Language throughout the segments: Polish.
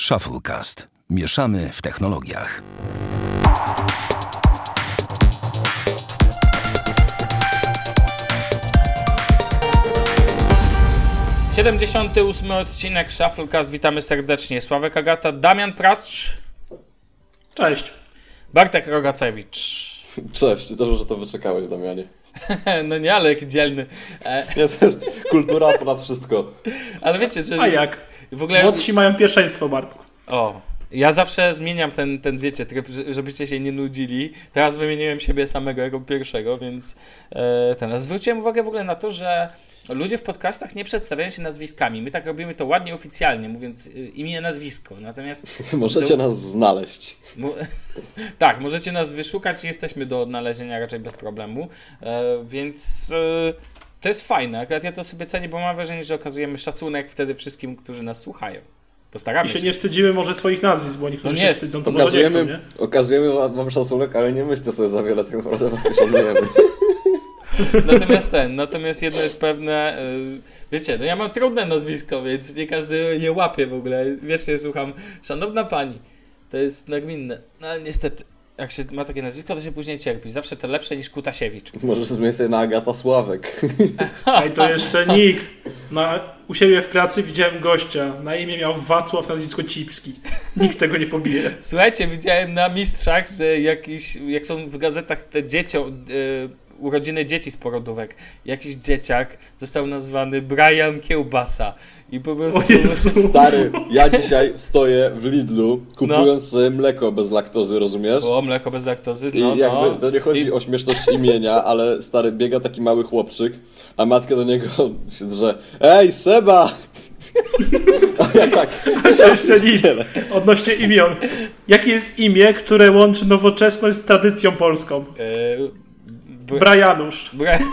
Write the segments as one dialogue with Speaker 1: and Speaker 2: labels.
Speaker 1: Shufflecast. Mieszamy w technologiach.
Speaker 2: Siedemdziesiąty ósmy odcinek Shufflecast. Witamy serdecznie. Sławek Agata, Damian Pracz,
Speaker 3: Cześć.
Speaker 2: Bartek Rogacewicz.
Speaker 4: Cześć, dobrze, że to wyczekałeś, Damianie.
Speaker 2: No nie, ale jaki dzielny.
Speaker 4: Nie, to jest kultura ponad wszystko.
Speaker 2: ale wiecie, że
Speaker 3: A jak?
Speaker 2: W ogóle...
Speaker 3: Młodsi mają pierwszeństwo, Bartku.
Speaker 2: O, ja zawsze zmieniam ten, ten wiecie, tryb, żebyście się nie nudzili. Teraz wymieniłem siebie samego jako pierwszego, więc e, ten. A Zwróciłem uwagę w ogóle na to, że ludzie w podcastach nie przedstawiają się nazwiskami. My tak robimy to ładnie oficjalnie, mówiąc y, imię, nazwisko. Natomiast
Speaker 4: Możecie nas znaleźć.
Speaker 2: Mo- tak, możecie nas wyszukać, jesteśmy do odnalezienia raczej bez problemu, e, więc e, to jest fajne. Akurat ja to sobie cenię, bo mam wrażenie, że okazujemy szacunek wtedy wszystkim, którzy nas słuchają. Postaramy
Speaker 3: I się
Speaker 2: się.
Speaker 3: nie wstydzimy może swoich nazwisk, bo niektórzy
Speaker 2: No
Speaker 3: się
Speaker 2: nie,
Speaker 3: wstydzą, to może nie chcą,
Speaker 4: Okazujemy,
Speaker 3: nie?
Speaker 4: okazujemy wam wam szacunek, ale nie myślcie sobie za wiele, tak naprawdę was szanujemy.
Speaker 2: Natomiast ten, natomiast jedno jest pewne, e, wiecie, no ja mam trudne nazwisko, więc nie każdy je łapie w ogóle. Wiecznie słucham, szanowna pani, to jest nagminne, no ale niestety. Jak się ma takie nazwisko, to się później cierpi. Zawsze to lepsze niż Kutasiewicz.
Speaker 4: Możesz zmienić sobie na Agata Sławek.
Speaker 3: Ej, to jeszcze Nick. Na, u siebie w pracy widziałem gościa. Na imię miał Wacław, nazwisko Cipski. Nikt tego nie pobije.
Speaker 2: Słuchajcie, widziałem na mistrzach, że jakiś, jak są w gazetach te dziecią, e, urodziny dzieci z porodówek, jakiś dzieciak został nazwany Brian Kiełbasa. I po prostu...
Speaker 3: O Jezu.
Speaker 4: Stary, ja dzisiaj stoję w Lidlu, kupując sobie mleko bez laktozy, rozumiesz?
Speaker 2: O, mleko bez laktozy,
Speaker 4: I
Speaker 2: no,
Speaker 4: jakby
Speaker 2: no.
Speaker 4: to nie chodzi
Speaker 2: I,
Speaker 4: o śmieszność imienia, ale stary biega taki mały chłopczyk, a matka do niego się drze Ej, Seba! A ja tak,
Speaker 3: To jeszcze nic. Odnośnie imion. Jakie jest imię, które łączy nowoczesność z tradycją polską?
Speaker 2: e, br-
Speaker 3: Brajanusz.
Speaker 2: Bra...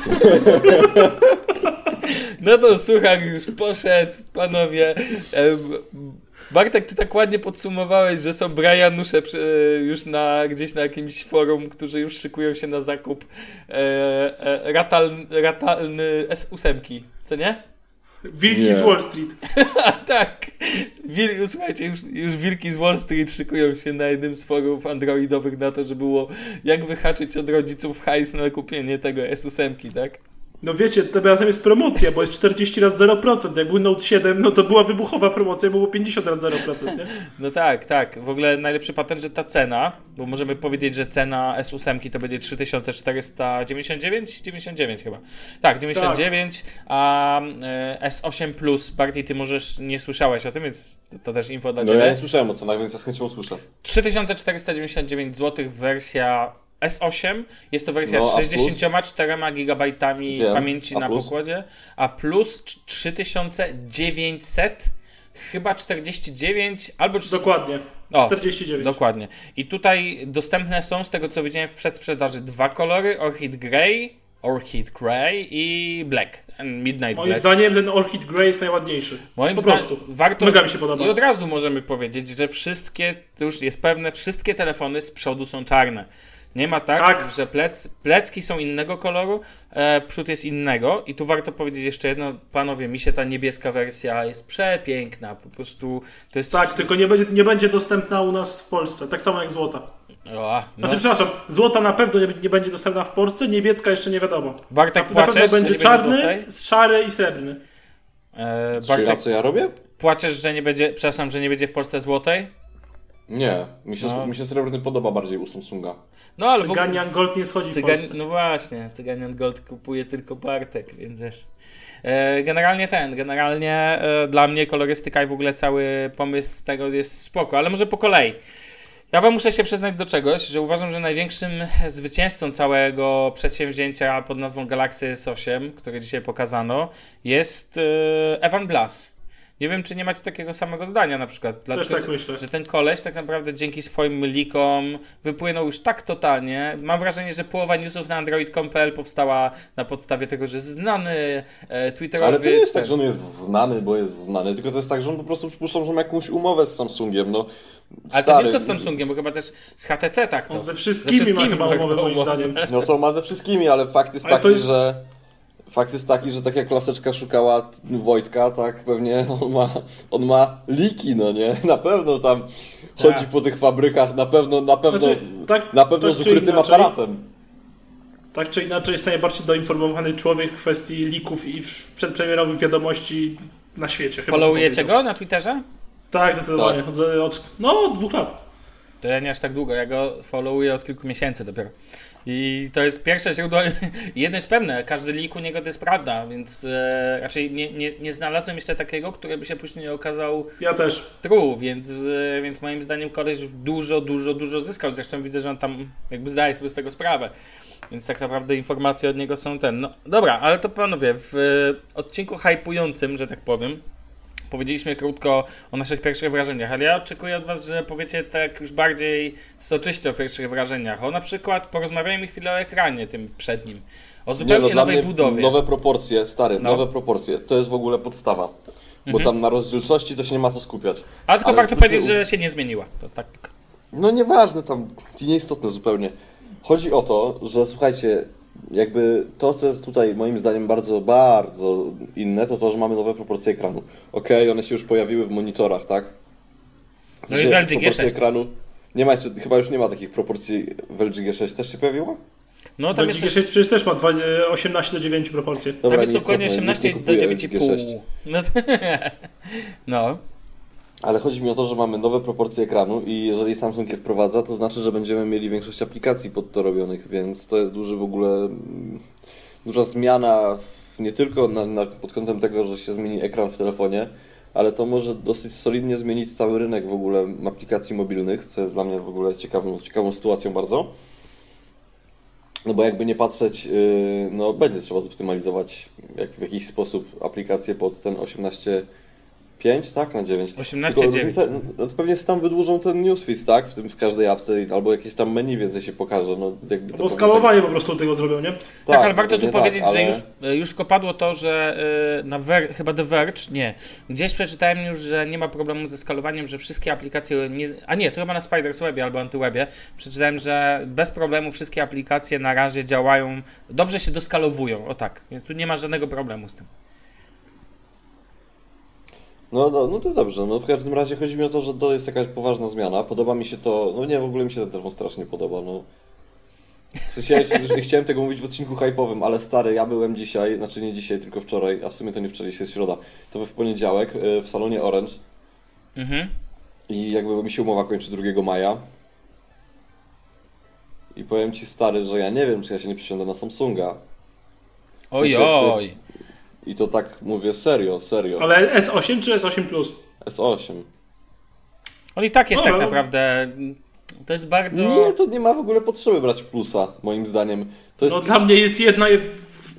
Speaker 2: No to słuchaj, już poszedł, panowie. Bartek, ty tak ładnie podsumowałeś, że są Brianusze już na, gdzieś na jakimś forum, którzy już szykują się na zakup e, e, ratal, ratalny S8, co nie?
Speaker 3: Wilki
Speaker 4: Nie.
Speaker 3: z Wall Street.
Speaker 2: Tak, Wil, słuchajcie, już, już wilki z Wall Street szykują się na jednym z forów androidowych na to, że było jak wyhaczyć od rodziców hajs na kupienie tego S8, tak?
Speaker 3: No wiecie, tym razem jest promocja, bo jest 40 lat 0%. Jak był Note 7, no to była wybuchowa promocja, bo było 50 lat 0%, nie?
Speaker 2: No tak, tak. W ogóle najlepszy patent, że ta cena, bo możemy powiedzieć, że cena S8 to będzie 3499? 99 chyba. Tak, 99, a e, S8 Plus, bardziej ty możesz, nie słyszałeś o tym, więc to też info dla
Speaker 4: no
Speaker 2: ciebie.
Speaker 4: ja nie słyszałem o cenach, więc ja z chęcią usłyszę.
Speaker 2: 3499 zł wersja S8. Jest to wersja
Speaker 4: No,
Speaker 2: z
Speaker 4: a
Speaker 2: 64 GB pamięci
Speaker 4: A
Speaker 2: na
Speaker 4: plus?
Speaker 2: pokładzie, a plus 3900 chyba 49 albo 40,
Speaker 3: Dokładnie.
Speaker 2: O,
Speaker 3: 49.
Speaker 2: Dokładnie. I tutaj dostępne są, z tego co widziałem w przedsprzedaży, dwa kolory: Orchid Grey, Orchid Grey i Black. Midnight
Speaker 3: Moim
Speaker 2: Black.
Speaker 3: zdaniem ten Orchid Grey jest najładniejszy.
Speaker 2: Moim
Speaker 3: po prostu.
Speaker 2: warto.
Speaker 3: Mega mi się podoba.
Speaker 2: I od razu możemy powiedzieć, że wszystkie, to już jest pewne, wszystkie telefony z przodu są czarne. Nie ma tak,
Speaker 3: Tak.
Speaker 2: że plec, plecki są innego koloru, e, przód jest innego. I tu warto powiedzieć jeszcze jedno, panowie, mi się ta niebieska wersja jest przepiękna. Po prostu to jest.
Speaker 3: Tak, tylko nie będzie, nie będzie dostępna u nas w Polsce. Tak samo jak złota.
Speaker 2: O, no.
Speaker 3: Znaczy, przepraszam, złota na pewno nie, nie będzie dostępna w Polsce, niebieska jeszcze nie wiadomo.
Speaker 2: Bartek,
Speaker 3: Na pewno
Speaker 2: płaczesz, że
Speaker 3: będzie
Speaker 2: nie
Speaker 3: czarny, szary i srebrny.
Speaker 2: E,
Speaker 4: Czyli a
Speaker 2: Bartek,
Speaker 4: co ja robię?
Speaker 2: płaczesz, że nie będzie, przepraszam, że nie będzie w Polsce złotej?
Speaker 4: Nie, mi się,
Speaker 2: No.
Speaker 4: mi się srebrny podoba bardziej u Samsunga.
Speaker 2: No ale w ogóle-
Speaker 3: Cyganian Gold nie schodzi w
Speaker 2: Cygan... No właśnie, Cyganian Gold kupuje tylko Bartek, więc wiesz. E, Generalnie ten, generalnie e, dla mnie kolorystyka i w ogóle cały pomysł tego jest spoko, ale może po kolei. Ja wam muszę się przyznać do czegoś, że uważam, że największym zwycięzcą całego przedsięwzięcia pod nazwą Galaxy S8, które dzisiaj pokazano, jest e, Evan Blass. Nie wiem, czy nie macie takiego samego zdania na przykład. Dlatego,
Speaker 3: tak
Speaker 2: że-
Speaker 3: myślę.
Speaker 2: Że ten koleś tak naprawdę dzięki swoim likom wypłynął już tak totalnie. Mam wrażenie, że połowa newsów na android.com.pl powstała na podstawie tego, że znany e, twitterowy...
Speaker 4: Ale to nie jest tak, że on jest znany, bo jest znany, tylko to jest tak, że on po prostu przypuszczam, że ma jakąś umowę z Samsungiem, no.
Speaker 2: Ale to nie tylko z Samsungiem, bo chyba też z HTC tak to.
Speaker 3: On ze wszystkimi ma chyba umowę, moim zdaniem.
Speaker 4: No to ma ze wszystkimi, ale fakt jest
Speaker 3: Ale
Speaker 4: taki,
Speaker 3: jest-
Speaker 4: że Fakt jest taki, że tak jak klaseczka szukała Wojtka, tak pewnie on ma, on ma liki, no nie? Na pewno tam chodzi
Speaker 2: Tak.
Speaker 4: po tych fabrykach, na pewno, na pewno,
Speaker 3: Znaczy, tak-
Speaker 4: na pewno
Speaker 3: tak
Speaker 4: z ukrytym
Speaker 3: inaczej-
Speaker 4: aparatem.
Speaker 3: Tak czy inaczej jest najbardziej doinformowany człowiek w kwestii lików i przedpremierowych wiadomości na świecie. chyba
Speaker 2: Followujecie go na Twitterze?
Speaker 3: Tak, zdecydowanie.
Speaker 4: Tak.
Speaker 3: Od, od, no, od dwóch lat.
Speaker 2: To ja nie aż tak długo, ja go followuję od kilku miesięcy dopiero. I to jest pierwsze źródło, jedno jest pewne, każdy lik u niego to jest prawda, więc e, raczej nie, nie, nie znalazłem jeszcze takiego, który by się później nie okazał
Speaker 3: Ja też.
Speaker 2: true, więc, e, więc moim zdaniem koleś dużo, dużo, dużo zyskał. Zresztą widzę, że on tam jakby zdaje sobie z tego sprawę. Więc tak naprawdę informacje od niego są ten. No dobra, ale to panowie, w e, odcinku hypującym, że tak powiem, powiedzieliśmy krótko o naszych pierwszych wrażeniach, ale ja oczekuję od was, że powiecie tak już bardziej soczyście o pierwszych wrażeniach. O na przykład porozmawiajmy chwilę o ekranie tym przednim. O zupełnie
Speaker 4: Nie, no,
Speaker 2: nowej budowie.
Speaker 4: Nowe proporcje, stary,
Speaker 2: No.
Speaker 4: nowe proporcje. To jest w ogóle podstawa. Bo
Speaker 2: Mhm.
Speaker 4: tam na rozdzielczości to się nie ma co skupiać.
Speaker 2: Ale tylko
Speaker 4: ale
Speaker 2: warto
Speaker 4: zwróćmy
Speaker 2: powiedzieć, że się nie zmieniła. To tak.
Speaker 4: No nieważne tam, nieistotne zupełnie. Chodzi o to, że słuchajcie, jakby to, co jest tutaj moim zdaniem bardzo, bardzo inne, to to, że mamy nowe proporcje ekranu. Okej, one się już pojawiły w monitorach, tak? W
Speaker 2: No i w LG
Speaker 4: proporcje
Speaker 2: G6.
Speaker 4: ekranu. Nie ma jeszcze, chyba już nie ma takich proporcji w LG G6. Też się pojawiło?
Speaker 2: No
Speaker 3: Tam LG
Speaker 2: jest,
Speaker 3: G6 przecież też ma dwa- 18 do 9 proporcje.
Speaker 2: tam jest dokładnie
Speaker 4: nikt
Speaker 2: 18
Speaker 4: nie
Speaker 2: do
Speaker 4: kupuje
Speaker 2: 9,5.
Speaker 4: G6.
Speaker 2: No, to- no.
Speaker 4: Ale chodzi mi o to, że mamy nowe proporcje ekranu i jeżeli Samsung je wprowadza, to znaczy, że będziemy mieli większość aplikacji pod to robionych, więc to jest duży w ogóle mm, duża zmiana w, nie tylko na, na, pod kątem tego, że się zmieni ekran w telefonie, ale to może dosyć solidnie zmienić cały rynek w ogóle aplikacji mobilnych, co jest dla mnie w ogóle ciekawą, ciekawą sytuacją bardzo. No bo jakby nie patrzeć, yy, no będzie trzeba zoptymalizować jak, w jakiś sposób aplikacje pod ten 18.5, tak? Na 9.
Speaker 2: 18,9.
Speaker 4: Tylko różnica- No to pewnie tam wydłużą ten newsfeed, tak? W, tym, w każdej apce albo jakieś tam menu więcej się pokaże. No, jakby to
Speaker 3: Bo
Speaker 4: pewnie
Speaker 3: skalowanie po prostu tego zrobią, nie?
Speaker 2: Tak, ale warto tu powiedzieć,
Speaker 4: tak,
Speaker 2: że
Speaker 4: ale-
Speaker 2: już, już tylko padło to, że y, na Ver, chyba The Verge, nie, gdzieś przeczytałem już, że nie ma problemu ze skalowaniem, że wszystkie aplikacje, nie, a nie, to chyba na Spiders Webie albo Antywebie, przeczytałem, że bez problemu wszystkie aplikacje na razie działają, dobrze się doskalowują, o tak, więc tu nie ma żadnego problemu z tym.
Speaker 4: No, no, no to dobrze, no w każdym razie chodzi mi o to, że to jest jakaś poważna zmiana. Podoba mi się to, no nie, w ogóle mi się ten telefon strasznie podoba, no. W sensie ja już nie chciałem tego mówić w odcinku hype'owym, ale stary, ja byłem dzisiaj, znaczy nie dzisiaj, tylko wczoraj, a w sumie to nie wczoraj, jest środa, to w poniedziałek y, w salonie Orange
Speaker 2: Mhm.
Speaker 4: i jakby mi się umowa kończy 2 maja. I powiem ci stary, że ja nie wiem, czy ja się nie przysiądę na Samsunga. W
Speaker 2: Oj,
Speaker 4: sensie. I to tak mówię serio, serio.
Speaker 3: Ale S8 czy S8 Plus?
Speaker 4: S8.
Speaker 2: On i tak jest
Speaker 3: Dobra,
Speaker 2: tak
Speaker 3: no.
Speaker 2: naprawdę, to jest bardzo...
Speaker 4: Nie, to nie ma w ogóle potrzeby brać plusa, moim zdaniem. To jest
Speaker 3: No dla mnie jest jedna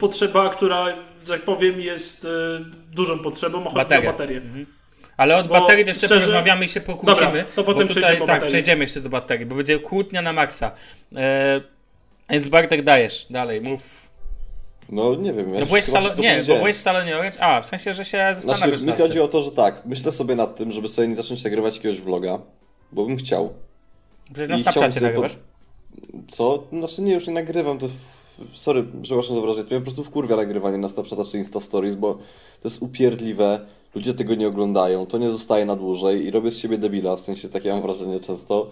Speaker 3: potrzeba, która, że tak powiem, jest e, dużą potrzebą, chodzi
Speaker 2: Bateria.
Speaker 3: o baterię.
Speaker 2: Mhm. Ale od
Speaker 3: Bo
Speaker 2: baterii to jeszcze
Speaker 3: szczerze-
Speaker 2: porozmawiamy i się pokłócimy.
Speaker 3: Dobra, to potem
Speaker 2: bo
Speaker 3: przejdziemy
Speaker 2: Tak, przejdziemy jeszcze do baterii, bo będzie kłótnia na maksa. E, więc Bartek dajesz, dalej, mów.
Speaker 4: No nie wiem. Ja
Speaker 2: No byłeś w salonie, nie, bo byłeś w salonie Orange, a, w sensie, że się zastanawiasz
Speaker 4: Znaczy, mi chodzi o to, że tak, myślę sobie nad tym, żeby sobie nie zacząć nagrywać jakiegoś vloga, bo bym chciał.
Speaker 2: Przecież na Snapchacie nagrywasz.
Speaker 4: Co? Znaczy nie, już nie nagrywam, to... Sorry, przepraszam za wrażenie, to mnie po prostu wkurwia nagrywanie na Snapchata czy Insta Stories, bo to jest upierdliwe, ludzie tego nie oglądają, to nie zostaje na dłużej i robię z siebie debila, w sensie takie mam wrażenie często.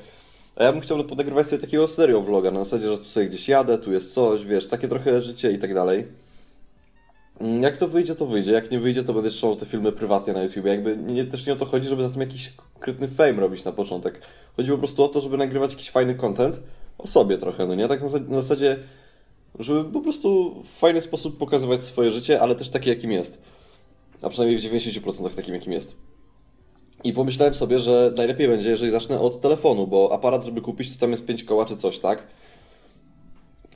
Speaker 4: A ja bym chciał podegrywać sobie takiego serio vloga, na zasadzie, że tu sobie gdzieś jadę, tu jest coś, wiesz, takie trochę życie i tak dalej. Mm, Jak to wyjdzie, to wyjdzie. Jak nie wyjdzie, to będę trzymał te filmy prywatnie na YouTube. Jakby nie, też nie o to chodzi, żeby na tym jakiś konkretny fame robić na początek. Chodzi po prostu o to, żeby nagrywać jakiś fajny content o sobie trochę, no nie? Tak na, za- na zasadzie, żeby po prostu w fajny sposób pokazywać swoje życie, ale też takie, jakim jest. A przynajmniej w 90% takim, jakim jest. I pomyślałem sobie, że najlepiej będzie, jeżeli zacznę od telefonu, bo aparat, żeby kupić, to tam jest 5 koła czy coś, tak?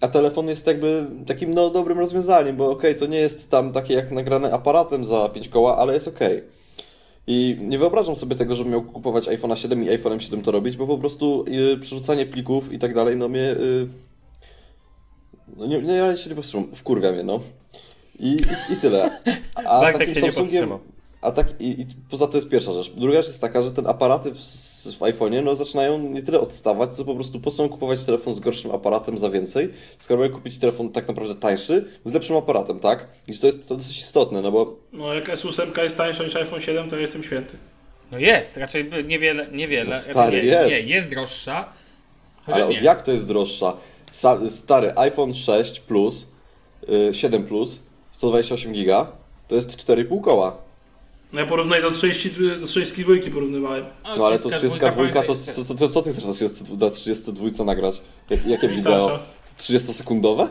Speaker 4: A telefon jest jakby takim no, dobrym rozwiązaniem, bo okej, to nie jest tam takie jak nagrane aparatem za 5 koła, ale jest okej. I nie wyobrażam sobie tego, żebym miał kupować iPhone'a 7 i iPhone'em 7 to robić, bo po prostu y, przerzucanie plików i tak dalej, no mnie... Y, no nie, nie, ja się nie powstrzymam, wkurwia mnie, no. I, i, i tyle. A
Speaker 2: Bartek
Speaker 4: takim
Speaker 2: się nie
Speaker 4: Samsungiem-
Speaker 2: powstrzymał.
Speaker 4: A tak, i, i poza to jest pierwsza rzecz. Druga rzecz jest taka, że ten aparaty w, w iPhone'ie no, zaczynają nie tyle odstawać, co po prostu po co kupować telefon z gorszym aparatem za więcej, skoro mogę kupić telefon tak naprawdę tańszy z lepszym aparatem, tak? I to jest to dosyć istotne, no bo
Speaker 3: No jak S8 jest tańsza niż iPhone 7, to ja jestem święty.
Speaker 2: No jest, raczej niewiele, niewiele.
Speaker 4: No
Speaker 2: raczej
Speaker 4: stary,
Speaker 2: nie,
Speaker 4: jest.
Speaker 2: nie, jest droższa.
Speaker 4: Ale
Speaker 2: nie.
Speaker 4: od jak to jest droższa? Sa stary iPhone 6 Plus, y, 7 Plus, 128 giga, to jest 4,5 koła.
Speaker 3: No ja porównuję do 30, do 32 porównywałem.
Speaker 2: O,
Speaker 4: No ale to
Speaker 2: 32
Speaker 4: 32, to, to, to, to co ty chcesz na 32, na 32 nagrać? Jak, jakie wideo?
Speaker 3: starcza.
Speaker 4: 30-sekundowe?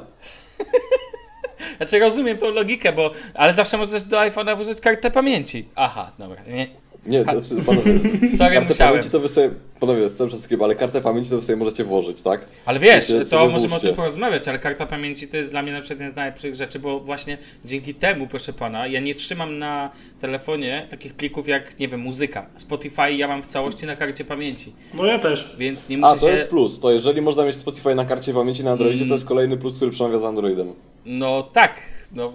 Speaker 2: Znaczy rozumiem tą logikę, bo ale zawsze możesz do iPhone'a włożyć kartę pamięci. Aha, dobra. Nie.
Speaker 4: Nie, znaczy, panowie,
Speaker 2: Sorry,
Speaker 4: kartę
Speaker 2: musiałem.
Speaker 4: pamięci to wy sobie, panowie, z całym szacunkiem, ale kartę pamięci to wy sobie możecie włożyć, tak?
Speaker 2: Ale wiesz,
Speaker 4: Sobie-
Speaker 2: to
Speaker 4: sobie
Speaker 2: możemy o tym porozmawiać, ale karta pamięci to jest dla mnie na przykład jedna z najlepszych rzeczy, bo właśnie dzięki temu, proszę pana, ja nie trzymam na telefonie takich plików jak, nie wiem, muzyka. Spotify ja mam w całości na karcie pamięci,
Speaker 3: No ja też.
Speaker 2: więc nie muszę
Speaker 4: A, to
Speaker 2: się...
Speaker 4: jest plus. To jeżeli można mieć Spotify na karcie pamięci na Androidzie,
Speaker 2: Mm.
Speaker 4: to jest kolejny plus, który przemawia z Androidem.
Speaker 2: No tak, no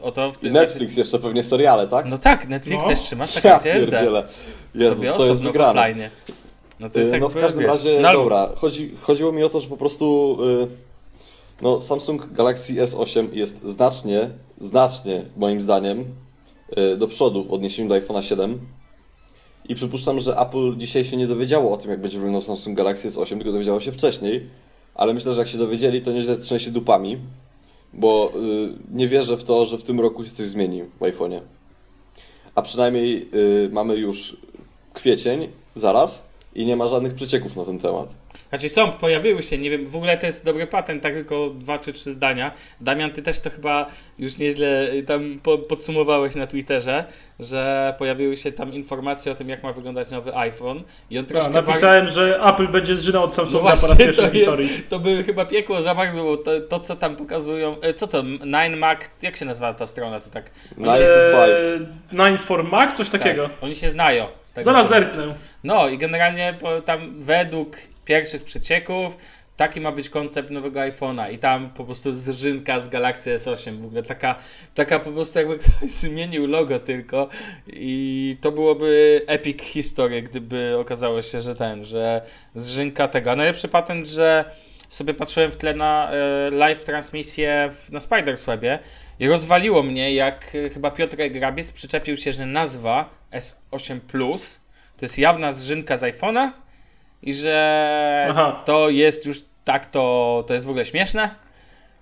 Speaker 2: w- o to w
Speaker 4: I
Speaker 2: tym...
Speaker 4: Netflix jeszcze pewnie seriale, tak?
Speaker 2: No tak, Netflix
Speaker 3: No.
Speaker 2: też trzymasz na
Speaker 4: Ja
Speaker 2: karcie SD.
Speaker 4: pierdzielę. Jezus,
Speaker 2: sobie
Speaker 4: to jest wygrane.
Speaker 2: No to jest
Speaker 4: Y, No w każdym
Speaker 2: wiesz,
Speaker 4: razie,
Speaker 2: no,
Speaker 4: dobra, chodzi, chodziło mi o to, że po prostu y, no, Samsung Galaxy S8 jest znacznie, znacznie moim zdaniem y, do przodu w odniesieniu do iPhone'a 7 i przypuszczam, że Apple dzisiaj się nie dowiedziało o tym, jak będzie wyglądał Samsung Galaxy S8, tylko dowiedziało się wcześniej, ale myślę, że jak się dowiedzieli, to nieźle trzęsie dupami, bo y, nie wierzę w to, że w tym roku się coś zmieni w iPhone'ie. A przynajmniej y, mamy już kwiecień, zaraz, i nie ma żadnych przecieków na ten temat.
Speaker 2: Znaczy są, pojawiły się, nie wiem, w ogóle to jest dobry patent, tak tylko dwa czy trzy zdania. Damian, ty też to chyba już nieźle y, tam po, podsumowałeś na Twitterze, że pojawiły się tam informacje o tym, jak ma wyglądać nowy iPhone i on
Speaker 3: Ja,
Speaker 2: troszkę
Speaker 3: napisałem, że Apple będzie zżynał od
Speaker 2: No
Speaker 3: Samsunga po raz pierwszy
Speaker 2: to,
Speaker 3: w historii.
Speaker 2: jest, to by chyba piekło za bardzo, bo to, to co tam pokazują, e, co to, Nine Mac, jak się nazywa ta strona, co tak?
Speaker 4: Nine to five.
Speaker 3: Eee, Nine for Mac, coś takiego.
Speaker 2: Tak, oni się znają.
Speaker 3: Zaraz zerknę.
Speaker 2: No i generalnie tam według pierwszych przecieków. Taki ma być koncept nowego iPhone'a i tam po prostu zrzynka z Galaxy S8 w ogóle taka, taka po prostu jakby ktoś zmienił logo tylko. I to byłoby epic history, gdyby okazało się, że ten, że zrzynka tego. Najlepszy patent, że sobie patrzyłem w tle na e, live transmisję na Spiderswebie i rozwaliło mnie, jak e, chyba Piotrek Grabiec przyczepił się, że nazwa S8 Plus to jest jawna zrzynka z iPhone'a i że
Speaker 3: Aha.
Speaker 2: to jest już tak, to, to jest w ogóle śmieszne.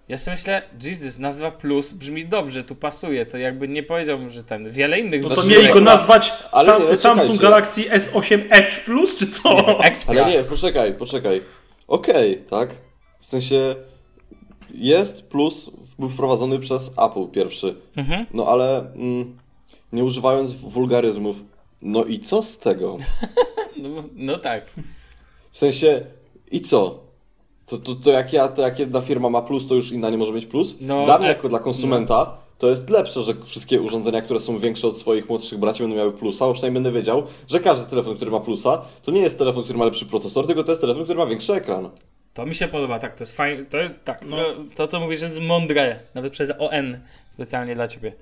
Speaker 2: Ja sobie myślę, Jesus, nazwa Plus brzmi dobrze, tu pasuje, to jakby nie powiedziałbym, że ten, wiele innych
Speaker 3: To co,
Speaker 4: Znaczy,
Speaker 3: mieli go
Speaker 4: nie,
Speaker 3: nazwać
Speaker 4: ale
Speaker 3: Sam,
Speaker 4: nie, no
Speaker 3: Samsung. Galaxy S8 Edge Plus, czy co?
Speaker 2: ekstra.
Speaker 4: Ale nie, poczekaj, poczekaj. Okej, tak? W sensie jest plus, był wprowadzony przez Apple pierwszy.
Speaker 2: Mhm.
Speaker 4: No ale mm, nie używając wulgaryzmów. No i co z tego?
Speaker 2: No, no tak.
Speaker 4: W sensie, i co? To, to, to, jak ja, to jak jedna firma ma plus, to już inna nie może mieć plus?
Speaker 2: No,
Speaker 4: dla mnie, jako dla konsumenta, to jest lepsze, że wszystkie urządzenia, które są większe od swoich młodszych braci, będą miały plusa, bo przynajmniej będę wiedział, że każdy telefon, który ma plusa, to nie jest telefon, który ma lepszy procesor, tylko to jest telefon, który ma większy ekran.
Speaker 2: To mi się podoba, tak, to jest fajne, to jest, tak,
Speaker 3: No.
Speaker 2: no. to co mówisz jest mądre, nawet przez ON, specjalnie dla ciebie.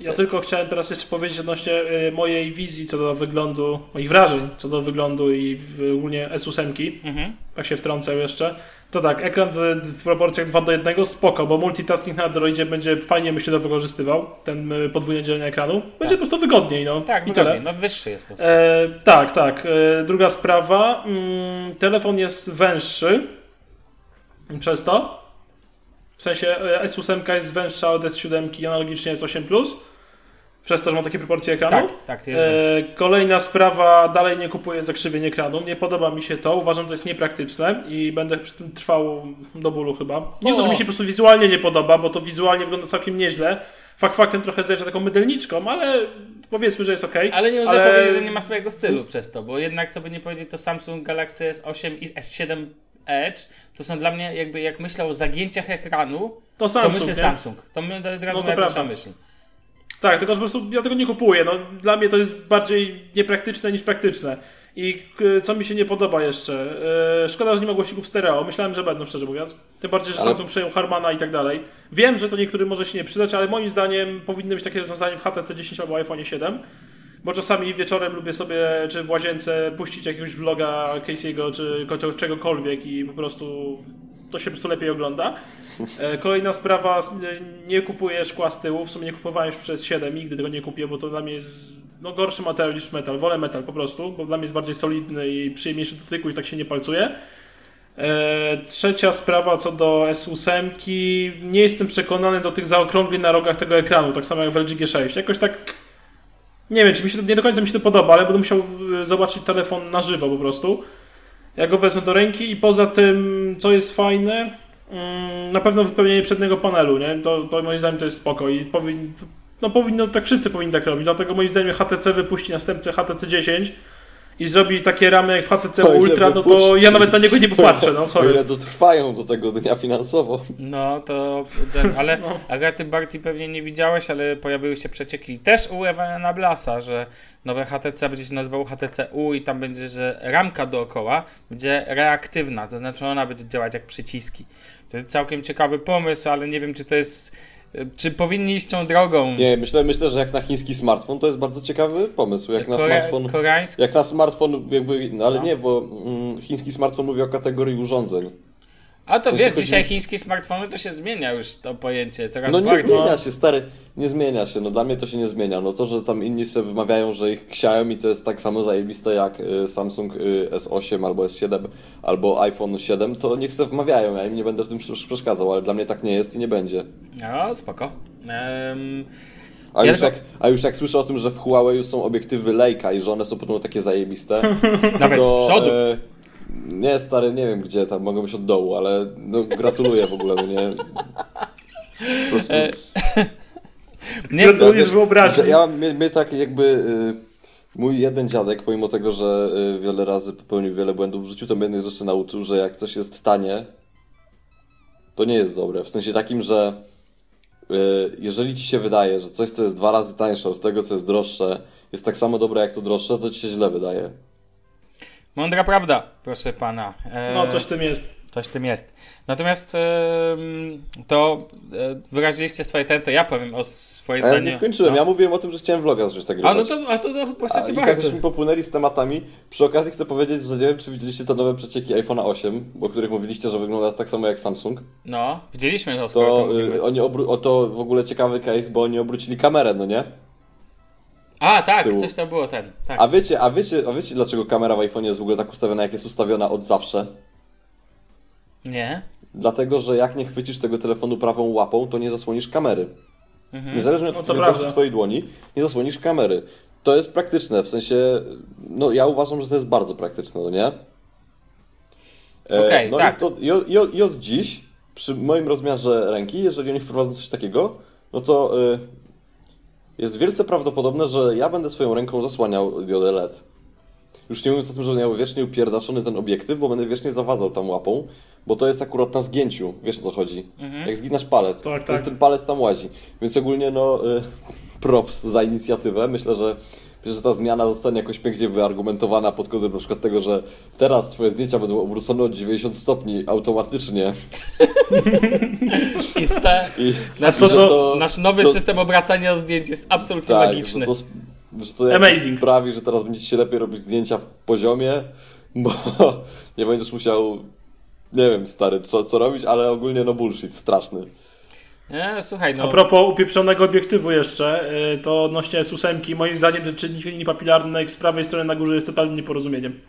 Speaker 3: Ja tylko chciałem teraz jeszcze powiedzieć odnośnie y, mojej wizji co do wyglądu, moich wrażeń co do wyglądu i w, ogólnie S8.
Speaker 2: Mhm.
Speaker 3: Tak się wtrącę jeszcze. To tak, ekran w, proporcjach 2 do 1 spoko, bo multitasking na Androidzie będzie fajnie myślę to wykorzystywał, ten y, podwójne dzielenie ekranu. Będzie po prostu wygodniej, no.
Speaker 2: Tak,
Speaker 3: I
Speaker 2: wygodniej,
Speaker 3: tyle.
Speaker 2: no wyższy jest po prostu.
Speaker 3: E, tak, tak. E, druga sprawa. Mm, telefon jest węższy przez to. W sensie e, S8 jest węższa od S7 i analogicznie S8 Plus. Przez to, że ma takie proporcje ekranu.
Speaker 2: tak, tak, to jest.
Speaker 3: E, kolejna sprawa, dalej nie kupuję zakrzywień ekranu. Nie podoba mi się to. Uważam, że to jest niepraktyczne i będę przy tym trwał do bólu chyba. Nie
Speaker 2: O.
Speaker 3: to, że mi się po prostu wizualnie nie podoba, bo to wizualnie wygląda całkiem nieźle. Fakt faktem trochę zjeżdża taką mydelniczką, ale powiedzmy, że jest ok.
Speaker 2: Ale nie można powiedzieć, że nie ma swojego stylu przez to, bo jednak, co by nie powiedzieć, to Samsung Galaxy S8 i S7 Edge to są dla mnie, jakby jak myślę o zagięciach ekranu,
Speaker 3: To
Speaker 2: to
Speaker 3: Samsung,
Speaker 2: myślę
Speaker 3: nie?
Speaker 2: Samsung. To my od razu
Speaker 3: No to
Speaker 2: pierwsza myśl.
Speaker 3: Tak, tylko po prostu ja tego nie kupuję. No, dla mnie to jest bardziej niepraktyczne niż praktyczne. I k- co mi się nie podoba jeszcze? E, szkoda, że nie ma głośników stereo. Myślałem, że będą, szczerze mówiąc. Tym bardziej, że
Speaker 4: Ale-
Speaker 3: Samsung przejął Harmana i tak dalej. Wiem, że to niektórym może się nie przydać, ale moim zdaniem powinny być takie rozwiązania w HTC 10 albo iPhone 7. bo czasami wieczorem lubię sobie, czy w łazience, puścić jakiegoś vloga Casey'ego, czy ko- czegokolwiek i po prostu to się po prostu lepiej ogląda. E, Kolejna sprawa, s- nie- kupuję szkła z tyłu, w sumie nie kupowałem już przez 7, nigdy tego nie kupię, bo to dla mnie jest no, gorszy materiał niż metal. Wolę metal po prostu, bo dla mnie jest bardziej solidny i przyjemniejszy do dotyku i tak się nie palcuje. E, Trzecia sprawa co do S8, nie jestem przekonany do tych zaokrągleń na rogach tego ekranu, tak samo jak w LG G6. Jakoś tak nie wiem, czy mi się to, nie do końca mi się to podoba, ale będę musiał e, zobaczyć telefon na żywo po prostu. Jak go wezmę do ręki i poza tym, co jest fajne, mm, na pewno wypełnienie przedniego panelu, nie? To, to moim zdaniem to jest spoko i powin, no powinno, tak wszyscy powinni tak robić, dlatego moim zdaniem HTC wypuści następcę HTC 10 i zrobi takie ramy jak w HTC
Speaker 4: O
Speaker 3: Ultra, no to ja nawet na niego nie popatrzę, no
Speaker 4: O
Speaker 3: sorry.
Speaker 4: ile dotrwają do tego dnia finansowo.
Speaker 2: No to ten, ale
Speaker 3: No.
Speaker 2: Agaty Barty pewnie nie widziałeś, ale pojawiły się przecieki też u Ewana Blasa, że nowe HTC będzie się nazywało HTC U i tam będzie, że ramka dookoła będzie reaktywna, to znaczy ona będzie działać jak przyciski. To jest całkiem ciekawy pomysł, ale nie wiem czy to jest, czy powinni iść tą drogą.
Speaker 4: Nie, myślę, myślę, że jak na chiński smartfon to jest bardzo ciekawy pomysł. Jak na
Speaker 2: Kore-
Speaker 4: smartfon.
Speaker 2: Koreański
Speaker 4: Jak na smartfon, jakby, no ale
Speaker 2: No.
Speaker 4: nie, bo mm, chiński smartfon mówi o kategorii urządzeń.
Speaker 2: A to
Speaker 4: W sensie
Speaker 2: wiesz,
Speaker 4: chodzi-
Speaker 2: dzisiaj chińskie smartfony to się zmienia już to pojęcie coraz
Speaker 4: No nie
Speaker 2: bardziej.
Speaker 4: zmienia się, stary, nie zmienia się. No dla mnie to się nie zmienia. No to, że tam inni sobie wymawiają, że ich Xiaomi to jest tak samo zajebiste jak y, Samsung y, S8 albo S7 albo iPhone 7, to niech sobie wmawiają. Ja im nie będę w tym przesz- przeszkadzał, ale dla mnie tak nie jest i nie będzie.
Speaker 2: No, spoko. Em,
Speaker 4: A,
Speaker 2: Ja
Speaker 4: już jak, a już jak słyszę o tym, że w Huawei są obiektywy Leica i że one są podobno takie zajebiste,
Speaker 2: nawet
Speaker 4: to...
Speaker 2: z przodu.
Speaker 4: e, nie, stary, nie wiem gdzie, tam mogą być od dołu, ale no, gratuluję w ogóle, no nie... Po prostu...
Speaker 2: Nie,
Speaker 3: wyobraźni.
Speaker 4: że Ja mnie, mnie tak jakby... y, Mój jeden dziadek, pomimo tego, że y, wiele razy popełnił wiele błędów w życiu, to mnie jednej rzeczy nauczył, że jak coś jest tanie, to nie jest dobre. W sensie takim, że y, jeżeli ci się wydaje, że coś, co jest dwa razy tańsze od tego, co jest droższe, jest tak samo dobre jak to droższe, to ci się źle wydaje.
Speaker 2: Mądra prawda, proszę pana. E,
Speaker 3: No coś w tym jest.
Speaker 2: Coś w tym jest. Natomiast em, to e, wyraziliście swoje ten, to ja powiem o swoje
Speaker 4: Ale
Speaker 2: zdanie.
Speaker 4: nie skończyłem.
Speaker 2: No.
Speaker 4: Ja mówiłem o tym, że chciałem vloga zacząć tak
Speaker 2: A no to, a to,
Speaker 4: A,
Speaker 2: proszę
Speaker 4: I
Speaker 2: bardzo.
Speaker 4: tak żeśmy popłynęli z tematami. Przy okazji chcę powiedzieć, że nie wiem, czy widzieliście te nowe przecieki iPhone'a 8, o których mówiliście, że wygląda tak samo jak Samsung.
Speaker 2: No, widzieliśmy to,
Speaker 4: To
Speaker 2: to
Speaker 4: y, oni obró- o to w ogóle ciekawy case, bo oni obrócili kamerę, no nie?
Speaker 2: A, tak, coś to było ten. Tak.
Speaker 4: A wiecie, a wiecie, a wiecie dlaczego kamera w iPhone'ie jest w ogóle tak ustawiona, jak jest ustawiona od zawsze?
Speaker 2: Nie?
Speaker 4: Dlatego, że jak nie chwycisz tego telefonu prawą łapą, to nie zasłonisz kamery.
Speaker 2: Mhm.
Speaker 4: Niezależnie od
Speaker 3: No to
Speaker 4: wielkości
Speaker 3: prawda.
Speaker 4: twojej dłoni, nie zasłonisz kamery. To jest praktyczne, w sensie, no ja uważam, że to jest bardzo praktyczne, no nie? E,
Speaker 2: Okej,
Speaker 4: no
Speaker 2: tak.
Speaker 4: i, to, i, od, i, od, I od dziś, przy moim rozmiarze ręki, jeżeli oni wprowadzą coś takiego, no to y, jest wielce prawdopodobne, że ja będę swoją ręką zasłaniał diodę LED. Już nie mówiąc o tym, że miał wiecznie upierdaszony ten obiektyw, bo będę wiecznie zawadzał tam łapą, bo to jest akurat na zgięciu, wiesz o co chodzi. Jak zginasz palec,
Speaker 3: Tak, tak.
Speaker 4: ten palec tam łazi. Więc ogólnie no y, props za inicjatywę. Myślę, że że ta zmiana zostanie jakoś pięknie wyargumentowana pod kątem na przykład tego, że teraz twoje zdjęcia będą obrócone o 90 stopni automatycznie
Speaker 2: I ste,
Speaker 4: i
Speaker 2: nasz,
Speaker 3: co
Speaker 4: że
Speaker 3: to-
Speaker 2: nasz nowy
Speaker 4: to-
Speaker 2: system obracania zdjęć jest absolutnie
Speaker 4: tak,
Speaker 2: magiczny.
Speaker 4: że to, że to
Speaker 3: Amazing.
Speaker 4: sprawi, że teraz będziecie lepiej robić zdjęcia w poziomie, bo nie będziesz musiał nie wiem, stary, co, co robić, ale ogólnie no bullshit, straszny.
Speaker 2: Nie, słuchaj, no.
Speaker 3: A propos upieprzonego obiektywu jeszcze, y, to odnośnie S8, moim zdaniem czynnik linii papilarnej z prawej strony na górze jest totalnym nieporozumieniem.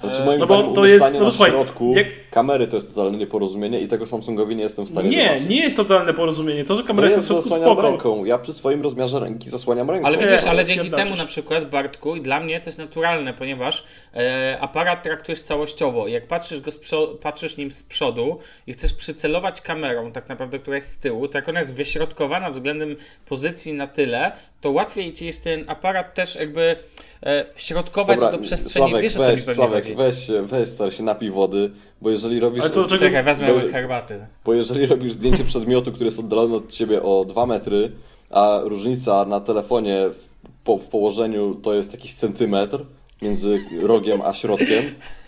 Speaker 4: Znaczy, moim
Speaker 3: no bo to jest- no
Speaker 4: na
Speaker 3: słuchaj,
Speaker 4: środku
Speaker 3: jak-
Speaker 4: kamery to jest totalne nieporozumienie i tego Samsungowi nie jestem w stanie
Speaker 3: Nie,
Speaker 4: wybaczyć.
Speaker 3: nie jest totalne porozumienie. To, że
Speaker 4: No
Speaker 3: kamera jest na środku
Speaker 4: zasłaniam
Speaker 3: spoko.
Speaker 4: ręką. Ja przy swoim rozmiarze ręki zasłaniam ręką.
Speaker 2: Ale widzisz,
Speaker 3: ale
Speaker 2: dzięki temu na przykład, Bartku, i dla mnie to jest naturalne, ponieważ e, aparat traktujesz całościowo. Jak patrzysz, go z przo- patrzysz nim z przodu i chcesz przycelować kamerą, tak naprawdę, która jest z tyłu, tak ona jest wyśrodkowana względem pozycji na tyle, to łatwiej ci jest ten aparat też jakby e, środkować do przestrzeni.
Speaker 4: Sławek,
Speaker 2: Wiesz, o co mi
Speaker 4: weź, Sławek,
Speaker 2: chodzi.
Speaker 4: weź, weź, stary, się napij wody, bo jeżeli robisz...
Speaker 3: Ale co, czego-
Speaker 2: Czekaj, wezmę
Speaker 4: Bo-
Speaker 2: herbaty.
Speaker 4: Bo jeżeli robisz zdjęcie przedmiotu, który jest oddalony od ciebie o 2 metry, a różnica na telefonie w, po, w położeniu to jest jakiś centymetr między rogiem a środkiem,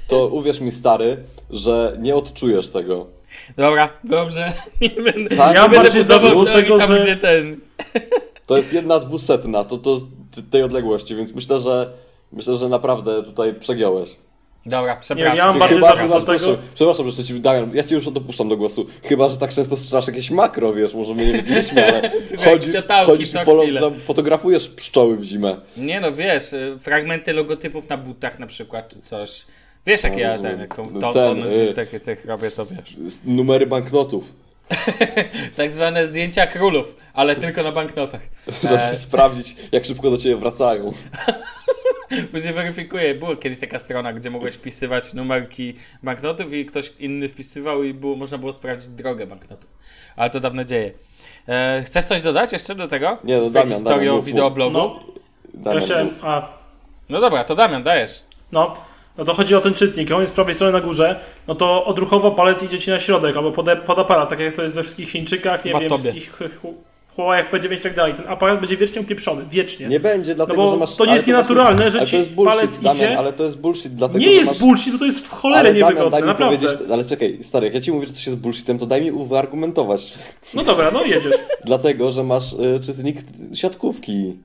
Speaker 4: to uwierz mi stary, że nie odczujesz tego.
Speaker 2: Dobra, dobrze. Nie będę,
Speaker 4: Tak?
Speaker 2: nie
Speaker 3: Ja
Speaker 2: będę budował
Speaker 3: tego, że-
Speaker 2: gdzie ten...
Speaker 4: To jest jedna dwusetna, to, to tej odległości, więc myślę, że myślę, że naprawdę tutaj przegiąłeś.
Speaker 2: Dobra,
Speaker 3: Nie,
Speaker 2: przepraszam.
Speaker 3: ja mam bardzo
Speaker 4: Chyba,
Speaker 3: zarzut
Speaker 4: że
Speaker 3: do tego.
Speaker 4: proszę, przepraszam, że ci Damian, ja cię już dopuszczam do głosu. Chyba, że tak często strzelasz jakieś makro, wiesz, może my nie widzieliśmy, ale chodzisz, chodzisz polo, fotografujesz pszczoły w zimę.
Speaker 2: Nie no, wiesz, y, fragmenty logotypów na butach na przykład, czy coś. Wiesz, jak
Speaker 4: No,
Speaker 2: ja ten,
Speaker 4: No
Speaker 2: to,
Speaker 4: ten,
Speaker 2: tonę
Speaker 4: y,
Speaker 2: z tych, tych robię, to wiesz.
Speaker 4: Numery banknotów,
Speaker 2: Tak zwane zdjęcia królów, ale tylko na banknotach.
Speaker 4: żeby
Speaker 2: E,
Speaker 4: sprawdzić, jak szybko do ciebie wracają.
Speaker 2: Później weryfikuję. Była kiedyś taka strona, gdzie mogłeś wpisywać numerki banknotów i ktoś inny wpisywał i było, można było sprawdzić drogę banknotów. Ale to dawno dzieje. E, chcesz coś dodać jeszcze do tego?
Speaker 4: Nie, no Damian,
Speaker 2: historii
Speaker 4: Damian, mów,
Speaker 2: wideoblogu?
Speaker 3: No,
Speaker 4: Damian.
Speaker 3: A,
Speaker 2: No dobra, to Damian, dajesz.
Speaker 3: no. No to chodzi o ten czytnik, on jest z prawej strony na górze, no to odruchowo palec idzie ci na środek, albo pod, pod aparat, tak jak to jest we wszystkich Chińczykach, nie
Speaker 2: Chyba
Speaker 3: wiem,
Speaker 2: tobie.
Speaker 3: wszystkich Hu- Huawei P9 i tak dalej. Ten aparat będzie wiecznie upieprzony, wiecznie.
Speaker 4: Nie będzie, dlatego,
Speaker 3: No bo
Speaker 4: że masz...
Speaker 3: to nie jest nienaturalne, że ci
Speaker 4: bullshit,
Speaker 3: palec
Speaker 4: Damian,
Speaker 3: idzie.
Speaker 4: ale to jest bullshit, dlatego,
Speaker 3: nie jest
Speaker 4: masz...
Speaker 3: bullshit, bo to jest w cholerę
Speaker 4: Ale Damian,
Speaker 3: niewygodne,
Speaker 4: daj mi
Speaker 3: naprawdę.
Speaker 4: powiedzieć, ale czekaj, stary, jak ja ci mówię, że coś jest bullshitem, to daj mi uargumentować.
Speaker 3: No dobra, no jedziesz.
Speaker 4: Dlatego, że masz y, czytnik siatkówki.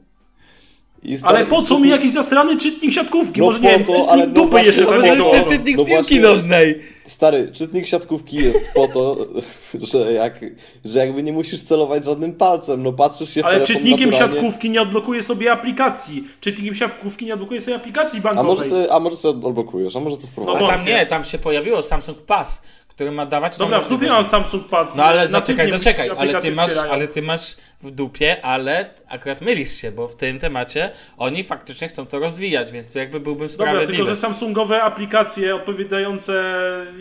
Speaker 3: Ale po co mi jakiś zasrany czytnik siatkówki?
Speaker 4: No
Speaker 3: Może nie wiem,
Speaker 4: to,
Speaker 3: czytnik
Speaker 4: ale no
Speaker 3: dupy
Speaker 4: właśnie
Speaker 3: jeszcze.
Speaker 2: Może jeszcze czytnik
Speaker 4: no
Speaker 2: piłki
Speaker 4: właśnie-
Speaker 2: nożnej.
Speaker 4: Stary, czytnik siatkówki jest po to, że, jak, że jakby nie musisz celować żadnym palcem, no patrzysz się w
Speaker 3: Ale czytnikiem
Speaker 4: naturalnie.
Speaker 3: siatkówki nie odblokuje sobie aplikacji. Czytnikiem siatkówki nie odblokuje sobie aplikacji
Speaker 4: A
Speaker 3: bankowej.
Speaker 4: może sobie, a może sobie odblokujesz, a może to
Speaker 3: No
Speaker 4: wprowadzisz.
Speaker 2: A tam nie, tam się pojawiło Samsung Pass, który ma dawać
Speaker 3: Dobra, w dupie mam Samsung Pass.
Speaker 2: No ale zaczekaj, zaczekaj, ale ty, masz, ale ty masz w dupie, ale akurat mylisz się, bo w tym temacie oni faktycznie chcą to rozwijać, więc tu jakby byłbym
Speaker 3: Dobra,
Speaker 2: sprawiedliwy.
Speaker 3: tylko że Samsungowe aplikacje odpowiadające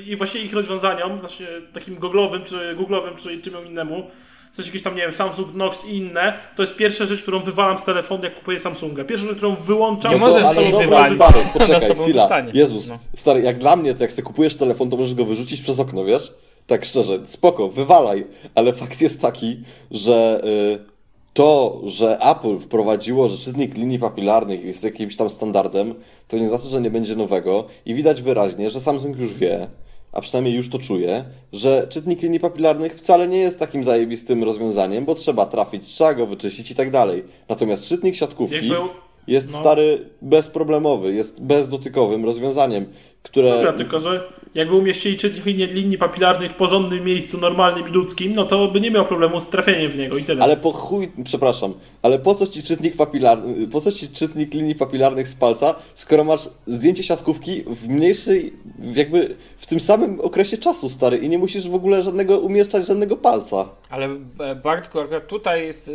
Speaker 3: i właśnie ich rozwiązaniom, znaczy takim googlowym, czy googlowym, czy czym innemu, coś jakieś tam, nie wiem, Samsung Knox i inne, to jest pierwsza rzecz, którą wywalam z telefonu, jak kupuję Samsunga. Pierwsza rzecz, którą wyłączam,
Speaker 2: Nie
Speaker 3: to
Speaker 2: możesz
Speaker 3: ale
Speaker 2: tego
Speaker 3: dobra,
Speaker 2: wywalić.
Speaker 4: Stary,
Speaker 2: z
Speaker 4: poczekaj,
Speaker 2: tobą
Speaker 4: chwila.
Speaker 2: zostanie.
Speaker 4: Jezus,
Speaker 2: No.
Speaker 4: stary, jak dla mnie, to jak sobie kupujesz telefon, to możesz go wyrzucić przez okno, wiesz? Tak szczerze, spoko, wywalaj, ale fakt jest taki, że y, to, że Apple wprowadziło, że czytnik linii papilarnych jest jakimś tam standardem, to nie znaczy, że nie będzie nowego i widać wyraźnie, że Samsung już wie, a przynajmniej już to czuje, że czytnik linii papilarnych wcale nie jest takim zajebistym rozwiązaniem, bo trzeba trafić, trzeba go wyczyścić i tak dalej. Natomiast czytnik siatkówki
Speaker 3: Jak był-
Speaker 4: jest
Speaker 3: no.
Speaker 4: stary bezproblemowy, jest bezdotykowym rozwiązaniem, które...
Speaker 3: Dobra, tylko że jakby umieścili czytnik linii, linii papilarnych w porządnym miejscu, normalnym i ludzkim, no to by nie miał problemu z trafieniem w niego i tyle.
Speaker 4: Ale po chuj, przepraszam, ale po co ci czytnik papilarny, po co ci czytnik linii papilarnych z palca, skoro masz zdjęcie siatkówki w mniejszej, jakby w tym samym okresie czasu, stary, i nie musisz w ogóle żadnego umieszczać żadnego palca.
Speaker 2: Ale e, Bartku, akurat tutaj jest,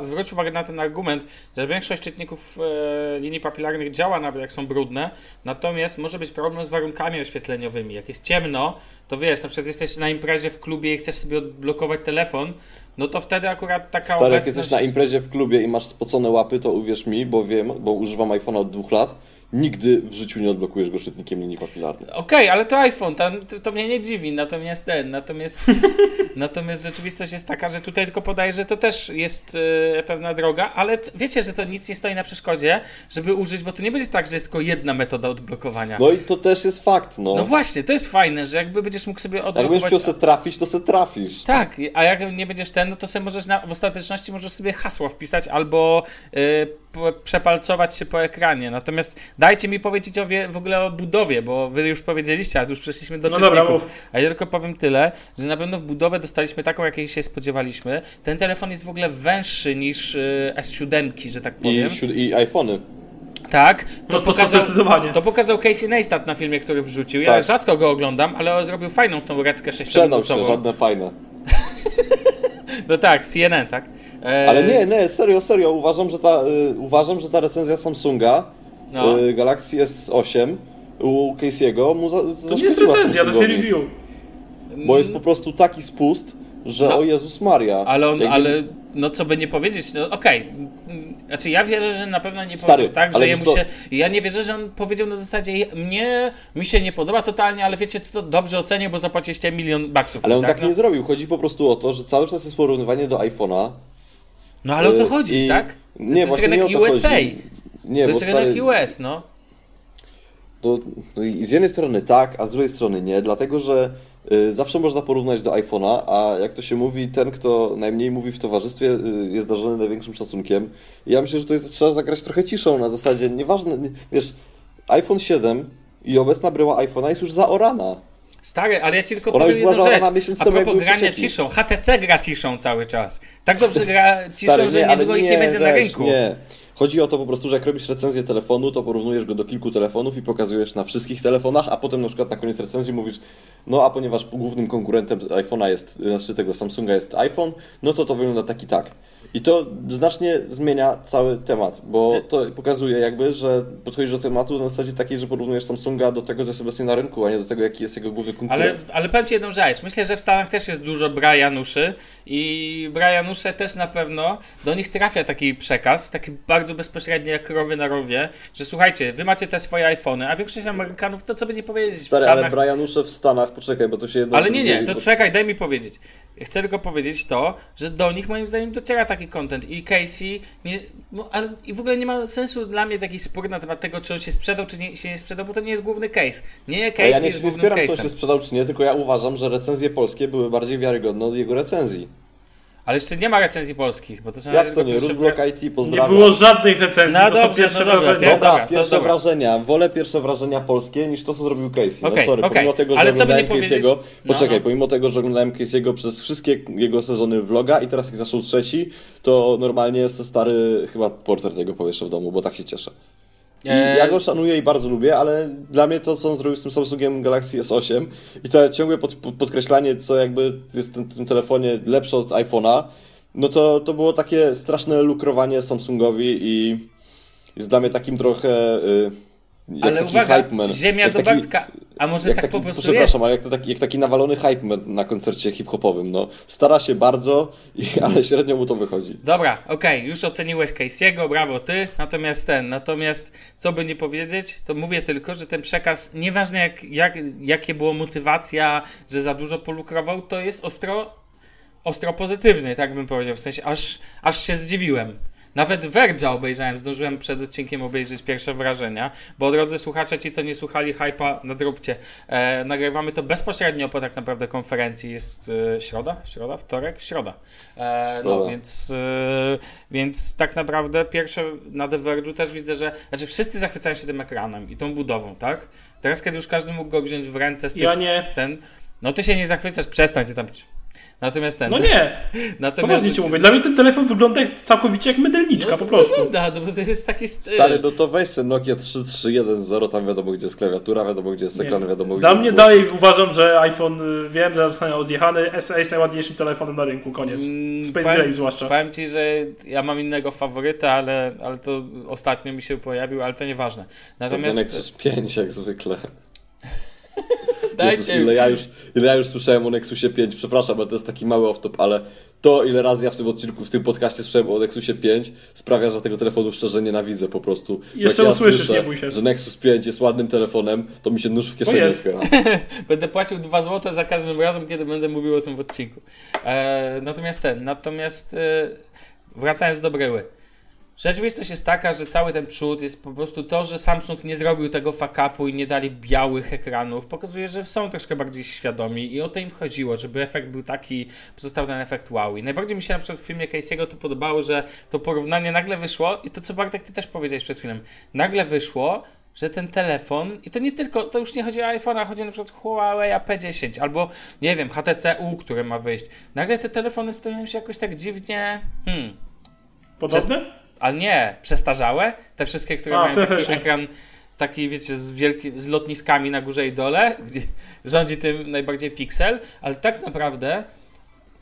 Speaker 2: zwróć uwagę na ten argument, że większość czytników e, linii papilarnych działa nawet jak są brudne, natomiast może być problem z warunkami oświetleniowymi. Jak jest ciemno, to wiesz, na przykład jesteś na imprezie w klubie i chcesz sobie odblokować telefon, no to wtedy akurat taka
Speaker 4: Stary, jak
Speaker 2: obecność...
Speaker 4: jesteś na imprezie w klubie i masz spocone łapy, to uwierz mi, bo wiem, bo używam iPhone'a od dwóch lat, nigdy w życiu nie odblokujesz go czytnikiem linii papilarnej.
Speaker 2: Okej, ale to iPhone, tam, to, to mnie nie dziwi, natomiast ten, natomiast, natomiast rzeczywistość jest taka, że tutaj tylko podaję, że to też jest e, pewna droga, ale wiecie, że to nic nie stoi na przeszkodzie, żeby użyć, bo to nie będzie tak, że jest tylko jedna metoda odblokowania. No,
Speaker 4: No i to też jest fakt, no.
Speaker 2: właśnie, to jest fajne, że jakby będziesz mógł sobie
Speaker 4: jak będziesz
Speaker 2: odblokować...
Speaker 4: chciał se trafić, to se trafisz.
Speaker 2: Tak, a jak nie będziesz ten, no to sobie możesz na, w ostateczności możesz sobie hasło wpisać albo p- przepalcować się po ekranie. Natomiast dajcie mi powiedzieć o wie, w ogóle o budowie, bo wy już powiedzieliście, a już przeszliśmy do
Speaker 3: No dobra,
Speaker 2: czytników.
Speaker 3: mów.
Speaker 2: A ja tylko powiem tyle, że na pewno w budowę dostaliśmy taką, jakiej się spodziewaliśmy. Ten telefon jest w ogóle węższy niż y, S7, że tak
Speaker 4: I,
Speaker 2: powiem.
Speaker 4: siód- i iPhony.
Speaker 2: Tak,
Speaker 3: No to, to zdecydowanie.
Speaker 2: to pokazał Casey Neistat na filmie, który wrzucił. Ja
Speaker 4: Tak.
Speaker 2: rzadko go oglądam, ale on zrobił fajną tą reckę 6
Speaker 4: Sprzedał się, żadne fajne.
Speaker 2: No tak, CNN, tak? E,
Speaker 4: Ale nie, nie, serio, serio, uważam, że ta, y, uważam, że ta recenzja Samsunga
Speaker 2: No.
Speaker 4: y, Galaxy S8 u Casey'ego mu za,
Speaker 3: To nie jest recenzja, to jest review.
Speaker 4: Bo jest po prostu taki spust, że
Speaker 2: No.
Speaker 4: o Jezus Maria.
Speaker 2: Ale on,
Speaker 4: Jakby-
Speaker 2: ale no co by nie powiedzieć, no okej. Mm, Znaczy ja wierzę, że na pewno nie
Speaker 4: Stary,
Speaker 2: powiedział tak, że jemu
Speaker 4: co-
Speaker 2: się. Ja nie wierzę, że on powiedział na zasadzie "Je- mnie mi się nie podoba totalnie, ale wiecie co, dobrze ocenię, bo zapłaciliście milion baksów.
Speaker 4: Ale on tak,
Speaker 2: no?
Speaker 4: nie zrobił. Chodzi po prostu o to, że cały czas jest porównywanie do iPhone'a.
Speaker 2: No ale o to chodzi,
Speaker 4: i-
Speaker 2: tak?
Speaker 4: Nie,
Speaker 2: to jest
Speaker 4: właśnie
Speaker 2: rynek
Speaker 4: nie
Speaker 2: USA.
Speaker 4: chodzi. Nie,
Speaker 2: to
Speaker 4: bo
Speaker 2: jest rynek
Speaker 4: stary,
Speaker 2: US, no.
Speaker 4: to no z jednej strony tak, a z drugiej strony nie, dlatego że y, zawsze można porównać do iPhone'a, a jak to się mówi, ten, kto najmniej mówi w towarzystwie, y, jest darzony największym szacunkiem. I ja myślę, że to jest, trzeba zagrać trochę ciszą na zasadzie, nieważne, nie- wiesz, iPhone 7 i obecna bryła iPhone'a jest już zaorana.
Speaker 2: Stary, ale ja ci tylko
Speaker 4: Ona
Speaker 2: powiem jedną rzecz. A propos grania ciszą. HTC gra ciszą cały czas. Tak dobrze gra ciszą,
Speaker 4: Stary,
Speaker 2: że niedługo ich nie będzie na
Speaker 4: weź,
Speaker 2: rynku.
Speaker 4: Nie. Chodzi o to po prostu, że jak robisz recenzję telefonu, to porównujesz go do kilku telefonów i pokazujesz na wszystkich telefonach, a potem na przykład na koniec recenzji mówisz, no a ponieważ głównym konkurentem iPhone'a jest, znaczy tego Samsunga jest iPhone, no to to wygląda tak i tak. I to znacznie zmienia cały temat, bo to pokazuje jakby, że podchodzisz do tematu na zasadzie takiej, że porównujesz Samsunga do tego, co jest obecnie na rynku, a nie do tego, jaki jest jego główny
Speaker 2: Ale,
Speaker 4: konkurent.
Speaker 2: ale powiem Ci jedną rzecz. Myślę, że w Stanach też jest dużo Brianuszy i Brianusze też na pewno do nich trafia taki przekaz, taki bardzo bezpośredni jak krowy na rowie, że słuchajcie, wy macie te swoje iPhony, a większość Amerykanów to co by nie powiedzieć w
Speaker 4: Stary, ale
Speaker 2: Stanach.
Speaker 4: Brianusze w Stanach, poczekaj, bo to się jedno...
Speaker 2: Ale nie, nie, to czekaj, daj mi powiedzieć. Chcę tylko powiedzieć to, że do nich moim zdaniem dociera taki content i Casey, nie, no, ale, i w ogóle nie ma sensu dla mnie taki spór na temat tego, czy on się sprzedał, czy nie, się nie sprzedał, bo to nie jest główny case. Nie Casey
Speaker 4: ja nie,
Speaker 2: jest
Speaker 4: nie
Speaker 2: głównym
Speaker 4: wspieram, czy on się sprzedał, czy nie, tylko ja uważam, że recenzje polskie były bardziej wiarygodne od jego recenzji.
Speaker 2: Ale jeszcze nie ma recenzji polskich, bo to są
Speaker 4: Jak to nie? Rootblock IT,
Speaker 3: Nie
Speaker 4: pozdrawiam.
Speaker 3: było żadnych recenzji,
Speaker 2: No
Speaker 3: to są
Speaker 2: dobrze,
Speaker 3: pierwsze
Speaker 2: no dobra,
Speaker 3: wrażenia.
Speaker 2: Dobra,
Speaker 4: Dobra, pierwsze
Speaker 2: dobra.
Speaker 4: wrażenia. Wolę pierwsze wrażenia polskie niż to, co zrobił Casey. No
Speaker 2: Okej,
Speaker 4: sorry,
Speaker 2: okej.
Speaker 4: pomimo tego, że
Speaker 2: Ale
Speaker 4: oglądałem
Speaker 2: nie
Speaker 4: Casey'ego,
Speaker 2: No,
Speaker 4: poczekaj,
Speaker 2: no.
Speaker 4: pomimo tego, że oglądałem Casey'ego przez wszystkie jego sezony vloga i teraz jak zaczął trzeci, to normalnie jest stary chyba portret tego powieszę w domu, bo tak się cieszę. I
Speaker 2: Eee,
Speaker 4: ja go szanuję i bardzo lubię, ale dla mnie to, co on zrobił z tym Samsungiem Galaxy S8 i to ciągłe pod, pod, podkreślanie, co jakby jest w tym, tym telefonie lepsze od iPhone'a, no to, to było takie straszne lukrowanie Samsungowi i jest dla mnie takim trochę... Y, jak
Speaker 2: Ale
Speaker 4: taki
Speaker 2: uwaga,
Speaker 4: hype man.
Speaker 2: ziemia
Speaker 4: Jak
Speaker 2: do
Speaker 4: taki-
Speaker 2: Bartka. A może tak
Speaker 4: taki,
Speaker 2: po prostu
Speaker 4: przepraszam,
Speaker 2: jest?
Speaker 4: ale jak, to taki, jak taki nawalony hype man na koncercie hip-hopowym, no. Stara się bardzo, i, ale średnio mu to wychodzi.
Speaker 2: Dobra, okej, już oceniłeś Casey'ego, brawo ty, natomiast ten, natomiast co by nie powiedzieć, to mówię tylko, że ten przekaz, nieważne jak, jak, jakie było motywacja, że za dużo polukrował, to jest ostro, ostro pozytywny, tak bym powiedział, w sensie aż, aż się zdziwiłem. Nawet Verge'a obejrzałem, zdążyłem przed odcinkiem obejrzeć pierwsze wrażenia, bo drodzy słuchacze, ci co nie słuchali hypa, nadróbcie. E, nagrywamy to bezpośrednio po tak naprawdę konferencji. Jest e, środa? Środa? Wtorek? Środa. E, no więc, e, więc tak naprawdę pierwsze na The Verge'u też widzę, że znaczy wszyscy zachwycają się tym ekranem i tą budową, tak? Teraz kiedy już każdy mógł go wziąć w ręce z
Speaker 3: Ja
Speaker 2: tych-
Speaker 3: nie.
Speaker 2: ten, no ty się nie zachwycasz, przestań ty tam. Natomiast ten.
Speaker 3: No nie,
Speaker 2: Natomiast
Speaker 3: poważnie ci mówię. Dla mnie ten telefon wygląda jak, całkowicie jak mydelniczka,
Speaker 2: no,
Speaker 3: po prostu.
Speaker 2: Wygląda, no bo to jest taki styl.
Speaker 4: Stary, no to weź ten Nokia 3310, tam wiadomo gdzie jest klawiatura, wiadomo gdzie jest
Speaker 3: Nie.
Speaker 4: ekran, wiadomo gdzie
Speaker 3: Dla
Speaker 4: jest
Speaker 3: mnie
Speaker 4: głos.
Speaker 3: dalej uważam, że iPhone, y, wiem, że zostanie odjechany, SE jest najładniejszym telefonem na rynku, koniec.
Speaker 2: Mm,
Speaker 3: Space Gray zwłaszcza.
Speaker 2: Powiem ci, że ja mam innego faworyta, ale, ale to ostatnio mi się pojawił, ale to nieważne.
Speaker 4: Pewnie
Speaker 2: Natomiast
Speaker 4: Nexus 5 jak zwykle.
Speaker 2: dajcie,
Speaker 4: Jezus, ile ja, już, ile ja już słyszałem o Nexusie 5, przepraszam, ale to jest taki mały off-top, ale to ile razy ja w tym odcinku, w tym podcaście słyszałem o Nexusie 5 sprawia, że tego telefonu szczerze nienawidzę po prostu.
Speaker 3: Jeszcze
Speaker 4: Jak ja
Speaker 3: usłyszysz,
Speaker 4: słyszę,
Speaker 3: nie bój się.
Speaker 4: że Nexus 5 jest ładnym telefonem, to mi się nóż w kieszeni otwiera.
Speaker 2: będę płacił 2 zł za każdym razem, kiedy będę mówił o tym w odcinku. E, natomiast ten, natomiast e, wracając do bryły. Rzeczywistość jest taka, że cały ten przód jest po prostu to, że Samsung nie zrobił tego fuck-upu i nie dali białych ekranów, pokazuje, że są troszkę bardziej świadomi i o to im chodziło, żeby efekt był taki, pozostał ten efekt wow. I najbardziej mi się na przykład w filmie Casey'ego to podobało, że to porównanie nagle wyszło i to co Bartek ty też powiedziałeś przed chwilą, nagle wyszło, że ten telefon, i to nie tylko, to już nie chodzi o iPhone'a, chodzi na przykład o Huawei P10 albo, nie wiem, HTC U, które ma wyjść. Nagle te telefony stają się jakoś tak dziwnie, hmm,
Speaker 3: Podobne?
Speaker 2: Ale nie, przestarzałe. Te wszystkie, które
Speaker 3: A,
Speaker 2: mają taki
Speaker 3: sensie.
Speaker 2: ekran taki, wiecie, z, wielki, z lotniskami na górze i dole, gdzie rządzi tym najbardziej piksel, ale tak naprawdę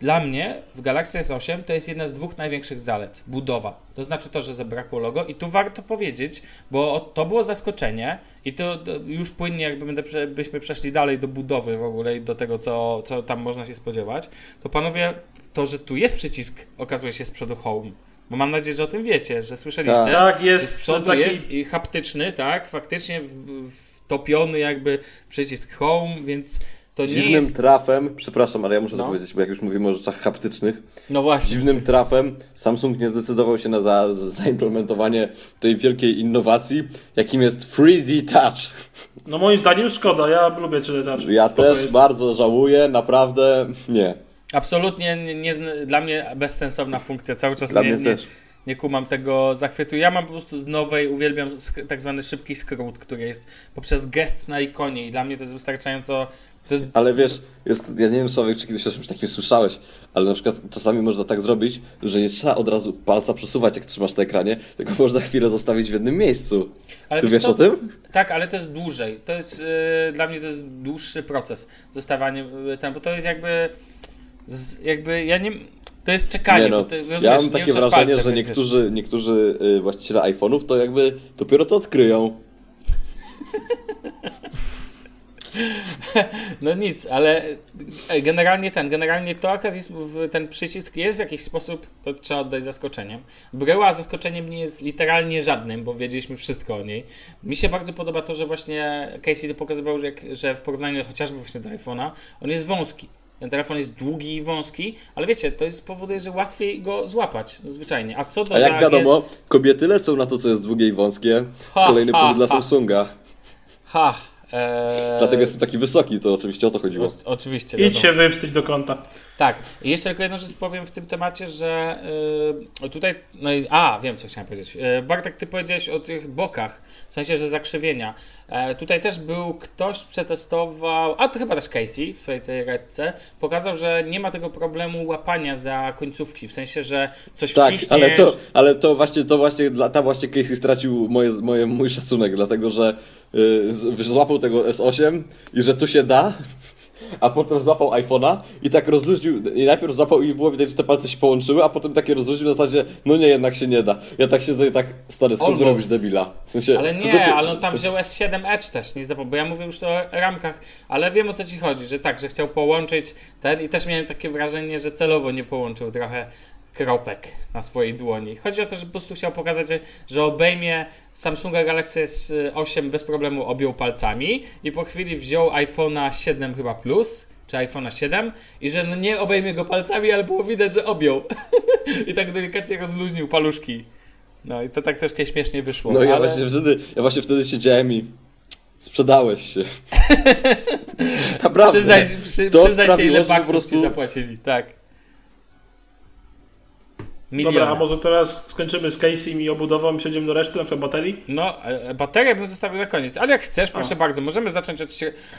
Speaker 2: dla mnie w Galaxy S8 to jest jedna z dwóch największych zalet. Budowa. To znaczy to, że zabrakło logo i tu warto powiedzieć, bo to było zaskoczenie i to już płynnie jakby będę, byśmy przeszli dalej do budowy w ogóle i do tego, co, co tam można się spodziewać, to panowie, to, że tu jest przycisk, okazuje się z przodu Home. Bo mam nadzieję, że o tym wiecie, że słyszeliście.
Speaker 3: Tak,
Speaker 2: Z
Speaker 3: jest
Speaker 2: przodu
Speaker 3: taki...
Speaker 2: jest i haptyczny, tak, faktycznie wtopiony jakby przycisk Home, więc to nie
Speaker 4: Dziwnym
Speaker 2: jest...
Speaker 4: trafem, przepraszam, ale ja muszę
Speaker 2: No.
Speaker 4: to powiedzieć, bo jak już mówimy o rzeczach haptycznych,
Speaker 2: No właśnie.
Speaker 4: dziwnym trafem Samsung nie zdecydował się na za, zaimplementowanie tej wielkiej innowacji, jakim jest 3D Touch.
Speaker 3: No moim zdaniem szkoda, ja lubię 3D Touch.
Speaker 4: Ja
Speaker 3: Spoko
Speaker 4: też
Speaker 3: jest.
Speaker 4: bardzo żałuję, naprawdę nie.
Speaker 2: Absolutnie nie, nie, dla mnie bezsensowna funkcja. Cały czas
Speaker 4: Dla
Speaker 2: nie, nie, nie kumam tego zachwytu. Ja mam po prostu z nowej, uwielbiam tak zwany szybki skrót, który jest poprzez gest na ikonie i dla mnie to jest wystarczająco... To jest,
Speaker 4: Ale wiesz, jest, ja nie wiem Sławek, czy kiedyś o czymś takim słyszałeś, ale na przykład czasami można tak zrobić, że nie trzeba od razu palca przesuwać, jak trzymasz na ekranie, tylko można chwilę zostawić w jednym miejscu.
Speaker 2: ale
Speaker 4: Ty
Speaker 2: wiesz co?
Speaker 4: o tym?
Speaker 2: Tak, ale to jest dłużej. To jest yy, dla mnie to jest dłuższy proces zostawanie yy, tam, bo to jest jakby z, jakby ja nie to jest czekanie,
Speaker 4: Nie no,
Speaker 2: bo ty, rozumiesz,
Speaker 4: ja mam takie wrażenie, że
Speaker 2: wiesz.
Speaker 4: niektórzy, niektórzy y, właściciele iPhone'ów to jakby dopiero to odkryją.
Speaker 2: No nic, ale e, generalnie ten, generalnie to akurat jest, ten przycisk jest w jakiś sposób, to trzeba oddać zaskoczeniem. Bryła zaskoczeniem nie jest literalnie żadnym, bo wiedzieliśmy wszystko o niej. Mi się bardzo podoba to, że właśnie Casey to pokazywał, że, że w porównaniu chociażby właśnie do iPhone'a, on jest wąski. Ten telefon jest długi i wąski, ale wiecie, to jest powoduje, że łatwiej go złapać, no zwyczajnie. A co do
Speaker 4: A jak wiadomo, kobiety lecą na to, co jest długie i wąskie.
Speaker 2: Ha,
Speaker 4: Kolejny
Speaker 2: ha,
Speaker 4: punkt dla
Speaker 2: ha.
Speaker 4: Samsunga.
Speaker 2: Ha, e,
Speaker 4: Dlatego jestem taki wysoki, to oczywiście o to chodziło.
Speaker 2: o, oczywiście.
Speaker 3: Idź się wypstać do kąta.
Speaker 2: Tak. I jeszcze tylko jedną rzecz powiem w tym temacie, że yy, tutaj. No i, a, wiem co chciałem powiedzieć. Yy, Bartek, ty powiedziałeś o tych bokach, w sensie, że zakrzywienia. E, tutaj też był ktoś przetestował, a to chyba też Casey w swojej tej redce, pokazał, że nie ma tego problemu łapania za końcówki, w sensie, że coś
Speaker 4: Tak,
Speaker 2: wciśniesz.
Speaker 4: ale to, ale to właśnie, to właśnie, dla, tam właśnie Casey stracił moje, moje, mój szacunek, dlatego że y, z- złapał tego S8 i że tu się da, a potem złapał iPhone'a i tak rozluźnił, i najpierw złapał i było widać, że te palce się połączyły, a potem takie rozluźnił w zasadzie, no nie, jednak się nie da. Ja tak siedzę i tak, stary, skąd
Speaker 2: Almost.
Speaker 4: robisz debila? W sensie,
Speaker 2: Ale nie,
Speaker 4: ty-
Speaker 2: ale on tam wziął S7 Edge też, nie zapomnę, bo ja mówię już to o ramkach, ale wiem o co ci chodzi, że tak, że chciał połączyć ten i też miałem takie wrażenie, że celowo nie połączył trochę kropek na swojej dłoni. Chodzi o to, że po prostu chciał pokazać, że, że obejmie Samsunga Galaxy S8 bez problemu objął palcami i po chwili wziął iPhone'a 7 chyba Plus, czy iPhone'a 7 i że no nie obejmie go palcami, ale było widać, że objął. I tak delikatnie rozluźnił paluszki. No i to tak troszkę śmiesznie wyszło.
Speaker 4: No ja
Speaker 2: ale...
Speaker 4: właśnie wtedy, ja właśnie wtedy siedziałem i sprzedałeś się. Naprawdę.
Speaker 2: Przyznaj, przy, przyznaj się, ile baksów
Speaker 4: prostu-
Speaker 2: ci zapłacili. Tak.
Speaker 3: Dobra, a może teraz skończymy z Casey i obudową i przejdziemy do reszty, na przykład baterii?
Speaker 2: No, e, baterię bym zostawił na koniec. Ale jak chcesz, proszę bardzo, możemy zacząć od,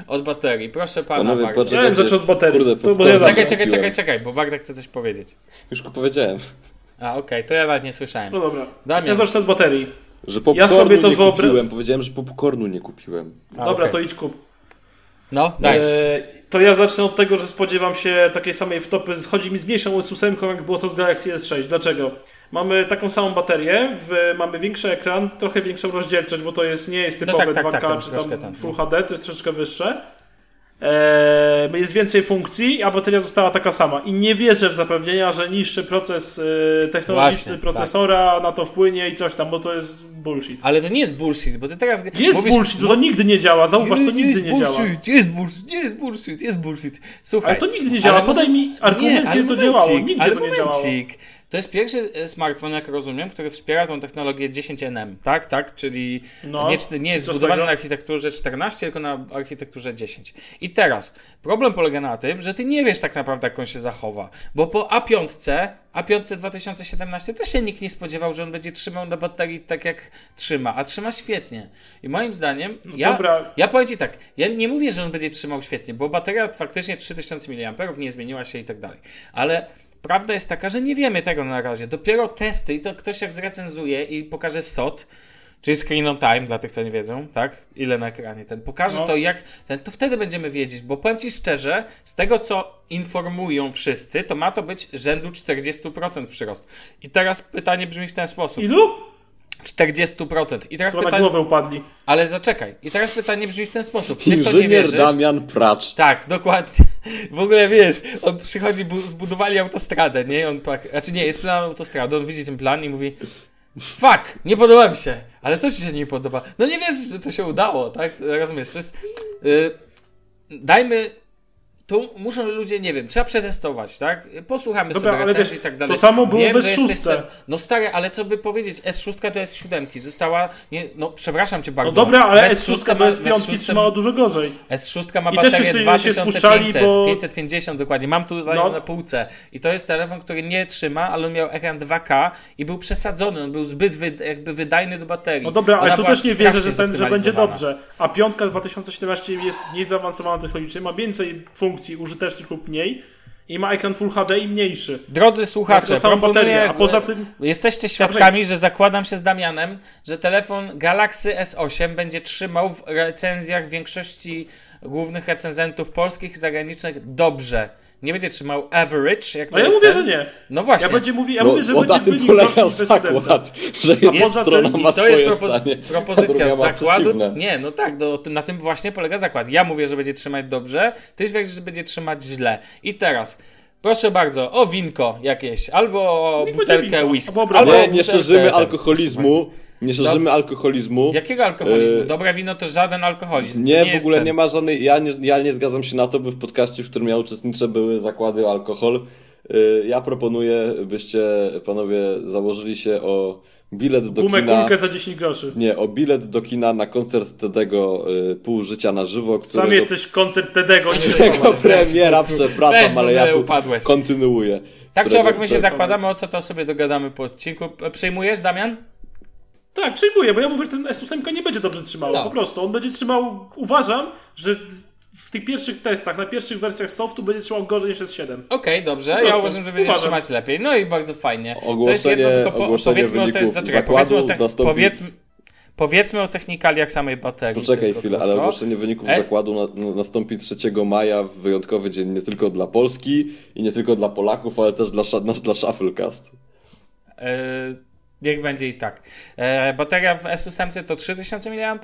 Speaker 2: od baterii. Proszę pana
Speaker 4: Panowie,
Speaker 2: bardzo.
Speaker 4: poczekajcie.
Speaker 3: Ja bym zaczął od baterii.
Speaker 4: Kurde,
Speaker 3: To bo
Speaker 4: to-
Speaker 3: ja
Speaker 2: Czekaj, czekaj, czekaj, czekaj, bo Bagda chce coś powiedzieć.
Speaker 4: Już go powiedziałem,
Speaker 2: A, okej, to ja nawet nie słyszałem.
Speaker 3: No dobra.
Speaker 2: Damian.
Speaker 3: Ja zacznę od baterii.
Speaker 4: że popcornu
Speaker 3: sobie to
Speaker 4: nie
Speaker 3: wyobra-
Speaker 4: kupiłem. Powiedziałem, że popcornu nie kupiłem.
Speaker 2: A,
Speaker 3: Dobra,
Speaker 2: okej.
Speaker 3: to idź kup.
Speaker 2: No, daj.
Speaker 3: E, to ja zacznę od tego, że spodziewam się takiej samej wtopy. Chodzi mi z mniejszą S8, jak było to z Galaxy S6. Dlaczego? Mamy taką samą baterię, w, mamy większy ekran, trochę większą rozdzielczość, bo to jest, nie jest
Speaker 2: No
Speaker 3: typowe
Speaker 2: tak, tak,
Speaker 3: 2K
Speaker 2: tak, tam
Speaker 3: czy
Speaker 2: troszkę
Speaker 3: tam
Speaker 2: tam,
Speaker 3: Full
Speaker 2: no.
Speaker 3: HD, to jest troszeczkę wyższe. E, jest więcej funkcji, a bateria została taka sama. I nie wierzę w zapewnienia, że niższy proces e, technologiczny
Speaker 2: Właśnie, tak.
Speaker 3: procesora na to wpłynie i coś tam, bo to jest bullshit.
Speaker 2: Ale to nie jest bullshit, bo ty teraz
Speaker 3: Jest
Speaker 2: mówisz...
Speaker 3: bullshit, bo to nigdy nie działa. Zauważ, to nigdy nie działa.
Speaker 2: bullshit, Jest bullshit, jest bullshit, jest bullshit. Słuchaj.
Speaker 3: Ale to nigdy nie działa. Podaj mi argument,
Speaker 2: ale
Speaker 3: kiedy to działało. Nigdzie to nie działało.
Speaker 2: To jest pierwszy e, smartfon, jak rozumiem, który wspiera tą technologię 10nm, tak? tak? Czyli
Speaker 3: No,
Speaker 2: nie, nie jest zbudowany
Speaker 3: tego?
Speaker 2: na architekturze 14, tylko na architekturze 10. I teraz problem polega na tym, że ty nie wiesz tak naprawdę, jak on się zachowa. Bo po A5, A5 2017 też się nikt nie spodziewał, że on będzie trzymał na baterii tak jak trzyma, a trzyma świetnie. I moim zdaniem, ja,
Speaker 3: No dobra.
Speaker 2: ja powiem Ci tak, ja nie mówię, że on będzie trzymał świetnie, bo bateria faktycznie 3000 mAh nie zmieniła się i tak dalej. Ale prawda jest taka, że nie wiemy tego na razie. Dopiero testy i to ktoś jak zrecenzuje i pokaże SOT, czyli screen on time, dla tych, co nie wiedzą, tak? Ile na ekranie ten. Pokaże
Speaker 3: No.
Speaker 2: to jak, ten, to wtedy będziemy wiedzieć, bo powiem Ci szczerze, z tego, co informują wszyscy, to ma to być rzędu 40% przyrost. I teraz pytanie brzmi w ten sposób.
Speaker 3: Ilu?
Speaker 2: 40%. I teraz
Speaker 3: Chyba na
Speaker 2: pytanie,
Speaker 3: głowę upadli.
Speaker 2: ale zaczekaj. I teraz pytanie brzmi w ten sposób. Ty w to nie
Speaker 4: Inżynier
Speaker 2: wierzysz?
Speaker 4: Damian Pracz.
Speaker 2: Tak, dokładnie. W ogóle wiesz, on przychodzi, bu- zbudowali autostradę, nie? On tak, znaczy nie, jest plan autostrady, on widzi ten plan i mówi Fuck, nie podoba mi się, ale co ci się nie podoba? No nie wiesz, że to się udało, tak? Rozumiesz, to jest... Yy, dajmy tu muszą ludzie, nie wiem, trzeba przetestować, tak? Posłuchamy
Speaker 3: Dobra,
Speaker 2: sobie
Speaker 3: ale
Speaker 2: recenzji
Speaker 3: wiesz,
Speaker 2: i tak dalej.
Speaker 3: to samo było
Speaker 2: Wiem,
Speaker 3: w
Speaker 2: że
Speaker 3: S6.
Speaker 2: jesteś ten- No stary, ale co by powiedzieć, S6 to S7, została, nie, no przepraszam cię
Speaker 3: No
Speaker 2: bardzo.
Speaker 3: dobra, ale
Speaker 2: S6
Speaker 3: S6
Speaker 2: ma-
Speaker 3: do S5
Speaker 2: S6
Speaker 3: trzymało dużo gorzej.
Speaker 2: S6 ma
Speaker 3: I
Speaker 2: baterię
Speaker 3: wszyscy się
Speaker 2: 2500,
Speaker 3: spuszczali, bo-
Speaker 2: 550 dokładnie. Mam tu
Speaker 3: No.
Speaker 2: na półce. I to jest telefon, który nie trzyma, ale on miał ekran 2K i był przesadzony. On był zbyt wy, jakby wydajny do baterii.
Speaker 3: No dobra, ale tu też nie wierzę, że, ten, że będzie dobrze. A piątka 2017 jest mniej zaawansowana technologicznie, ma więcej funkcji użytecznych lub mniej i ma ekran Full HD i mniejszy.
Speaker 2: Drodzy słuchacze,
Speaker 3: samą
Speaker 2: proponuję,
Speaker 3: baterię, a poza tym-
Speaker 2: jesteście świadkami, że zakładam się z Damianem, że telefon Galaxy S8 będzie trzymał w recenzjach większości głównych recenzentów polskich i zagranicznych dobrze. Nie będzie trzymał average, jak to
Speaker 3: No ja
Speaker 2: jest
Speaker 3: mówię,
Speaker 2: ten.
Speaker 3: że nie.
Speaker 2: No właśnie.
Speaker 3: Ja, będzie mówi, ja
Speaker 4: No,
Speaker 3: mówię, że
Speaker 4: bo
Speaker 3: będzie wynik S7.
Speaker 4: zakład, że jedna
Speaker 3: poza tym-
Speaker 4: strona ma
Speaker 2: I to jest propozy-
Speaker 4: zdanie,
Speaker 2: propozycja zakładu.
Speaker 4: przeciwne.
Speaker 2: Nie, no tak, do, na tym właśnie polega zakład. Ja mówię, że będzie trzymać dobrze, ty wierzysz, że będzie trzymać źle. I teraz, proszę bardzo, o winko jakieś, albo butelkę whisky.
Speaker 3: albo.
Speaker 4: Nie, nie szerzymy alkoholizmu, nie szerzymy alkoholizmu.
Speaker 2: Jakiego alkoholizmu?
Speaker 4: E,
Speaker 2: Dobre wino to żaden alkoholizm.
Speaker 4: Nie,
Speaker 2: To
Speaker 4: w
Speaker 2: jest
Speaker 4: ogóle
Speaker 2: ten.
Speaker 4: nie ma żadnej. Ja nie, ja nie zgadzam się na to, by w podcaście, w którym ja uczestniczę, były zakłady o alkohol. Y, Ja proponuję, byście panowie założyli się o bilet do
Speaker 3: Gumę
Speaker 4: kina.
Speaker 3: kulkę za 10 groszy.
Speaker 4: Nie, o bilet do kina na koncert Tedego y, Pół Życia na żywo,
Speaker 3: Sam
Speaker 4: którego,
Speaker 3: jesteś koncert Tedego, nie
Speaker 4: którego premiera, przepraszam,
Speaker 2: Weź,
Speaker 4: ale ja tu
Speaker 2: upadłeś.
Speaker 4: kontynuuję.
Speaker 2: Tak czy owak my się zakładamy, o co to sobie dogadamy po odcinku. Przejmujesz, Damian?
Speaker 3: Tak, przyjmuję, bo ja mówię, że ten S8 nie będzie dobrze trzymał.
Speaker 2: No.
Speaker 3: Po prostu. On będzie trzymał, uważam, że w tych pierwszych testach, na pierwszych wersjach softu będzie trzymał gorzej niż S7.
Speaker 2: Okej, dobrze.
Speaker 3: prostu,
Speaker 2: Ja uważam, że będzie
Speaker 3: uważam.
Speaker 2: trzymać lepiej. No i bardzo fajnie.
Speaker 4: Ogłoszenie- ogłoszenie
Speaker 2: powiedzmy o, te,
Speaker 4: wyników
Speaker 2: zaczekaj,
Speaker 4: zakładu
Speaker 2: powiedzmy, o te,
Speaker 4: nastąpi-
Speaker 2: powiedzmy, powiedzmy o technikaliach samej baterii.
Speaker 4: Poczekaj
Speaker 2: tylko
Speaker 4: chwilę, ale ogłoszenie wyników
Speaker 2: E?
Speaker 4: zakładu na, na, nastąpi 3 maja w wyjątkowy dzień nie tylko dla Polski i nie tylko dla Polaków, ale też dla, dla Shufflecast.
Speaker 2: E, niech będzie i tak. E, bateria w S8 to 3000 mAh,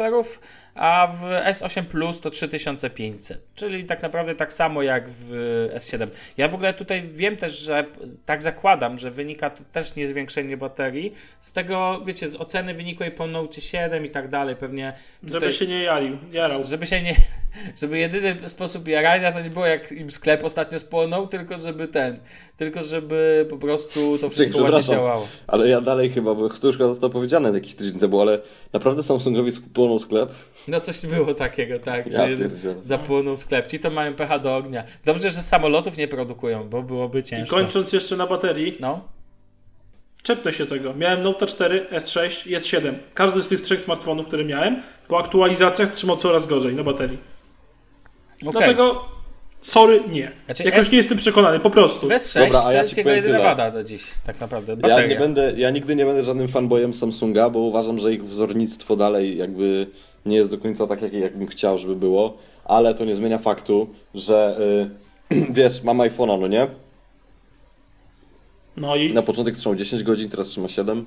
Speaker 2: a w S8 Plus to 3500. Czyli tak naprawdę tak samo jak w S7. Ja w ogóle tutaj wiem też, że tak zakładam, że wynika to też nie zwiększenie baterii. Z tego, wiecie, z oceny wynikłej po Note 7 i tak dalej. Pewnie tutaj,
Speaker 3: Żeby się nie jarił, jarał.
Speaker 2: żeby się nie. Żeby jedyny sposób jarania to nie było jak im sklep ostatnio spłonął, tylko żeby ten. Tylko żeby po prostu to wszystko ładnie
Speaker 4: Przepraszam,
Speaker 2: działało.
Speaker 4: ale ja dalej chyba, bo to już chyba zostało powiedziane jakiś tydzień temu, ale naprawdę Samsungowi spłonął sklep.
Speaker 2: No coś było takiego, tak,
Speaker 4: Ja
Speaker 2: że zapłonął sklep. Ci to mają pecha do ognia. Dobrze, że samolotów nie produkują, bo byłoby
Speaker 3: I
Speaker 2: ciężko.
Speaker 3: kończąc jeszcze na baterii,
Speaker 2: No.
Speaker 3: czepnę się tego. Miałem Note 4, S6 i S7. Każdy z tych trzech smartfonów, które miałem, po aktualizacjach trzymał coraz gorzej na baterii.
Speaker 2: Okay.
Speaker 3: Dlatego, sorry, nie.
Speaker 2: Znaczy,
Speaker 3: Jakoś
Speaker 2: S-
Speaker 3: nie jestem przekonany, po prostu.
Speaker 2: Bez 6
Speaker 4: Dobra, a ja
Speaker 2: to jest
Speaker 4: ci
Speaker 2: jego jedyna
Speaker 4: tyle.
Speaker 2: wada do dziś, tak naprawdę.
Speaker 4: Ja,
Speaker 2: Bateria.
Speaker 4: nie będę, ja nigdy nie będę żadnym fanboyem Samsunga, bo uważam, że ich wzornictwo dalej jakby nie jest do końca tak, jak, jak bym chciał, żeby było, ale to nie zmienia faktu, że y, wiesz, mam iPhone'a, no nie?
Speaker 3: No i
Speaker 4: Na początek trzymał 10 godzin, teraz trzyma 7.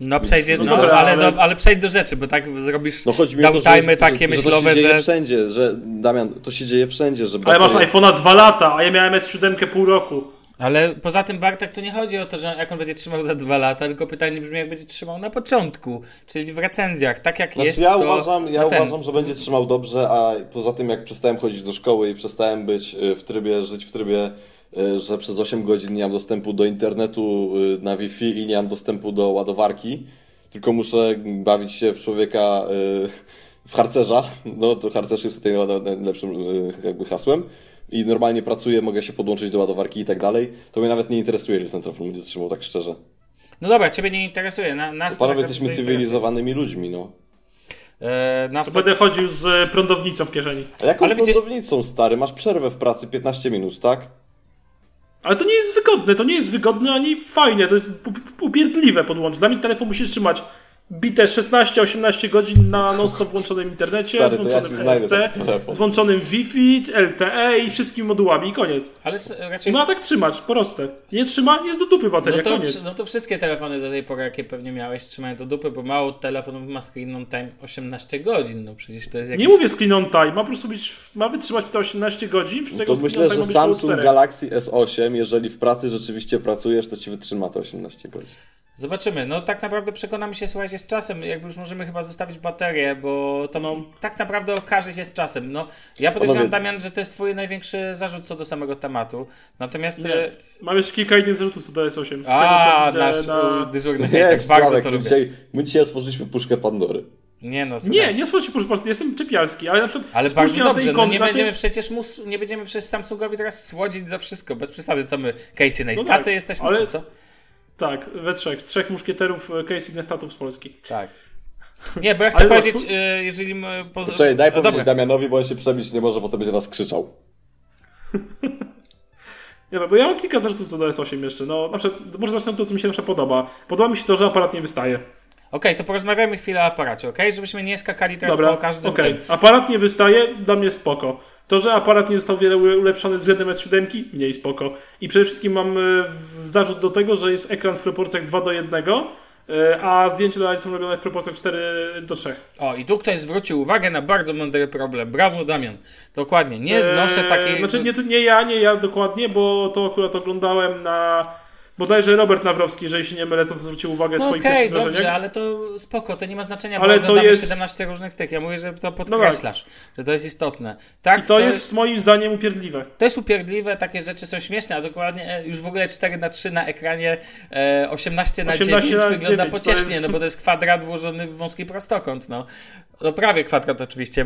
Speaker 2: No przejdzie, no, ale,
Speaker 3: ale-
Speaker 2: Do, ale przejdź do rzeczy, bo tak zrobisz
Speaker 4: No chodzi mi o to, że, jest,
Speaker 2: takie
Speaker 4: że,
Speaker 2: myślowe,
Speaker 4: że to się dzieje
Speaker 2: że...
Speaker 4: wszędzie, że Damian, to się dzieje wszędzie, że
Speaker 3: Ale masz
Speaker 4: baterie-
Speaker 3: iPhone'a 2 lata, a ja miałem S7 pół roku.
Speaker 2: Ale poza tym Bartek to nie chodzi o to, że jak on będzie trzymał za dwa lata, tylko pytanie brzmi jak będzie trzymał na początku, czyli w recenzjach, tak jak
Speaker 4: Znaczy,
Speaker 2: jest
Speaker 4: ja
Speaker 2: to
Speaker 4: uważam, ja
Speaker 2: ten.
Speaker 4: uważam, że będzie trzymał dobrze, a poza tym jak przestałem chodzić do szkoły i przestałem być y, w trybie, żyć w trybie, y, że przez 8 godzin nie mam dostępu do internetu y, na Wi-Fi i nie mam dostępu do ładowarki, tylko muszę bawić się w człowieka w harcerza, no to harcerz jest tutaj naj- najlepszym jakby hasłem i normalnie pracuję, mogę się podłączyć do ładowarki i tak dalej, to mnie nawet nie interesuje, ile ten telefon będzie trzymał, tak szczerze.
Speaker 2: No dobra, ciebie nie interesuje. Na, nas
Speaker 4: Panowie, jesteśmy
Speaker 2: interesuje.
Speaker 4: cywilizowanymi ludźmi, no.
Speaker 2: E, nas
Speaker 3: To
Speaker 2: to...
Speaker 3: będę chodził z prądownicą w kieszeni.
Speaker 4: A jaką
Speaker 2: Ale wiecie-
Speaker 4: prądownicą, stary? Masz przerwę w pracy 15 minut, tak?
Speaker 3: Ale to nie jest wygodne, to nie jest wygodne ani fajnie, to jest upierdliwe podłączyć. Dla mnie telefon musi trzymać bite 16-18 godzin na non-stop włączonym internecie,
Speaker 4: Stary,
Speaker 3: z
Speaker 4: to ja
Speaker 3: włączonym
Speaker 4: znajdę
Speaker 3: NFC, z włączonym Wi-Fi, LTE i wszystkimi modułami i koniec.
Speaker 2: Ale raczej...
Speaker 3: ma tak trzymać, proste. Nie trzyma, jest do dupy bateria,
Speaker 2: No to,
Speaker 3: koniec.
Speaker 2: no to wszystkie telefony do tej pory, jakie pewnie miałeś, trzymają do dupy, bo mało telefonów ma screen on time 18 godzin. No przecież to jest jakiś...
Speaker 3: Nie mówię screen on time, ma po prostu być, ma wytrzymać te 18 godzin, z czego
Speaker 4: To
Speaker 3: screen
Speaker 4: myślę, że Samsung
Speaker 3: 4.
Speaker 4: Galaxy S8, jeżeli w pracy rzeczywiście pracujesz, to ci wytrzyma te 18 godzin.
Speaker 2: Zobaczymy. No tak naprawdę przekonamy się, słuchajcie, z czasem. Jakby już możemy chyba zostawić baterię, bo to
Speaker 3: No.
Speaker 2: tak naprawdę okaże się z czasem. No, ja podejrzewam,
Speaker 4: Panowie-
Speaker 2: Damian, że to jest twój największy zarzut co do samego tematu. Natomiast...
Speaker 3: Nie.
Speaker 2: e,
Speaker 3: Mam jeszcze kilka innych zarzutów co do S8. Z
Speaker 2: A, nasz
Speaker 3: na...
Speaker 2: dyżurny
Speaker 4: Nie,
Speaker 2: hejter, bardzo
Speaker 4: Sławek,
Speaker 2: to
Speaker 4: my
Speaker 2: lubię.
Speaker 4: dzisiaj, my dzisiaj otworzyliśmy puszkę Pandory.
Speaker 2: Nie no, słuchaj.
Speaker 3: Nie, nie otworzy się push jestem czepialski, ale na przykład
Speaker 2: Ale
Speaker 3: spójrzcie
Speaker 2: bardzo
Speaker 3: na
Speaker 2: dobrze,
Speaker 3: tej
Speaker 2: no
Speaker 3: ikon-
Speaker 2: nie
Speaker 3: na
Speaker 2: będziemy
Speaker 3: tej-
Speaker 2: przecież mus, nie będziemy przecież Samsungowi teraz słodzić za wszystko, bez przesady, co my, Casey
Speaker 3: No
Speaker 2: Neistaty
Speaker 3: tak,
Speaker 2: jesteśmy,
Speaker 3: ale-
Speaker 2: czy co?
Speaker 3: Tak, we trzech. Trzech muszkieterów e, Casey Nestatów z Polski.
Speaker 2: Tak. Nie, bo ja chcę
Speaker 3: Ale
Speaker 2: powiedzieć,
Speaker 3: zobacz,
Speaker 2: e, jeżeli... poz-
Speaker 4: Czekaj, daj
Speaker 2: no
Speaker 4: powiedzieć
Speaker 2: dobra.
Speaker 4: Damianowi, bo on się przebić nie może, bo to będzie nas krzyczał.
Speaker 3: Nie wiem, bo ja mam kilka zarzutów co do S8 jeszcze. No, na przykład, może zacznę od tego, co mi się na przykład podoba. Podoba mi się to, że aparat nie wystaje.
Speaker 2: Okej, to porozmawiamy chwilę o aparacie, okej? Żebyśmy nie skakali teraz
Speaker 3: Dobra,
Speaker 2: po każdym
Speaker 3: okej.
Speaker 2: tym.
Speaker 3: Aparat nie wystaje, dla mnie spoko. To, że aparat nie został wiele ule- ulepszony względem S7, mniej spoko. I przede wszystkim mam e, zarzut do tego, że jest ekran w proporcjach 2 do 1, e, a zdjęcia dalej są robione w proporcjach 4 do 3.
Speaker 2: O, i tu ktoś zwrócił uwagę na bardzo mądry problem. Brawo, Damian. Dokładnie, nie znoszę
Speaker 3: Eee,
Speaker 2: takiej...
Speaker 3: Znaczy nie, nie ja, nie ja dokładnie, bo to akurat oglądałem na... Bodajże Robert Nawrowski, jeżeli się nie mylę, to zwrócił uwagę
Speaker 2: No
Speaker 3: swoich
Speaker 2: okej,
Speaker 3: pierwszych
Speaker 2: dobrze,
Speaker 3: wrażeniach.
Speaker 2: ale to spoko, to nie ma znaczenia,
Speaker 3: Ale
Speaker 2: bo
Speaker 3: to jest-
Speaker 2: 17 różnych tych. Ja mówię, że to podkreślasz, że to jest istotne. Tak,
Speaker 3: I to jest moim zdaniem upierdliwe.
Speaker 2: To jest upierdliwe, takie rzeczy są śmieszne, a dokładnie e, już w ogóle 4 na 3 na ekranie e, 18 na
Speaker 3: 18
Speaker 2: 9
Speaker 3: na
Speaker 2: wygląda
Speaker 3: 9, to
Speaker 2: pociesznie,
Speaker 3: jest-
Speaker 2: no bo to jest kwadrat włożony w wąski prostokąt, no. No prawie kwadrat oczywiście,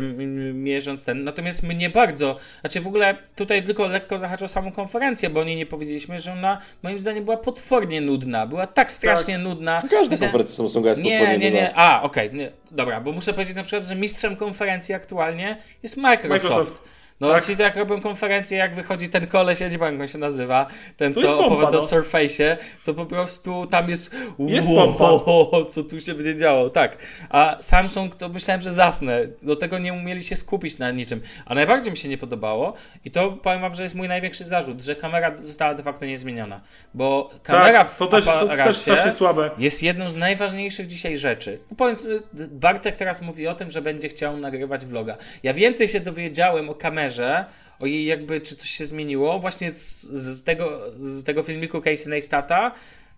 Speaker 2: mierząc ten. Natomiast mnie bardzo, znaczy w ogóle tutaj tylko lekko zahaczę o samą konferencję, bo o niej nie powiedzieliśmy, że ona moim zdaniem była potwornie nudna. Była tak strasznie nudna.
Speaker 4: Każda
Speaker 2: Myślałem-
Speaker 4: konferencja Samsunga jest
Speaker 2: nie,
Speaker 4: potwornie
Speaker 2: nie, nie.
Speaker 4: nudna.
Speaker 2: A, okej. nie. Dobra, bo muszę powiedzieć na przykład, że mistrzem konferencji aktualnie jest Microsoft.
Speaker 3: Microsoft.
Speaker 2: No,
Speaker 3: Tak.
Speaker 2: to jak robią konferencję, jak wychodzi ten koleś, ja nie pamiętam się nazywa, ten
Speaker 3: To
Speaker 2: co
Speaker 3: pompa,
Speaker 2: opowiada o
Speaker 3: no.
Speaker 2: Surface'ie, to po prostu tam jest,
Speaker 3: Jest
Speaker 2: wow, co tu się będzie działo, tak. A Samsung to myślałem, że zasnę, do tego nie umieli się skupić na niczym. A najbardziej mi się nie podobało i to powiem wam, że jest mój największy zarzut, że kamera została de facto niezmieniona, bo kamera
Speaker 3: tak,
Speaker 2: w
Speaker 3: to też, to też strasznie słabe.
Speaker 2: jest jedną z najważniejszych dzisiaj rzeczy. No Powiem, Bartek teraz mówi o tym, że będzie chciał nagrywać vloga. Ja więcej się dowiedziałem o kamerze, o jej jakby, czy coś się zmieniło, właśnie z, z, tego, z tego filmiku Casey Neistata,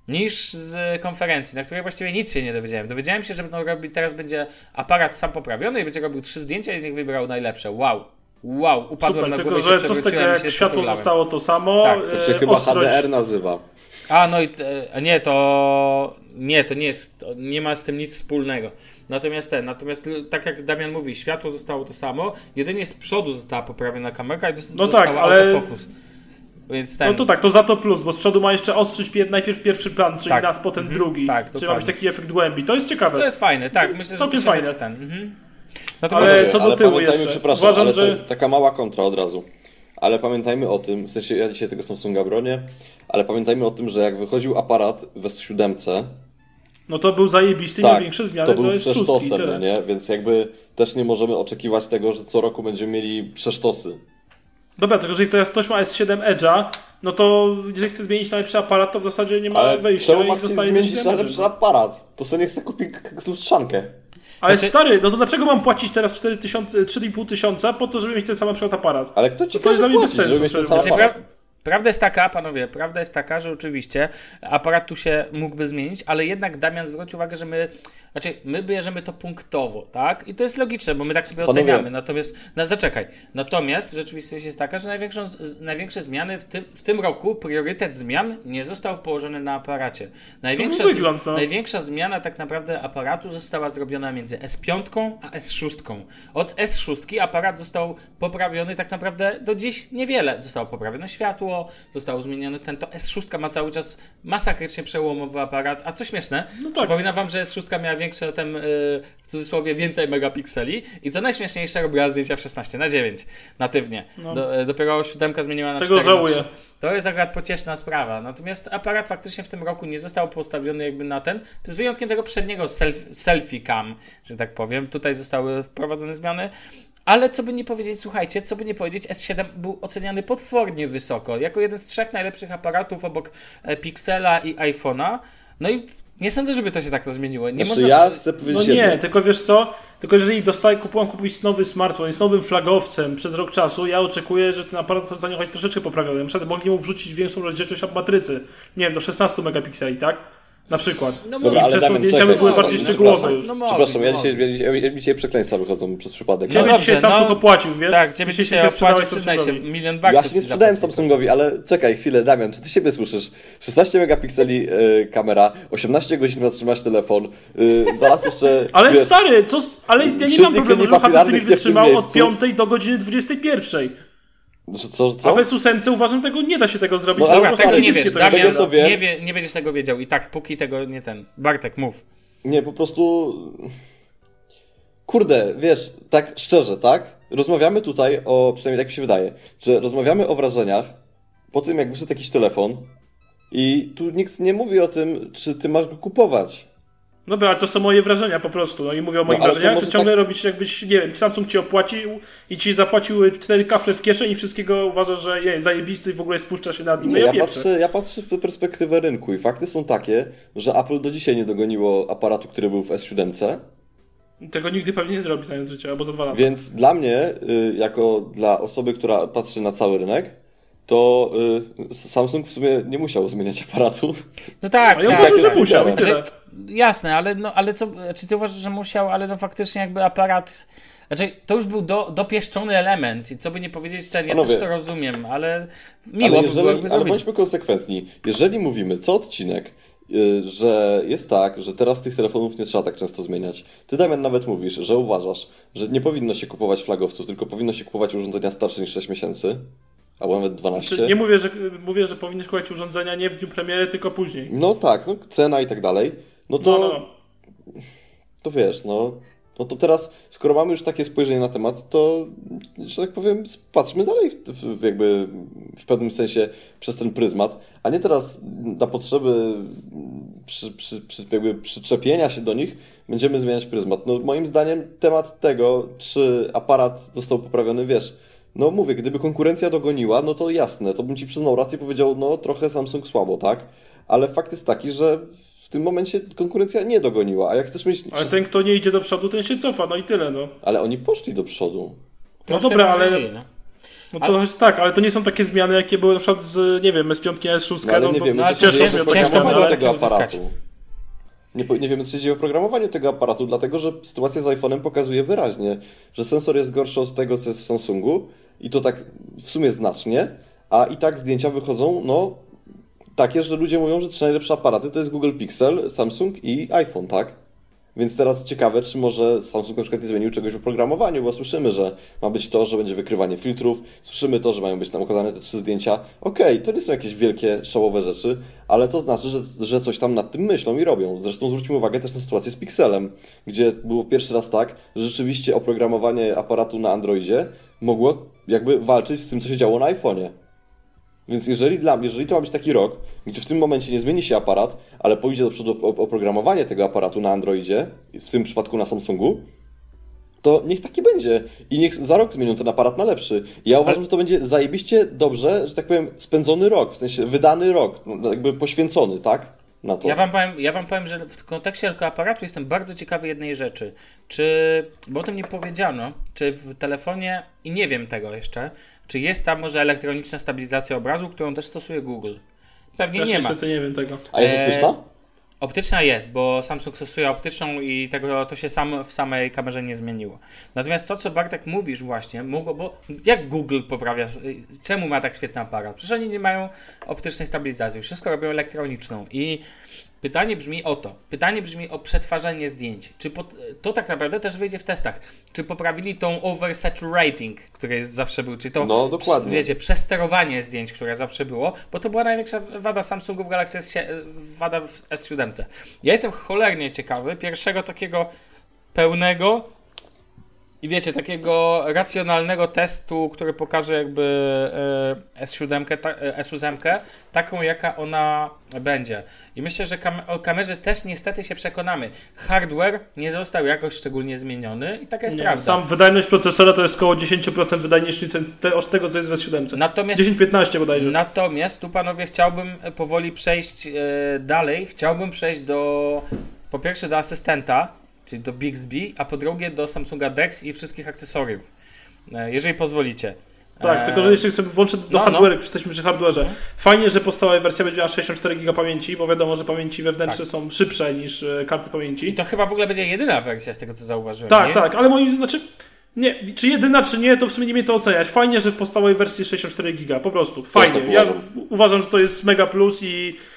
Speaker 2: niż z konferencji, na której właściwie nic się nie dowiedziałem. Dowiedziałem się, że będą robić, teraz będzie aparat sam poprawiony i będzie robił trzy zdjęcia i z nich wybrał najlepsze. Wow. Wow, upadłem
Speaker 3: Super,
Speaker 2: na
Speaker 3: tylko że co z tego, jak światło zostało to samo,
Speaker 2: Tak,
Speaker 4: To się
Speaker 3: e,
Speaker 4: chyba
Speaker 3: ostrość...
Speaker 4: HDR nazywa.
Speaker 2: A, no i te, nie, to nie, to nie jest, to nie ma z tym nic wspólnego. Natomiast ten, natomiast tak jak Damian mówi, światło zostało to samo, jedynie z przodu została poprawiona kamera i dos-
Speaker 3: No tak, ale-
Speaker 2: autofocus. Więc ten,
Speaker 3: No to tak, to za to plus, bo z przodu ma jeszcze ostrzyć pier najpierw pierwszy plan, czyli
Speaker 2: Tak.
Speaker 3: nas, potem
Speaker 2: Mhm.
Speaker 3: drugi.
Speaker 2: Tak,
Speaker 3: czyli ma być taki efekt głębi. To jest ciekawe.
Speaker 2: to jest fajne, tak, myślę, że
Speaker 3: Całkiem
Speaker 2: myślę,
Speaker 3: fajne.
Speaker 2: że Ten, mhm. Natomiast,
Speaker 3: Ale co do tyłu
Speaker 4: pamiętajmy,
Speaker 3: jeszcze.
Speaker 4: Przepraszam,
Speaker 3: Uważam,
Speaker 4: ale
Speaker 3: że-
Speaker 4: to taka mała kontra od razu. Ale pamiętajmy o tym, w sensie ja dzisiaj tego Samsunga bronię, ale pamiętajmy o tym, że jak wychodził aparat w S7,
Speaker 3: No to był zajebisty,
Speaker 4: tak,
Speaker 3: największe zmiany,
Speaker 4: to
Speaker 3: to,
Speaker 4: był
Speaker 3: jest szóstki
Speaker 4: przesztosem,
Speaker 3: tyle.
Speaker 4: no nie? Więc jakby też nie możemy oczekiwać tego, że co roku będziemy mieli przesztosy.
Speaker 3: Dobra, tylko jeżeli teraz ktoś ma S7 Edge'a, no to jeżeli chce zmienić najlepszy aparat, to w zasadzie nie ma
Speaker 4: Ale
Speaker 3: wejścia
Speaker 4: czemu
Speaker 3: i zostaje
Speaker 4: zmienić
Speaker 3: Z7
Speaker 4: na
Speaker 3: Edge'em.
Speaker 4: lepszy aparat? To sobie nie chce kupić lustrzankę.
Speaker 3: Ale
Speaker 2: Znaczy-
Speaker 3: stary, no to dlaczego mam płacić teraz 4 tysiące, 3,5 tysiąca po to, żeby mieć ten sam na przykład aparat?
Speaker 4: Ale kto ci
Speaker 3: To jest dla mnie bez sensu,
Speaker 2: Znaczy, pra- prawda jest taka, panowie, prawda jest taka, że oczywiście aparat tu się mógłby zmienić, ale jednak Damian zwrócił uwagę, że my, znaczy my bierzemy to punktowo, tak? I to jest logiczne, bo my tak sobie
Speaker 4: Panowie.
Speaker 2: oceniamy. Natomiast, no zaczekaj, natomiast rzeczywistość jest taka, że największą, największe zmiany w tym, w tym roku, priorytet zmian nie został położony na aparacie. Największa,
Speaker 3: wygląd, no.
Speaker 2: największa zmiana tak naprawdę aparatu została zrobiona między S5 a S6. Od S6 aparat został poprawiony tak naprawdę do dziś niewiele. Zostało poprawione światło, zostało zmieniony ten, to S6 ma cały czas masakrycznie przełomowy aparat, a co śmieszne,
Speaker 3: No tak.
Speaker 2: przypominam wam, że S6 miała większe, ten, yy, w cudzysłowie więcej megapikseli i co najśmieszniejsze robiła zdjęcia w 16 na 9 natywnie. Do, e, dopiero 7 zmieniła na
Speaker 3: No. Tego
Speaker 2: 4 na
Speaker 3: żałuję.
Speaker 2: 3. To jest akurat pocieszna sprawa. Natomiast aparat faktycznie w tym roku nie został postawiony jakby na ten, z wyjątkiem tego przedniego self, selfie cam, że tak powiem. Tutaj zostały wprowadzone zmiany. Ale co by nie powiedzieć, słuchajcie, co by nie powiedzieć, S7 był oceniany potwornie wysoko, jako jeden z trzech najlepszych aparatów obok e, Pixela i iPhone'a. No i nie sądzę, żeby to się tak to zmieniło. Nie
Speaker 4: Znaczy
Speaker 2: można...
Speaker 4: ja chcę powiedzieć
Speaker 3: No nie,
Speaker 4: jedno.
Speaker 3: tylko wiesz co? Tylko jeżeli dostaję, kupuję kupić nowy smartfon, jest nowym flagowcem przez rok czasu, ja oczekuję, że ten aparat zostanie choć troszeczkę poprawiony. Na przykład mogli mu wrzucić większą rozdzielczość matrycy. Nie wiem, do 16 megapikseli, tak? Na przykład.
Speaker 2: No
Speaker 3: I
Speaker 4: Dobra, ale
Speaker 3: przez to zdjęcia
Speaker 4: czekaj.
Speaker 3: by były bardziej
Speaker 2: no,
Speaker 3: szczegółowe
Speaker 2: przepraszam.
Speaker 3: już.
Speaker 2: No mogli,
Speaker 4: Przepraszam, ja dzisiaj, ja, ja, mi dzisiaj przekleństwa wychodzą przez przypadek.
Speaker 3: Ciebie
Speaker 2: No
Speaker 3: dzisiaj Samsung
Speaker 2: no.
Speaker 3: opłacił, wiesz?
Speaker 2: Tak, ciebie
Speaker 3: Dzisiaj się
Speaker 2: opłacił,
Speaker 3: sprzedałeś Samsungowi.
Speaker 2: milion
Speaker 4: Ja
Speaker 2: baksów
Speaker 4: się nie sprzedałem. Samsungowi, ale czekaj chwilę, Damian, czy ty siebie słyszysz? 16 megapikseli y, kamera, 18 godzin ma trzymać telefon, y, zaraz jeszcze...
Speaker 3: Ale
Speaker 4: wiesz,
Speaker 3: stary, co, ale ja nie mam problemu,
Speaker 4: linii
Speaker 3: żeby HTC mi wytrzymał od
Speaker 4: miejscu.
Speaker 3: 5 do godziny 21.
Speaker 4: że Co,
Speaker 3: A
Speaker 4: co?
Speaker 3: w Asus M uważam, tego nie da się tego zrobić.
Speaker 4: No,
Speaker 3: bo
Speaker 4: ale
Speaker 2: Dobra, tego nie wiesz,
Speaker 4: Damian, co wiem-
Speaker 2: nie, wie, nie będziesz tego wiedział i tak, póki tego nie ten. Bartek, mów.
Speaker 4: Nie, po prostu... Kurde, wiesz, tak szczerze, tak? Rozmawiamy tutaj o, przynajmniej tak mi się wydaje, że rozmawiamy o wrażeniach po tym, jak wyszedł jakiś telefon i tu nikt nie mówi o tym, czy ty masz go kupować.
Speaker 3: Dobra, ale to są moje wrażenia po prostu. No i mówię o moich
Speaker 4: to
Speaker 3: wrażeniach, to,
Speaker 4: może
Speaker 3: ciągle
Speaker 4: tak-
Speaker 3: robisz jakbyś, nie wiem, Samsung ci opłacił i ci zapłacił cztery kafle w kieszeni i wszystkiego uważasz, że je, zajebisty i w ogóle spuszcza się nad nim. No
Speaker 4: Nie,
Speaker 3: ja,
Speaker 4: ja, patrzę, ja patrzę w tę perspektywę rynku i fakty są takie, że Apple do dzisiaj nie dogoniło aparatu, który był w S7,
Speaker 3: Tego nigdy pewnie nie zrobi znając życie, albo za dwa lata.
Speaker 4: więc dla mnie, y, jako dla osoby, która patrzy na cały rynek, to y, Samsung w sumie nie musiał zmieniać aparatu.
Speaker 2: No tak,
Speaker 3: A ja
Speaker 2: tak,
Speaker 3: uważam,
Speaker 2: tak.
Speaker 3: że musiał i
Speaker 4: Znaczy,
Speaker 3: tyle.
Speaker 2: Jasne, ale, no, ale co, czy ty uważasz, że musiał, ale no faktycznie jakby aparat... Znaczy, to już był do, dopieszczony element i co by nie powiedzieć, ten, ja
Speaker 4: Panowie.
Speaker 2: też to rozumiem, ale miło
Speaker 4: ale,
Speaker 2: by było jakby
Speaker 4: ale bądźmy konsekwentni. Jeżeli mówimy co odcinek, y, że jest tak, że teraz tych telefonów nie trzeba tak często zmieniać. Ty, Damian, nawet mówisz, że uważasz, że nie powinno się kupować flagowców, tylko powinno się kupować urządzenia starsze niż 6 miesięcy, albo nawet 12.
Speaker 3: Czy nie mówię, że mówię, że powinieneś kupować urządzenia nie w dniu premiery, tylko później.
Speaker 4: No tak, no, cena i tak dalej. No to,
Speaker 3: No, no.
Speaker 4: to wiesz, no, no to teraz, skoro mamy już takie spojrzenie na temat, to, że tak powiem, patrzmy dalej w, w, w jakby w pewnym sensie przez ten pryzmat, a nie teraz na potrzeby przy, przy, przy, jakby przyczepienia się do nich będziemy zmieniać pryzmat. No moim zdaniem temat tego, czy aparat został poprawiony, wiesz, no mówię, gdyby konkurencja dogoniła, no to jasne, to bym ci przyznał rację i powiedział, no trochę Samsung słabo, tak? Ale fakt jest taki, że w tym momencie konkurencja nie dogoniła, a jak chcesz mieć...
Speaker 3: Ale ten, kto nie idzie do przodu, ten się cofa, no i tyle, no.
Speaker 4: Ale oni poszli do przodu.
Speaker 3: No dobra, ale
Speaker 2: no.
Speaker 3: no to jest tak, ale to nie są takie zmiany, jakie były na przykład z, nie wiem, S5, S6,
Speaker 4: No ale
Speaker 3: no,
Speaker 4: nie
Speaker 3: bo-
Speaker 4: wiemy,
Speaker 2: no,
Speaker 4: co
Speaker 2: ale
Speaker 4: się
Speaker 2: to
Speaker 4: dzieje w
Speaker 2: ciężko- ciężko
Speaker 4: programowaniu
Speaker 2: było
Speaker 4: tego
Speaker 2: takie uzyskać.
Speaker 4: aparatu. Nie, po- nie wiemy, co się dzieje w programowaniu tego aparatu, dlatego że sytuacja z iPhone'em pokazuje wyraźnie, że sensor jest gorszy od tego, co jest w Samsungu i to tak w sumie znacznie, a i tak zdjęcia wychodzą, no, takie, że ludzie mówią, że trzy najlepsze aparaty to jest Google Pixel, Samsung i iPhone, tak? Więc teraz ciekawe, czy może Samsung na przykład nie zmienił czegoś w oprogramowaniu, bo słyszymy, że ma być to, że będzie wykrywanie filtrów, słyszymy to, że mają być tam układane te trzy zdjęcia. Okej, to nie są jakieś wielkie, szałowe rzeczy, ale to znaczy, że, że coś tam nad tym myślą i robią. Zresztą zwróćmy uwagę też na sytuację z Pixelem, gdzie było pierwszy raz tak, że rzeczywiście oprogramowanie aparatu na Androidzie mogło jakby walczyć z tym, co się działo na iPhone'ie. Więc jeżeli, dla, jeżeli to ma być taki rok, gdzie w tym momencie nie zmieni się aparat, ale pójdzie do przodu op- oprogramowanie tego aparatu na Androidzie, w tym przypadku na Samsungu, to niech taki będzie. I niech za rok zmienią ten aparat na lepszy. Ja uważam, że to będzie zajebiście dobrze, że tak powiem, spędzony rok, w sensie wydany rok, no, jakby poświęcony, tak? Na to.
Speaker 2: Ja wam, powiem, ja wam powiem, że w kontekście tylko aparatu jestem bardzo ciekawy jednej rzeczy. Czy, bo o tym nie powiedziano, czy w telefonie, i nie wiem tego jeszcze, czy jest tam może elektroniczna stabilizacja obrazu, którą też stosuje Google? Pewnie
Speaker 3: Też
Speaker 2: nie ma.
Speaker 3: niestety nie wiem tego.
Speaker 4: A jest
Speaker 2: Eee,
Speaker 4: optyczna?
Speaker 2: Optyczna jest, bo Samsung stosuje optyczną i tego to się sam w samej kamerze nie zmieniło. Natomiast to, co Bartek mówisz właśnie, mógł, bo jak Google poprawia, czemu ma tak świetny aparat? Przecież oni nie mają optycznej stabilizacji, wszystko robią elektroniczną i pytanie brzmi o to, pytanie brzmi o przetwarzanie zdjęć. Czy pod, to tak naprawdę też wyjdzie w testach. Czy poprawili tą oversaturating, który jest zawsze był, czy to,
Speaker 4: No, dokładnie.
Speaker 2: wiecie, przesterowanie zdjęć, które zawsze było, bo to była największa wada Samsungu w Galaxy S7, wada w S7. Ja jestem cholernie ciekawy pierwszego takiego pełnego i wiecie, takiego racjonalnego testu, który pokaże jakby e, S7, ta, e, S8, taką jaka ona będzie. I myślę, że kam o kamerze też niestety się przekonamy. Hardware nie został jakoś szczególnie zmieniony i taka jest
Speaker 3: Nie,
Speaker 2: prawda.
Speaker 3: sam wydajność procesora to jest około 10% wydajniejszy niż tego, co jest w S7.
Speaker 2: Natomiast
Speaker 3: 10-15 bodajże.
Speaker 2: Natomiast tu panowie chciałbym powoli przejść e, dalej. Chciałbym przejść do po pierwsze do asystenta, czyli do Bixby, a po drugie do Samsunga Dex i wszystkich akcesoriów. E, jeżeli pozwolicie.
Speaker 3: Tak,
Speaker 2: Eee,
Speaker 3: tylko że jeszcze sobie włączę do
Speaker 2: no, no.
Speaker 3: hardware, już jesteśmy przy hardware'ze. Fajnie, że podstawowa wersja będzie miała 64 GB pamięci, bo wiadomo, że pamięci wewnętrzne są szybsze niż e, karty
Speaker 2: I
Speaker 3: pamięci.
Speaker 2: to chyba w ogóle będzie jedyna wersja z tego, co zauważyłem.
Speaker 3: Tak,
Speaker 2: nie?
Speaker 3: tak, ale moim znaczy. Nie, czy jedyna, czy nie, to w sumie nie mnie to oceniać. Fajnie, że w podstawowej wersji 64 giga, po prostu. Fajnie.
Speaker 4: tak
Speaker 3: ja
Speaker 4: uważam.
Speaker 3: że to jest mega plus i e,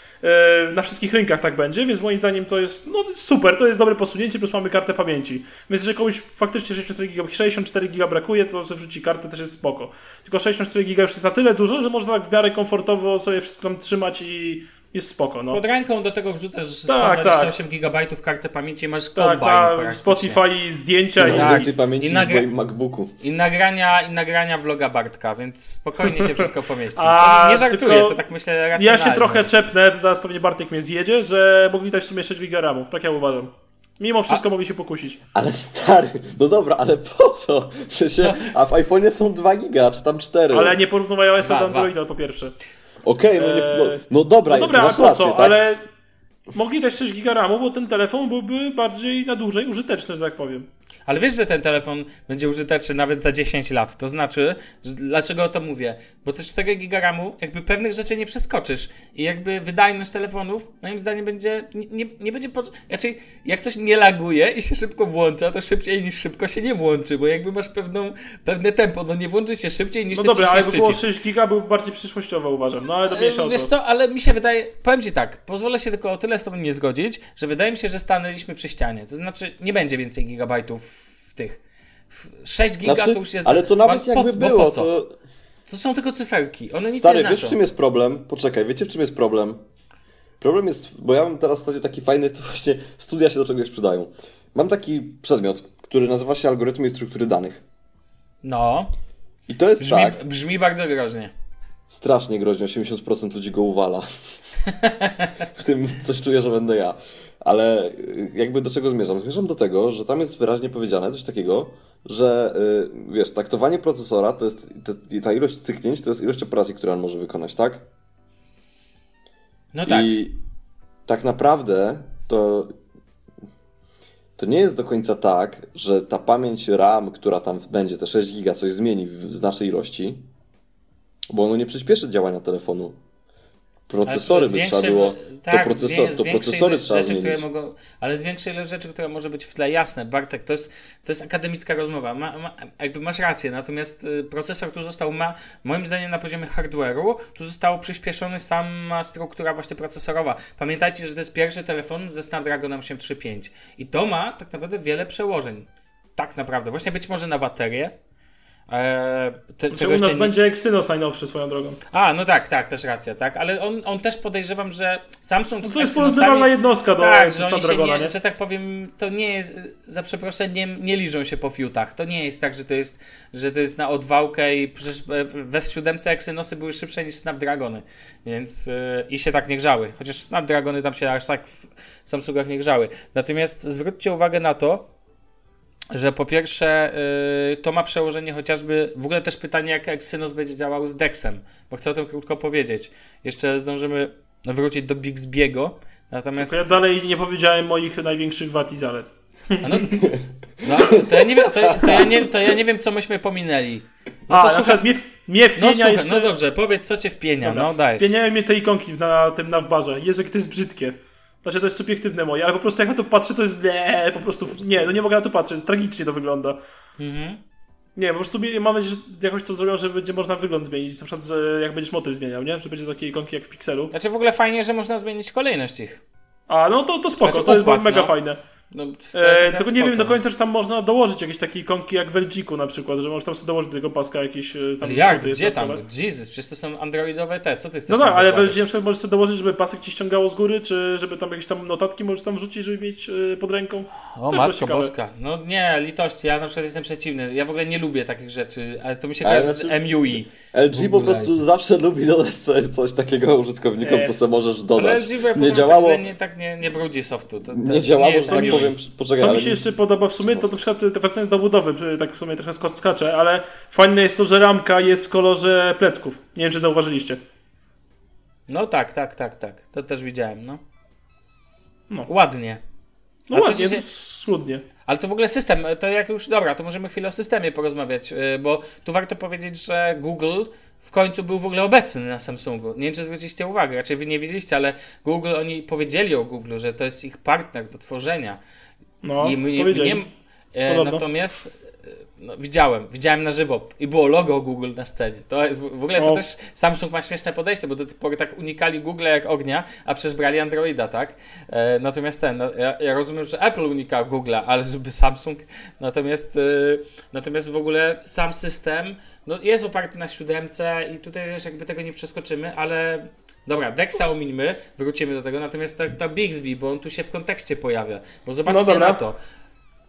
Speaker 3: na wszystkich rynkach tak będzie, więc moim zdaniem to jest no, super, to jest dobre posunięcie, plus mamy kartę pamięci. Więc jeżeli komuś faktycznie 64 giga, 64 giga brakuje, to sobie wrzuci kartę, też jest spoko. Tylko 64 giga już jest na tyle dużo, że można tak w miarę komfortowo sobie wszystko tam trzymać i jest spoko. No.
Speaker 2: Pod ręką do tego wrzucasz
Speaker 3: Tak,
Speaker 2: 128 GB kartę pamięci i masz
Speaker 3: Tak,
Speaker 2: kombajn praktycznie.
Speaker 3: Spotify zdjęcia i
Speaker 2: Tak.
Speaker 4: pamięci
Speaker 2: I
Speaker 4: w
Speaker 2: nagra-
Speaker 4: moim MacBooku.
Speaker 2: I nagrania, I nagrania vloga Bartka, więc spokojnie się wszystko pomieści.
Speaker 3: A,
Speaker 2: nie żartuję,
Speaker 3: tylko
Speaker 2: to tak myślę
Speaker 3: Ja
Speaker 2: racjonalnie.
Speaker 3: się trochę czepnę, zaraz pewnie Bartek mnie zjedzie, że mogli dać w sumie 6 giga ramu. Tak ja uważam. Mimo wszystko mogli się pokusić.
Speaker 4: Ale stary, no dobra, ale po co? W sensie, a w iPhone'ie są 2 giga, czy tam 4.
Speaker 3: Ale nie porównuję iOS
Speaker 2: Dwa,
Speaker 3: do. Androida po pierwsze.
Speaker 4: Okej, no, nie, no,
Speaker 3: Eee,
Speaker 4: no dobra,
Speaker 3: No dobra,
Speaker 4: masz
Speaker 3: po co?
Speaker 4: tak?
Speaker 3: Ale mogli dać 6 giga ramu, bo ten telefon byłby bardziej na dłużej użyteczny, że tak powiem.
Speaker 2: Ale wiesz, że ten telefon będzie użyteczny nawet za 10 lat. To znaczy, że dlaczego o to mówię? Bo te 4 giga ramu, jakby pewnych rzeczy nie przeskoczysz. I jakby wydajność telefonów, moim zdaniem, będzie. Nie, nie, będzie. Po... Znaczy, jak coś nie laguje i się szybko włącza, to szybciej niż szybko się nie włączy, bo jakby masz pewną, pewne tempo. No nie włączy się szybciej niż
Speaker 3: No dobra, ale
Speaker 2: wciśniesz
Speaker 3: by było
Speaker 2: przycisk.
Speaker 3: 6 giga, był bardziej przyszłościowo uważam. No ale to mniejsza o
Speaker 2: E, Wiesz
Speaker 3: to.
Speaker 2: co, ale mi się wydaje, powiem Ci tak, pozwolę się tylko o tyle z Tobą nie zgodzić, że wydaje mi się, że stanęliśmy przy ścianie. To znaczy, nie będzie więcej gigabajtów w tych. w 6 giga
Speaker 4: Znaczy,
Speaker 2: to już jest.
Speaker 4: ale to nawet jakby było,
Speaker 2: po co?
Speaker 4: to...
Speaker 2: To są tylko cyferki, one nic
Speaker 4: Stary,
Speaker 2: nie
Speaker 4: wiesz w czym jest problem? Poczekaj, wiecie w czym jest problem? Problem jest, bo ja mam teraz ostatnio taki fajny, to właśnie studia się do czegoś przydają. Mam taki przedmiot, który nazywa się algorytmy i struktury danych.
Speaker 2: No,
Speaker 4: I to jest
Speaker 2: brzmi,
Speaker 4: tak,
Speaker 2: brzmi bardzo groźnie.
Speaker 4: Strasznie groźnie, 80% ludzi go uwala. w tym coś czuję, że będę ja. Ale y, jakby do czego zmierzam? Zmierzam do tego, że tam jest wyraźnie powiedziane coś takiego, że y, wiesz, taktowanie procesora to jest, ta ilość cyknięć to jest ilość operacji, które on może wykonać, tak?
Speaker 2: No tak.
Speaker 4: I tak naprawdę to, to nie jest do końca tak, że ta pamięć RAM, która tam będzie, te 6 giga, coś zmieni w znacznej ilości, bo ono nie przyspieszy działania telefonu. Procesory by
Speaker 2: z
Speaker 4: trzeba było.
Speaker 2: tak,
Speaker 4: to, procesor, to procesory trzeba
Speaker 2: rzeczy, które
Speaker 4: zmienić.
Speaker 2: mogą, Ale zwiększy ilość rzeczy, która może być w tle. Jasne, Bartek, to jest, to jest akademicka rozmowa. Ma, ma, jakby masz rację, natomiast y, procesor tu został, ma, moim zdaniem na poziomie hardware'u, tu został przyspieszony sama struktura właśnie procesorowa. Pamiętajcie, że to jest pierwszy telefon ze Snapdragonem 835 i to ma tak naprawdę wiele przełożeń. Tak naprawdę. Właśnie być może na baterię. Eee, te,
Speaker 3: Czy
Speaker 2: czego
Speaker 3: u nas
Speaker 2: nie-
Speaker 3: będzie Exynos najnowszy swoją drogą.
Speaker 2: a, no tak, tak, też racja, tak, ale on, on też podejrzewam, że Samsung
Speaker 3: No to jest
Speaker 2: Exynosami-
Speaker 3: porównywalna jednostka do
Speaker 2: tak, że oni się
Speaker 3: Snapdragona,
Speaker 2: nie,
Speaker 3: nie?
Speaker 2: że tak powiem, to nie jest, za przeproszeniem, nie liżą się po fiutach. To nie jest tak, że to jest, że to jest na odwałkę i przecież we S7 Exynosy były szybsze niż Snapdragony, więc yy, i się tak nie grzały. Chociaż Snapdragony tam się aż tak w Samsungach nie grzały. Natomiast zwróćcie uwagę na to, że po pierwsze yy, to ma przełożenie chociażby, w ogóle też pytanie jak Exynos będzie działał z Dexem, bo chcę o tym krótko powiedzieć. Jeszcze zdążymy wrócić do Bixbiego, natomiast...
Speaker 3: Tylko ja dalej nie powiedziałem moich największych wad i zalet.
Speaker 2: A no, no, to, ja nie wiem, to, to, ja nie, to ja nie wiem, co myśmy pominęli. No
Speaker 3: A,
Speaker 2: to słuchaj,
Speaker 3: mnie, mnie
Speaker 2: no,
Speaker 3: wpienia
Speaker 2: słuchaj,
Speaker 3: jeszcze...
Speaker 2: no dobrze, powiedz, co cię wpienia,
Speaker 3: Dobra.
Speaker 2: no dajesz.
Speaker 3: Wpieniają mnie te ikonki na tym navbarze. Jezu, to jest brzydkie. Znaczy, to jest subiektywne moje, ale po prostu jak na to patrzę, to jest ble, po prostu, nie, no nie mogę na to patrzeć, tragicznie to wygląda.
Speaker 2: Mhm.
Speaker 3: Nie, po prostu mam nadzieję, że jakoś to zrobią, że będzie można wygląd zmienić, na przykład, że jak będziesz motyl zmieniał, nie? Że będzie takie ikonki jak w Pixelu.
Speaker 2: Znaczy w ogóle fajnie, że można zmienić kolejność ich.
Speaker 3: A, no to, to spoko,
Speaker 2: Znaczy
Speaker 3: to jest mega
Speaker 2: no.
Speaker 3: fajne.
Speaker 2: No,
Speaker 3: E, tylko nie wiem do końca, czy tam można dołożyć jakieś takie ikonki jak w LG-ku na przykład, że można tam sobie dołożyć do tego paska jakieś e, tam
Speaker 2: Ale jak? Gdzie tam? Jesus, przecież to są androidowe te, co ty chcesz
Speaker 3: No tak, ale w? LG na przykład możesz sobie dołożyć, żeby pasek ci ściągało z góry, czy żeby tam jakieś tam notatki możesz tam wrzucić, żeby mieć e, pod ręką.
Speaker 2: O
Speaker 3: Też
Speaker 2: matko boska. No nie, litości, ja na przykład jestem przeciwny. Ja w ogóle nie lubię takich rzeczy, ale to mi się kojarzy
Speaker 4: znaczy-
Speaker 2: z MUI.
Speaker 4: LG
Speaker 2: W
Speaker 4: po prostu zawsze lubi dodać sobie coś takiego użytkownikom,
Speaker 3: E,
Speaker 4: co sobie możesz dodać.
Speaker 2: LG
Speaker 4: Nie działało,
Speaker 2: Tak, nie, tak nie, nie brudzi softu. To, to
Speaker 4: nie działało, że tak
Speaker 2: MUI.
Speaker 4: Powiem, poczekaj,
Speaker 3: Co mi się jeszcze podoba w sumie, to na przykład wracając do budowy, tak w sumie trochę skaczę, ale fajne jest to, że ramka jest w kolorze plecków. Nie wiem, czy zauważyliście.
Speaker 2: No tak, tak, tak, tak. To też widziałem, no.
Speaker 3: No.
Speaker 2: Ładnie.
Speaker 3: No
Speaker 2: A
Speaker 3: ładnie,
Speaker 2: ci się-
Speaker 3: schludnie.
Speaker 2: Ale to w ogóle system, to jak już, dobra, to możemy chwilę o systemie porozmawiać, yy, bo tu warto powiedzieć, że Google w końcu był w ogóle obecny na Samsungu. Nie wiem, czy zwróciliście uwagę, raczej wy nie wiedzieliście, ale Google, oni powiedzieli o Google, że to jest ich partner do tworzenia.
Speaker 3: No,
Speaker 2: I my,
Speaker 3: powiedzieli.
Speaker 2: nie, e, natomiast e, no, widziałem, widziałem na żywo i było logo Google na scenie. To jest, w ogóle to
Speaker 3: O.
Speaker 2: też Samsung ma śmieszne podejście, bo do tej pory tak unikali Google jak ognia, a przecież brali Androida, tak? E, natomiast ten, no, ja, ja rozumiem, że Apple unikał Google'a, ale żeby Samsung, natomiast, e, natomiast w ogóle sam system no, jest oparty na siódemce i tutaj też jakby tego nie przeskoczymy, ale Dobra, Dexa omińmy, wrócimy do tego, natomiast ta, ta Bixby, bo on tu się w kontekście pojawia, bo zobaczcie
Speaker 3: No
Speaker 2: na to.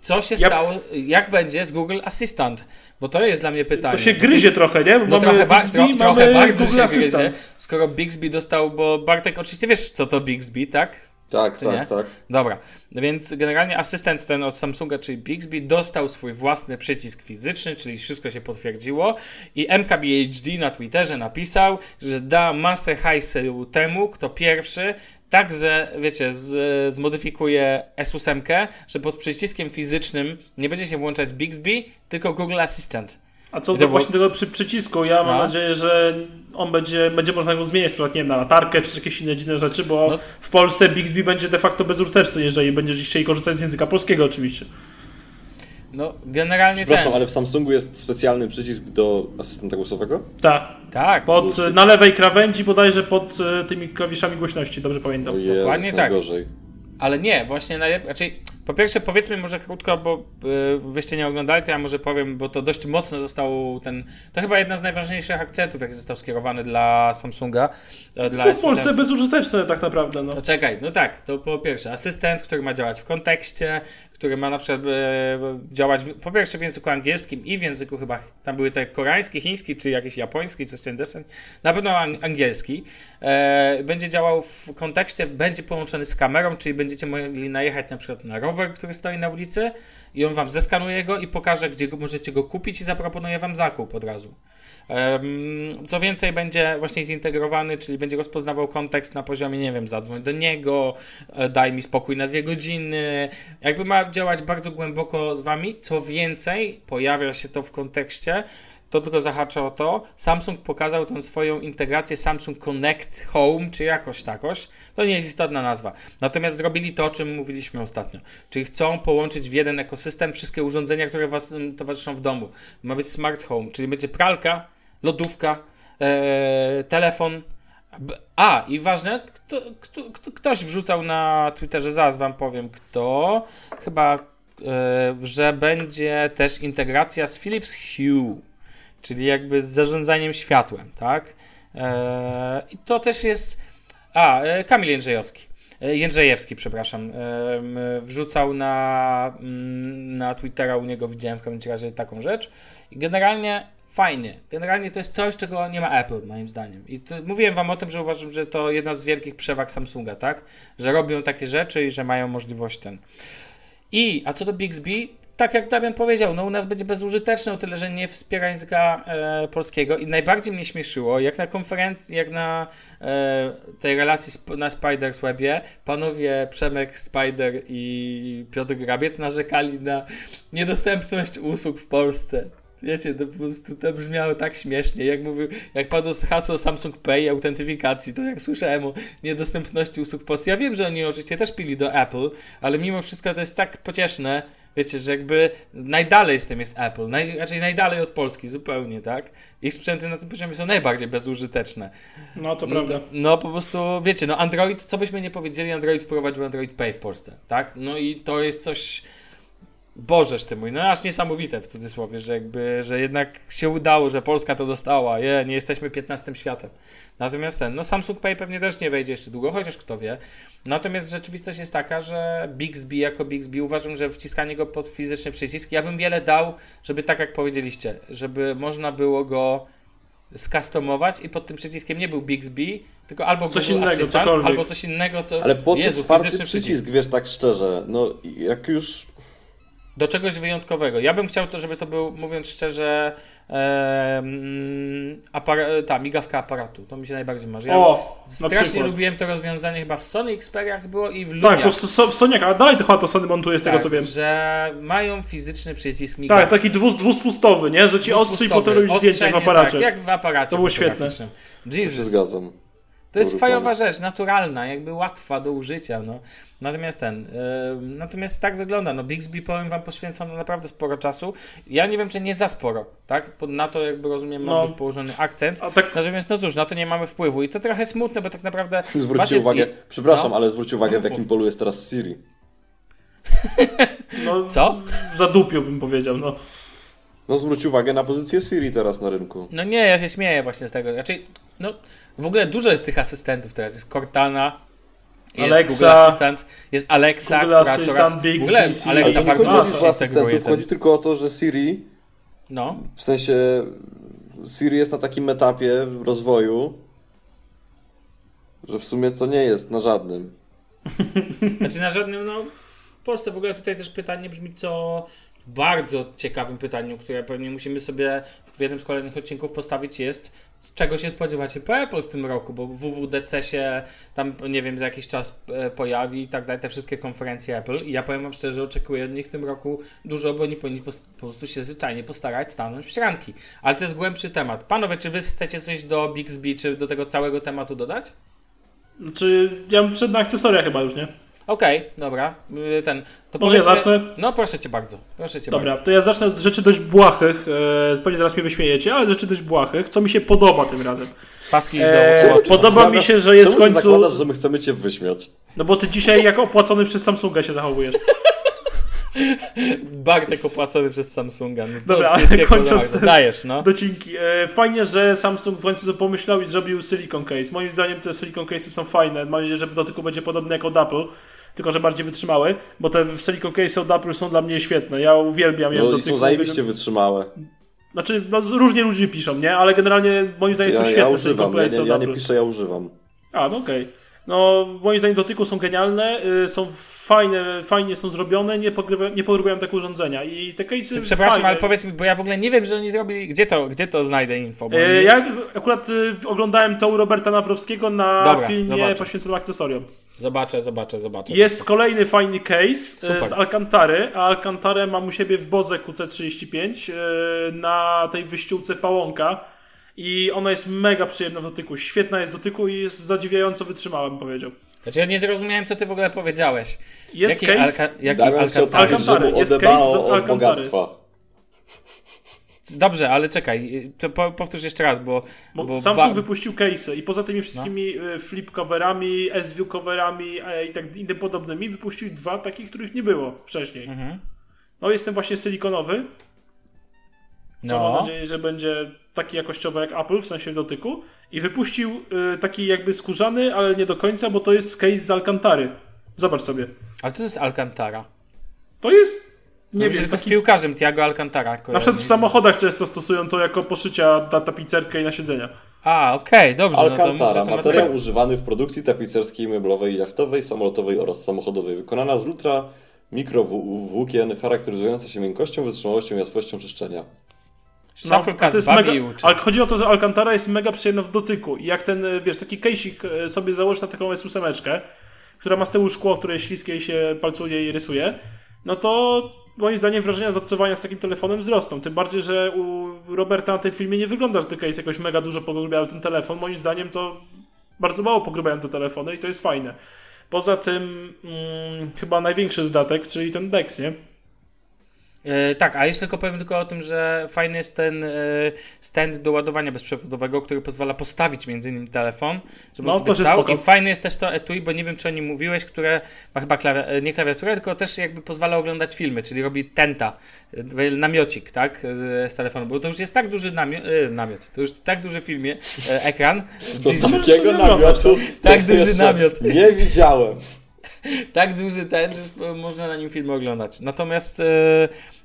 Speaker 2: Co się
Speaker 3: Ja-
Speaker 2: stało, jak będzie z Google Assistant? Bo to jest dla mnie pytanie.
Speaker 3: To się gryzie trochę, nie? Bo
Speaker 2: No trochę, ba- tro, trochę bardzo
Speaker 3: Google
Speaker 2: się
Speaker 3: Assistant.
Speaker 2: gryzie, skoro Bixby dostał, bo Bartek oczywiście wiesz co to Bixby, tak?
Speaker 4: Tak,
Speaker 2: Czy nie?
Speaker 4: tak, tak.
Speaker 2: Dobra, więc generalnie asystent ten od Samsunga, czyli Bixby, dostał swój własny przycisk fizyczny, czyli wszystko się potwierdziło i MKBHD na Twitterze napisał, że da masę hajsu temu, kto pierwszy tak, że wiecie, z, zmodyfikuje S8, że pod przyciskiem fizycznym nie będzie się włączać Bixby, tylko Google Assistant.
Speaker 3: A co do właśnie tego przy, przycisku, ja mam
Speaker 2: No.
Speaker 3: nadzieję, że on będzie, będzie można go zmieniać, na przykład, nie wiem, na latarkę czy jakieś inne dziwne rzeczy, bo
Speaker 2: No.
Speaker 3: w Polsce Bixby będzie de facto bezużyteczny, jeżeli będziesz chcieli korzystać z języka polskiego oczywiście.
Speaker 2: No, generalnie
Speaker 4: Przepraszam,
Speaker 2: ten.
Speaker 4: ale w Samsungu jest specjalny przycisk do asystenta głosowego?
Speaker 3: Tak.
Speaker 2: Tak,
Speaker 3: Pod, na lewej krawędzi bodajże pod e, tymi klawiszami głośności, dobrze pamiętam.
Speaker 4: Jezus,
Speaker 2: Dokładnie tak.
Speaker 4: najgorzej.
Speaker 2: Ale nie, właśnie najlepiej. Znaczy, po pierwsze, powiedzmy może krótko, bo y, wyście nie oglądali, to ja może powiem, bo to dość mocno został ten. To chyba jedna z najważniejszych akcentów, jaki został skierowany dla Samsunga. e, Dla
Speaker 3: To w Polsce bezużyteczne tak naprawdę, no.
Speaker 2: No czekaj, no tak, to po pierwsze, asystent, który ma działać w kontekście, który ma na przykład e, działać po pierwsze w języku angielskim i w języku chyba, tam były te koreański, chiński, czy jakiś japoński, coś ten desen, na pewno ang- angielski. E, będzie działał w kontekście, będzie połączony z kamerą, czyli będziecie mogli najechać na przykład na rower, który stoi na ulicy i on wam zeskanuje go i pokaże, gdzie go, możecie go kupić i zaproponuje wam zakup od razu. Co więcej, będzie właśnie zintegrowany, czyli będzie rozpoznawał kontekst na poziomie, nie wiem, zadzwoń do niego, e, daj mi spokój na dwie godziny. Jakby ma działać bardzo głęboko z wami. Co więcej, pojawia się to w kontekście, to tylko zahacza o to. Samsung pokazał tą swoją integrację Samsung Connect Home, czy jakoś takoś. To nie jest istotna nazwa. Natomiast zrobili to, o czym mówiliśmy ostatnio. Czyli chcą połączyć w jeden ekosystem wszystkie urządzenia, które was mm, towarzyszą w domu. Ma być smart home, czyli będzie pralka, lodówka, e, telefon. A, i ważne, kto, kto, kto, ktoś wrzucał na Twitterze, zaraz wam powiem kto, chyba, e, że będzie też integracja z Philips Hue, czyli jakby z zarządzaniem światłem, tak? E, I to też jest. A, e, Kamil Jędrzejowski. e, Jędrzejewski, przepraszam, em, wrzucał na, na Twittera, u niego widziałem w każdym razie taką rzecz. Generalnie fajnie. Generalnie to jest coś, czego nie ma Apple, moim zdaniem. I to, mówiłem wam o tym, że uważam, że to jedna z wielkich przewag Samsunga, tak? Że robią takie rzeczy i że mają możliwość ten. I, a co do Bixby, tak jak Damian powiedział, no u nas będzie bezużyteczne o tyle, że nie wspiera języka e, polskiego i najbardziej mnie śmieszyło, jak na konferencji, jak na e, tej relacji sp- na Spiders Webie, panowie Przemek Spider i Piotr Grabiec narzekali na niedostępność usług w Polsce. Wiecie, to po prostu to brzmiało tak śmiesznie. Jak mówił, jak padło hasło Samsung Pay i autentyfikacji, to jak słyszałem o niedostępności usług w Polsce. Ja wiem, że oni oczywiście też pili do Apple, ale mimo wszystko to jest tak pocieszne, wiecie, że jakby najdalej z tym jest Apple, naj, raczej najdalej od Polski zupełnie, tak? Ich sprzęty na tym poziomie są najbardziej bezużyteczne.
Speaker 3: No to prawda.
Speaker 2: No, no po prostu, wiecie, no Android, co byśmy nie powiedzieli, Android wprowadził Android Pay w Polsce, tak? No i to jest coś, Bożeż ty mój, no aż niesamowite w cudzysłowie, że jakby, że jednak się udało, że Polska to dostała, je, nie jesteśmy 15 światem. Natomiast ten, no Samsung Pay pewnie też nie wejdzie jeszcze długo, chociaż kto wie. Natomiast rzeczywistość jest taka, że Bixby jako Bixby uważam, że wciskanie go pod fizyczny przycisk, ja bym wiele dał, żeby tak jak powiedzieliście, żeby można było go skustomować i pod tym przyciskiem nie był Bixby, tylko albo
Speaker 3: Coś
Speaker 2: Google
Speaker 3: innego,
Speaker 2: Assistant, albo coś innego, co...
Speaker 4: Ale po co
Speaker 2: Jezu, fizyczny
Speaker 4: przycisk, wiesz, tak szczerze? No, jak już...
Speaker 2: do czegoś wyjątkowego. Ja bym chciał to, żeby to był, mówiąc szczerze, e, apara- ta migawka aparatu. To mi się najbardziej marzy. Ja
Speaker 3: O,
Speaker 2: strasznie lubiłem to rozwiązanie chyba w Sony Xperiach było i w Lumiach.
Speaker 3: Tak, to w, so- w a dalej to chyba to Sony montuje z tego
Speaker 2: Tak,
Speaker 3: co wiem.
Speaker 2: że mają fizyczny przycisk migawki.
Speaker 3: Tak, taki dwu, dwuspustowy, nie? Że ci ostrzy i potem robisz zdjęcia w aparacie.
Speaker 2: Tak, jak w aparacie
Speaker 3: To było świetne.
Speaker 2: fotograficznym.
Speaker 4: To się
Speaker 2: Jesus.
Speaker 4: zgadzam.
Speaker 2: To jest fajowa rzecz, naturalna, jakby łatwa do użycia. No. Natomiast ten, yy, natomiast tak wygląda. No Bixby powiem wam poświęcono naprawdę sporo czasu. Ja nie wiem, czy nie za sporo, tak? Na to jakby rozumiem ma
Speaker 3: No.
Speaker 2: być położony akcent.
Speaker 3: A tak,
Speaker 2: Natomiast no cóż, na to nie mamy wpływu i to trochę smutne, bo tak naprawdę
Speaker 4: Zwróćcie
Speaker 2: macie-
Speaker 4: uwagę, przepraszam,
Speaker 2: No.
Speaker 4: ale zwróćcie uwagę, w
Speaker 2: No,
Speaker 4: jakim polu jest teraz Siri.
Speaker 3: no,
Speaker 2: Co?
Speaker 3: Zadupił bym powiedział, no.
Speaker 4: No zwróć uwagę na pozycję Siri teraz na rynku.
Speaker 2: No nie, ja się śmieję właśnie z tego. Raczej, no w ogóle dużo jest tych asystentów teraz. Jest Cortana, jest
Speaker 3: Alexa,
Speaker 2: Google Assistant, jest Alexa,
Speaker 3: Google
Speaker 2: która
Speaker 3: Assistant,
Speaker 2: coraz... W ogóle
Speaker 3: Siri.
Speaker 4: Ale
Speaker 2: Alexa
Speaker 4: to nie
Speaker 2: bardzo
Speaker 4: chodzi o asystentów,
Speaker 2: ten...
Speaker 4: chodzi tylko o to, że Siri,
Speaker 2: No,
Speaker 4: w sensie Siri jest na takim etapie rozwoju, że w sumie to nie jest na żadnym.
Speaker 2: Znaczy na żadnym, no w Polsce w ogóle tutaj też pytanie brzmi, co bardzo ciekawym pytaniem, które pewnie musimy sobie w jednym z kolejnych odcinków postawić jest, czego się spodziewacie po Apple w tym roku, bo WWDC się tam, nie wiem, za jakiś czas e, pojawi i tak dalej, te wszystkie konferencje Apple i ja powiem wam szczerze, oczekuję od nich w tym roku dużo, bo oni powinni po prostu się zwyczajnie postarać stanąć w szranki. Ale to jest głębszy temat. Panowie, czy wy chcecie coś do Bixby, czy do tego całego tematu dodać?
Speaker 3: Znaczy, ja bym przed na akcesoria chyba już, nie?
Speaker 2: Okej, dobra. Y, Ten. To
Speaker 3: Może ja zacznę?
Speaker 2: No proszę cię bardzo. Proszę cię
Speaker 3: Dobra,
Speaker 2: bardzo.
Speaker 3: to ja zacznę od rzeczy dość błahych. E, pewnie zaraz mnie wyśmiejecie, ale rzeczy dość błahych, co mi się podoba tym razem.
Speaker 2: Paski oczu.
Speaker 3: podoba mi się, że jest w końcu-
Speaker 4: zakładasz, że my chcemy cię wyśmiać?
Speaker 3: No bo ty dzisiaj jak opłacony przez Samsunga się zachowujesz.
Speaker 2: Bartek opłacony przez Samsunga. No,
Speaker 3: Dobra,
Speaker 2: ty
Speaker 3: ale
Speaker 2: piekło
Speaker 3: kończąc ten-
Speaker 2: Dajesz, no.
Speaker 3: Docinki. E, fajnie, że Samsung w końcu to pomyślał i zrobił silicon case. Moim zdaniem te silicon cases są fajne. Mam nadzieję, że w dotyku będzie podobny jak od Apple, tylko że bardziej wytrzymały, bo te silicon case od Apple są dla mnie świetne. Ja uwielbiam je w
Speaker 4: No i
Speaker 3: dotyku.
Speaker 4: są zajebiście wytrzymałe.
Speaker 3: Znaczy, no, różnie ludzie piszą, nie? Ale generalnie moim zdaniem są
Speaker 4: Ja,
Speaker 3: świetne
Speaker 4: ja
Speaker 3: silicon
Speaker 4: używam, ja
Speaker 3: case
Speaker 4: nie,
Speaker 3: od
Speaker 4: ja nie piszę, ja używam.
Speaker 3: A, no okej. No, moim zdaniem dotyku są genialne, y, są fajne, fajnie są zrobione, nie, pogrywa, nie pogrywają tak urządzenia. I te case'y
Speaker 2: Przepraszam,
Speaker 3: fajne.
Speaker 2: ale powiedz mi, bo ja w ogóle nie wiem, że oni zrobili. Gdzie to, gdzie to znajdę info? Bo oni-
Speaker 3: Ja akurat y, oglądałem to u Roberta Nawrowskiego na
Speaker 2: Dobra,
Speaker 3: filmie
Speaker 2: zobaczę.
Speaker 3: poświęconym akcesoriom.
Speaker 2: Zobaczę, zobaczę, zobaczę.
Speaker 3: Jest kolejny fajny case
Speaker 2: Super.
Speaker 3: z Alcantary, a Alcantarę mam u siebie w Boze QC35 e, na tej wyściółce pałąka i ona jest mega przyjemna w dotyku, świetna jest w dotyku i jest zadziwiająco wytrzymała, bym powiedział.
Speaker 2: Znaczy, ja nie zrozumiałem, co ty w ogóle powiedziałeś.
Speaker 3: Jest
Speaker 2: jaki
Speaker 3: case,
Speaker 2: Alka, jaki Alcantara?
Speaker 4: mu
Speaker 3: jest case z Alcantary.
Speaker 2: Dobrze, ale czekaj, to po, powtórz jeszcze raz, bo.
Speaker 3: Bo,
Speaker 2: bo
Speaker 3: Samsung
Speaker 2: ba-
Speaker 3: wypuścił case'y i poza tymi wszystkimi e, flip coverami, S-View coverami e, i tak innym podobnymi, wypuścił dwa takich, których nie było wcześniej.
Speaker 2: Mhm.
Speaker 3: No jest ten właśnie silikonowy, co mam
Speaker 2: No.
Speaker 3: nadzieję, że będzie taki jakościowy jak Apple, w sensie dotyku. I wypuścił y, taki jakby skórzany, ale nie do końca, bo to jest case z Alcantary. Zobacz sobie.
Speaker 2: Ale to jest Alcantara.
Speaker 3: To jest, nie
Speaker 2: Nie
Speaker 3: wiem,
Speaker 2: to z
Speaker 3: taki...
Speaker 2: piłkarzem Tiago Alcantara.
Speaker 3: Na
Speaker 2: kojarzy.
Speaker 3: przykład w samochodach często stosują to jako poszycia na tapicerkę i na siedzenia.
Speaker 2: A, okej, dobrze. no to
Speaker 4: Alcantara,
Speaker 2: może to
Speaker 4: materiał
Speaker 2: ma...
Speaker 4: używany w produkcji tapicerskiej, meblowej, jachtowej, samolotowej oraz samochodowej, wykonana z ultra mikrowłókien, charakteryzująca się miękkością, wytrzymałością i łatwością czyszczenia.
Speaker 2: Shufflecast
Speaker 3: No, to jest mega, chodzi o to, że Alcantara jest mega przyjemna w dotyku. I jak ten, y, wiesz, taki kejsik y, sobie założysz na taką S8, która ma z tyłu szkło, które śliskie się palcuje i rysuje, no to moim zdaniem wrażenia z obcowania z takim telefonem wzrosną. Tym bardziej, że u Roberta na tym filmie nie wygląda, że te case jakoś mega dużo pogrubiały ten telefon. Moim zdaniem to bardzo mało pogrubiają te telefony i to jest fajne. Poza tym mm, chyba największy dodatek, czyli ten Dex, nie?
Speaker 2: E, tak, a jeszcze tylko powiem tylko o tym, że fajny jest ten e, stand do ładowania bezprzewodowego, który pozwala postawić między innymi telefon, żeby
Speaker 3: No, jest
Speaker 2: stał.
Speaker 3: spoko.
Speaker 2: I fajny jest też to etui, bo nie wiem, czy o nim mówiłeś, które ma chyba klawia- e, nie klawiaturę, tylko też jakby pozwala oglądać filmy, czyli robi tenta, namiocik, tak, z, z telefonu, bo to już jest tak duży namio- namiot, to już tak duży filmie, e, ekran,
Speaker 4: To takiego namiotu
Speaker 2: Tak
Speaker 4: to
Speaker 2: duży namiot.
Speaker 4: Nie widziałem.
Speaker 2: tak duży ten, że można na nim filmy oglądać. Natomiast e,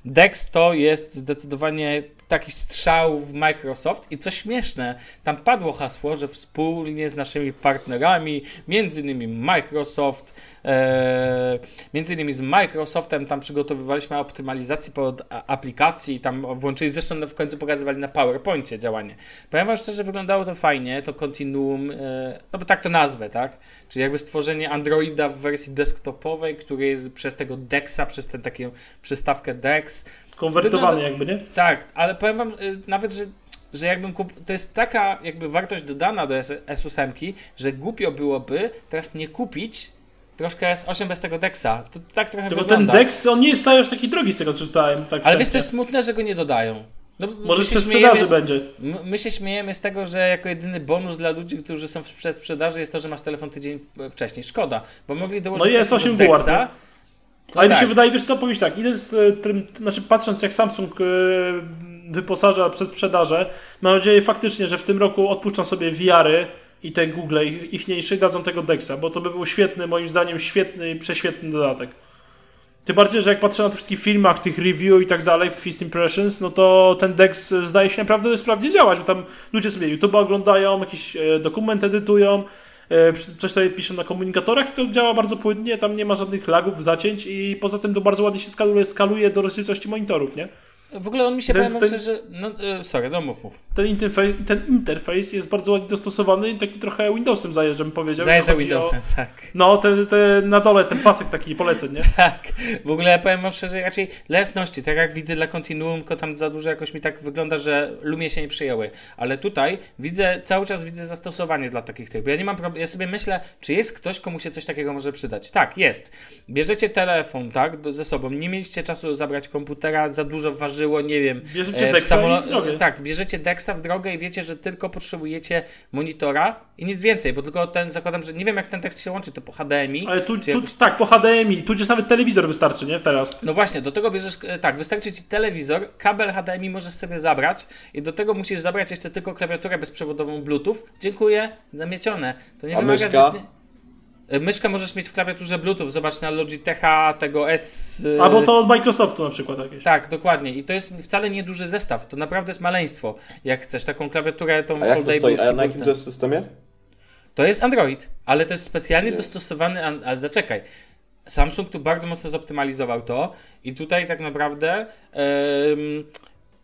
Speaker 2: Dex to jest zdecydowanie taki strzał w Microsoft i co śmieszne, tam padło hasło, że wspólnie z naszymi partnerami, między innymi Microsoft, e, między innymi z Microsoftem tam przygotowywaliśmy optymalizację pod aplikacji, tam włączyli, zresztą w końcu pokazywali na PowerPoincie działanie. Powiem wam szczerze, wyglądało to fajnie, to Continuum, e, no bo tak to nazwę, tak? Czyli jakby stworzenie Androida w wersji desktopowej, który jest przez tego Dexa, przez tę taką przystawkę Dex,
Speaker 3: Konwertowany jakby, nie?
Speaker 2: tak, ale powiem wam y, nawet, że, że jakbym kup... to jest taka jakby wartość dodana do S- S8, że głupio byłoby teraz nie kupić troszkę S8 bez tego Dexa. To tak trochę
Speaker 3: Tylko ten
Speaker 2: wygląda.
Speaker 3: Dex, on nie jest wcale aż taki drogi z tego, co czytałem. Tak
Speaker 2: Ale wiesz, to jest smutne, że go nie dodają. No,
Speaker 3: Może
Speaker 2: śmiejemy-
Speaker 3: sprzedaży będzie.
Speaker 2: My, się śmiejemy z tego, że jako jedyny bonus dla ludzi, którzy są w przedsprzedaży jest to, że masz telefon tydzień wcześniej. Szkoda, bo mogli dołożyć
Speaker 3: No i
Speaker 2: takiego
Speaker 3: S8
Speaker 2: Dexa.
Speaker 3: Ale mi
Speaker 2: tak.
Speaker 3: się wydaje, wiesz co, powiedz tak, ile jest, e, tym, znaczy patrząc jak Samsung e, wyposaża przed sprzedaże, mam nadzieję faktycznie, że w tym roku odpuszczą sobie VR-y i te Google ich- ichniejsze dadzą tego Dexa, bo to by był świetny, moim zdaniem świetny i prześwietny dodatek. Tym bardziej, że jak patrzę na tych wszystkich filmach, tych review i tak dalej, First Impressions, no to ten Dex e, zdaje się naprawdę sprawnie działać, bo tam ludzie sobie YouTube oglądają, jakiś dokument edytują, coś sobie piszą na komunikatorach to działa bardzo płynnie, tam nie ma żadnych lagów, zacięć i poza tym to bardzo ładnie się skaluje, skaluje do rozdzielczości monitorów, nie?
Speaker 2: W ogóle on mi się
Speaker 3: Ten-
Speaker 2: szczerze, no e, sorry, no mów, mów.
Speaker 3: Ten interfejs, ten interfejs jest bardzo ładnie dostosowany i taki trochę Windowsem zajeżdża, bym powiedział.
Speaker 2: Zajeżdża
Speaker 3: chodzi o-
Speaker 2: Windowsem, tak.
Speaker 3: No, te, te, na dole ten pasek taki poleceń, nie?
Speaker 2: Tak, w ogóle powiem wam szczerze, raczej dla jasności, tak jak widzę dla Continuum, tylko tam za dużo jakoś mi tak wygląda, że Lumie się nie przyjęły, ale tutaj widzę, cały czas widzę zastosowanie dla takich tych, ja nie mam problemu, ja sobie myślę, czy jest ktoś, komu się coś takiego może przydać. Tak, jest. Bierzecie telefon, tak, ze sobą, nie mieliście czasu zabrać komputera, za dużo ważyło, nie wiem.
Speaker 3: Bierzecie
Speaker 2: e, w
Speaker 3: Dexa w drogę.
Speaker 2: Tak, bierzecie Dexa w drogę i wiecie, że tylko potrzebujecie monitora i nic więcej, bo tylko ten, zakładam, że nie wiem jak ten tekst się łączy, to po HDMI.
Speaker 3: Ale tu, tu
Speaker 2: jakoś-
Speaker 3: tak, po HDMI, tudzież nawet telewizor wystarczy, nie? Teraz.
Speaker 2: no właśnie, do tego bierzesz, e, tak, wystarczy ci telewizor, kabel HDMI możesz sobie zabrać i do tego musisz zabrać jeszcze tylko klawiaturę bezprzewodową Bluetooth. Dziękuję, zamiecione. To nie
Speaker 4: A
Speaker 2: wymaga
Speaker 4: myszka?
Speaker 2: zbytnie- Myszkę możesz mieć w klawiaturze Bluetooth, zobacz na Logitecha tego S... e,
Speaker 3: Albo to od Microsoftu na przykład jakieś.
Speaker 2: Tak, dokładnie. I to jest wcale nie duży zestaw. To naprawdę jest maleństwo. Jak chcesz taką klawiaturę, tą
Speaker 4: A jak to stoi? A na jakim to jest systemie?
Speaker 2: to jest Android, ale to jest specjalnie
Speaker 4: Jest.
Speaker 2: dostosowany, an- ale zaczekaj. Samsung tu bardzo mocno zoptymalizował to i tutaj tak naprawdę em,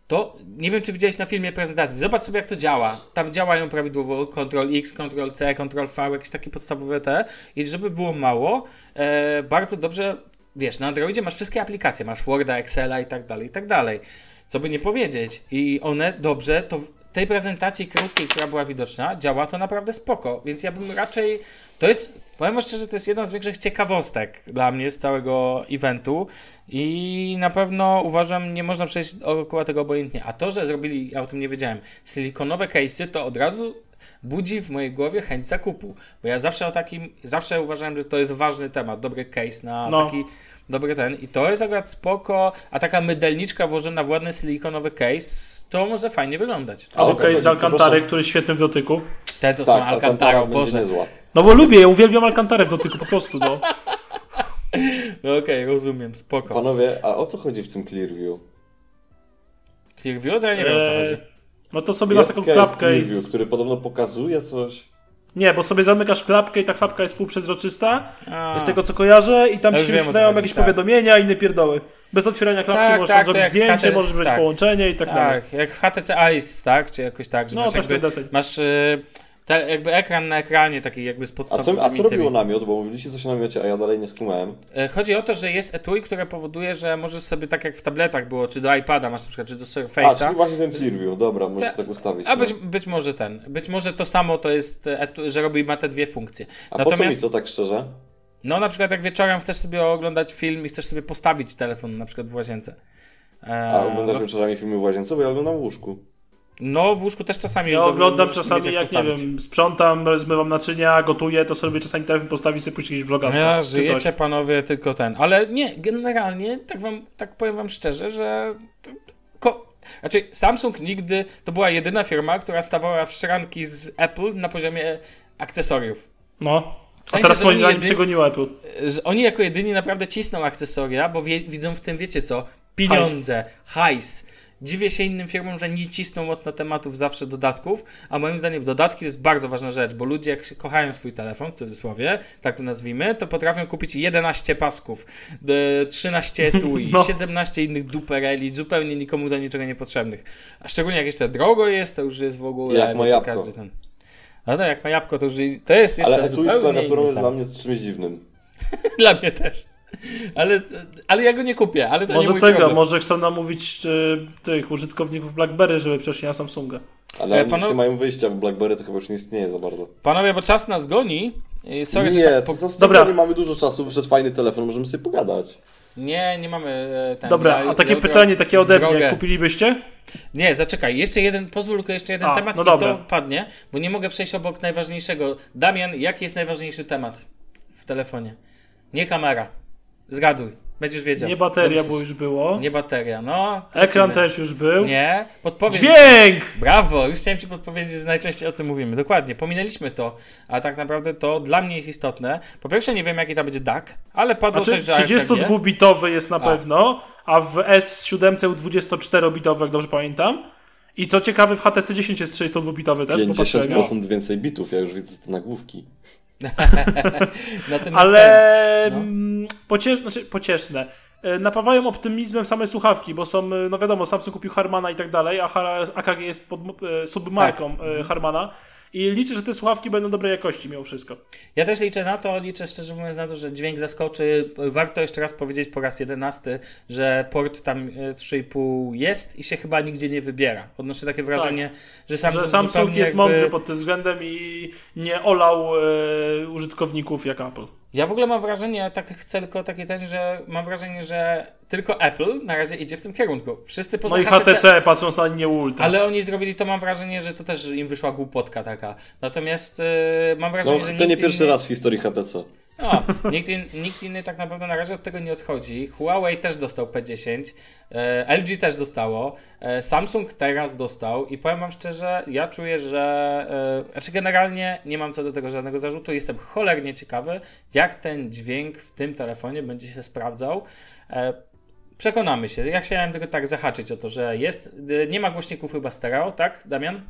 Speaker 2: to nie wiem, czy widziałeś na filmie prezentacji. Zobacz sobie, jak to działa. Tam działają prawidłowo Ctrl X, Ctrl C, Ctrl V, jakieś takie podstawowe te. I żeby było mało, e, bardzo dobrze, wiesz, na Androidzie masz wszystkie aplikacje, masz Worda, Excela i tak dalej, i tak dalej. Co by nie powiedzieć. I one dobrze, to w tej prezentacji krótkiej, która była widoczna, działa to naprawdę spoko. Więc ja bym raczej. To jest, powiem szczerze, to jest jedna z większych ciekawostek dla mnie z całego eventu. I na pewno uważam, nie można przejść dookoła tego obojętnie. A to, że zrobili, ja o tym nie wiedziałem, silikonowe case'y, to od razu budzi w mojej głowie chęć zakupu. Bo ja zawsze o takim, zawsze uważałem, że to jest ważny temat, dobry case na
Speaker 3: No.
Speaker 2: taki dobry ten. I to jest akurat spoko, a taka mydelniczka włożona w ładny silikonowy case, to może fajnie wyglądać.
Speaker 3: Okej,
Speaker 4: co
Speaker 3: z? Alcantary, który jest świetny w dotyku.
Speaker 2: Ten to z
Speaker 4: Tak,
Speaker 2: tą
Speaker 4: Alcantara
Speaker 2: Alcantarą,
Speaker 4: będzie
Speaker 2: Boże.
Speaker 4: niezła.
Speaker 3: No bo lubię, ja uwielbiam Alcantarę w dotyku po prostu, no.
Speaker 2: No okej, rozumiem, spoko.
Speaker 4: Panowie, a o co chodzi w tym Clearview?
Speaker 2: Clearview, to ja nie wiem o co
Speaker 3: Eee,
Speaker 2: chodzi.
Speaker 3: No to sobie masz taką klapkę i...
Speaker 4: Clearview, który podobno pokazuje coś.
Speaker 3: Nie, bo sobie zamykasz klapkę i ta klapka jest półprzezroczysta,
Speaker 2: A.
Speaker 3: z tego co kojarzę, i tam
Speaker 2: Ja
Speaker 3: ci się wyświetlają jakieś
Speaker 2: tak.
Speaker 3: powiadomienia i inne pierdoły. Bez otwierania klapki
Speaker 2: Tak,
Speaker 3: możesz
Speaker 2: tak,
Speaker 3: tam
Speaker 2: to
Speaker 3: zrobić zdjęcie,
Speaker 2: HT
Speaker 3: możesz wybrać
Speaker 2: tak.
Speaker 3: połączenie i tak, dalej.
Speaker 2: Tak, jak w HTC Ice, tak? Czy jakoś tak, że
Speaker 3: No,
Speaker 2: masz
Speaker 3: coś
Speaker 2: jakby, masz y, te, jakby ekran na ekranie taki jakby z
Speaker 4: A
Speaker 2: podstawowymi
Speaker 4: co, a co robiło namiot? Bo mówiliście coś o namiocie, a ja dalej nie skumałem.
Speaker 2: E, Chodzi o to, że jest etui, które powoduje, że możesz sobie tak jak w tabletach było, czy do iPada masz na przykład, czy do
Speaker 4: A,
Speaker 2: Surface'a.
Speaker 4: czyli właśnie ten Clearview. Dobra, możesz
Speaker 2: Ta-
Speaker 4: tak ustawić.
Speaker 2: A
Speaker 4: no.
Speaker 2: być, być może ten. Być może to samo to jest, e, że robi ma te dwie funkcje.
Speaker 4: A po co mi
Speaker 2: Natomiast,
Speaker 4: to tak szczerze?
Speaker 2: no na przykład jak wieczorem chcesz sobie oglądać film i chcesz sobie postawić telefon na przykład w łazience. E,
Speaker 4: A oglądasz
Speaker 2: no,
Speaker 4: wieczorami filmy w łazience? Bo ja oglądam w łóżku.
Speaker 2: No w łóżku też czasami
Speaker 3: Ja oglądam czasami,
Speaker 2: mieć
Speaker 3: jak nie wiem, sprzątam, zmywam naczynia, gotuję, to sobie czasami telefon postawić sobie pójść jakieś vlogaska,
Speaker 2: Ja,
Speaker 3: czy coś.
Speaker 2: żyjecie panowie tylko ten. Ale nie, generalnie, tak wam, tak powiem wam szczerze, że. Ko... Znaczy, Samsung nigdy to była jedyna firma, która stawała w szranki z Apple na poziomie akcesoriów.
Speaker 3: No. A
Speaker 2: sensie,
Speaker 3: teraz
Speaker 2: że
Speaker 3: moim zdaniem przegoniło Apple.
Speaker 2: Że oni jako jedyni naprawdę cisną akcesoria, bo wie, widzą w tym, wiecie co? Pieniądze, hajs. Dziwię się innym firmom, że nie cisną mocno tematów zawsze dodatków, a moim zdaniem dodatki to jest bardzo ważna rzecz, bo ludzie jak kochają swój telefon, w cudzysłowie, tak to nazwijmy, to potrafią kupić 11 pasków, 13 etui, no. 17 innych dupereli, zupełnie nikomu do niczego niepotrzebnych. A szczególnie jak jeszcze drogo jest, to już jest w ogóle...
Speaker 4: Jak ma jabłko. Ten...
Speaker 2: No tak, jak ma jabłko, to już to jest jeszcze
Speaker 4: Ale etui
Speaker 2: z
Speaker 4: klawiaturą jest dla mnie czymś dziwnym.
Speaker 2: dla mnie też. Ale, ale ja go nie kupię. Ale to
Speaker 3: może
Speaker 2: nie
Speaker 3: tego,
Speaker 2: problem.
Speaker 3: może chcą namówić y, tych użytkowników BlackBerry, żeby przeszli na Samsunga.
Speaker 4: Ale e, oni nie mają wyjścia, bo BlackBerry to chyba już nie istnieje za bardzo.
Speaker 2: Panowie, bo czas nas goni.
Speaker 4: Sorry, nie, tak po... Dobra. nie mamy dużo czasu, wyszedł fajny telefon, możemy sobie pogadać.
Speaker 2: Nie, nie mamy e, ten.
Speaker 3: Dobra, a takie pytanie, takie ode mnie, kupilibyście?
Speaker 2: Nie, zaczekaj, jeszcze jeden, pozwól tylko jeszcze jeden a, temat no i dobra. to padnie, bo nie mogę przejść obok najważniejszego. Damian, jaki jest najważniejszy temat w telefonie? Nie kamera. Zgaduj. Będziesz wiedział.
Speaker 3: Nie bateria, bo już było.
Speaker 2: Nie bateria, no.
Speaker 3: Ekran też już był.
Speaker 2: Nie.
Speaker 3: Podpowiem. Dźwięk!
Speaker 2: Brawo, już chciałem Ci podpowiedzieć, że najczęściej o tym mówimy. Dokładnie, pominęliśmy to, a tak naprawdę to dla mnie jest istotne. Po pierwsze nie wiem, jaki to będzie DAC, ale padło
Speaker 3: znaczy,
Speaker 2: coś, że
Speaker 3: 32-bitowy jest na a. pewno, a w S7 24-bitowy, jak dobrze pamiętam. I co ciekawe, w HTC 10 jest 32-bitowy też,
Speaker 4: 50% więcej bitów, ja już widzę te nagłówki.
Speaker 3: Ale no. pociesz, znaczy, pocieszne. E, napawają optymizmem same słuchawki, bo są, e, no wiadomo, Samsung kupił Harmana i tak dalej, a AKG jest pod e, submarką tak. Harmana. I liczę, że te słuchawki będą dobrej jakości mimo wszystko.
Speaker 2: Ja też liczę na to, liczę szczerze mówiąc na to, że dźwięk zaskoczy. Warto jeszcze raz powiedzieć po raz jedenasty, że port tam 3,5 jest i się chyba nigdzie nie wybiera. Odnoszę takie wrażenie, tak. że Samsung,
Speaker 3: że Samsung jest jakby... mądry pod tym względem i nie olał e, użytkowników jak Apple.
Speaker 2: Ja w ogóle mam wrażenie, tak chcę tylko takie ten, że mam wrażenie, że tylko Apple na razie idzie w tym kierunku. Wszyscy poza
Speaker 3: No i HTC, HTC patrząc na linię Ultra.
Speaker 2: Ale oni zrobili to, mam wrażenie, że to też im wyszła głupotka taka. Natomiast yy, mam wrażenie,
Speaker 4: no,
Speaker 2: że
Speaker 4: to nie pierwszy inny... raz w historii HTC.
Speaker 2: No, nikt, in, nikt inny tak naprawdę na razie od tego nie odchodzi. Huawei też dostał P10, e, LG też dostało, e, Samsung teraz dostał i powiem Wam szczerze, ja czuję, że e, znaczy generalnie nie mam co do tego żadnego zarzutu. Jestem cholernie ciekawy, jak ten dźwięk w tym telefonie będzie się sprawdzał. Przekonamy się. Ja chciałem tylko tak zahaczyć o to, że jest, nie ma głośników chyba stereo, tak, Damian?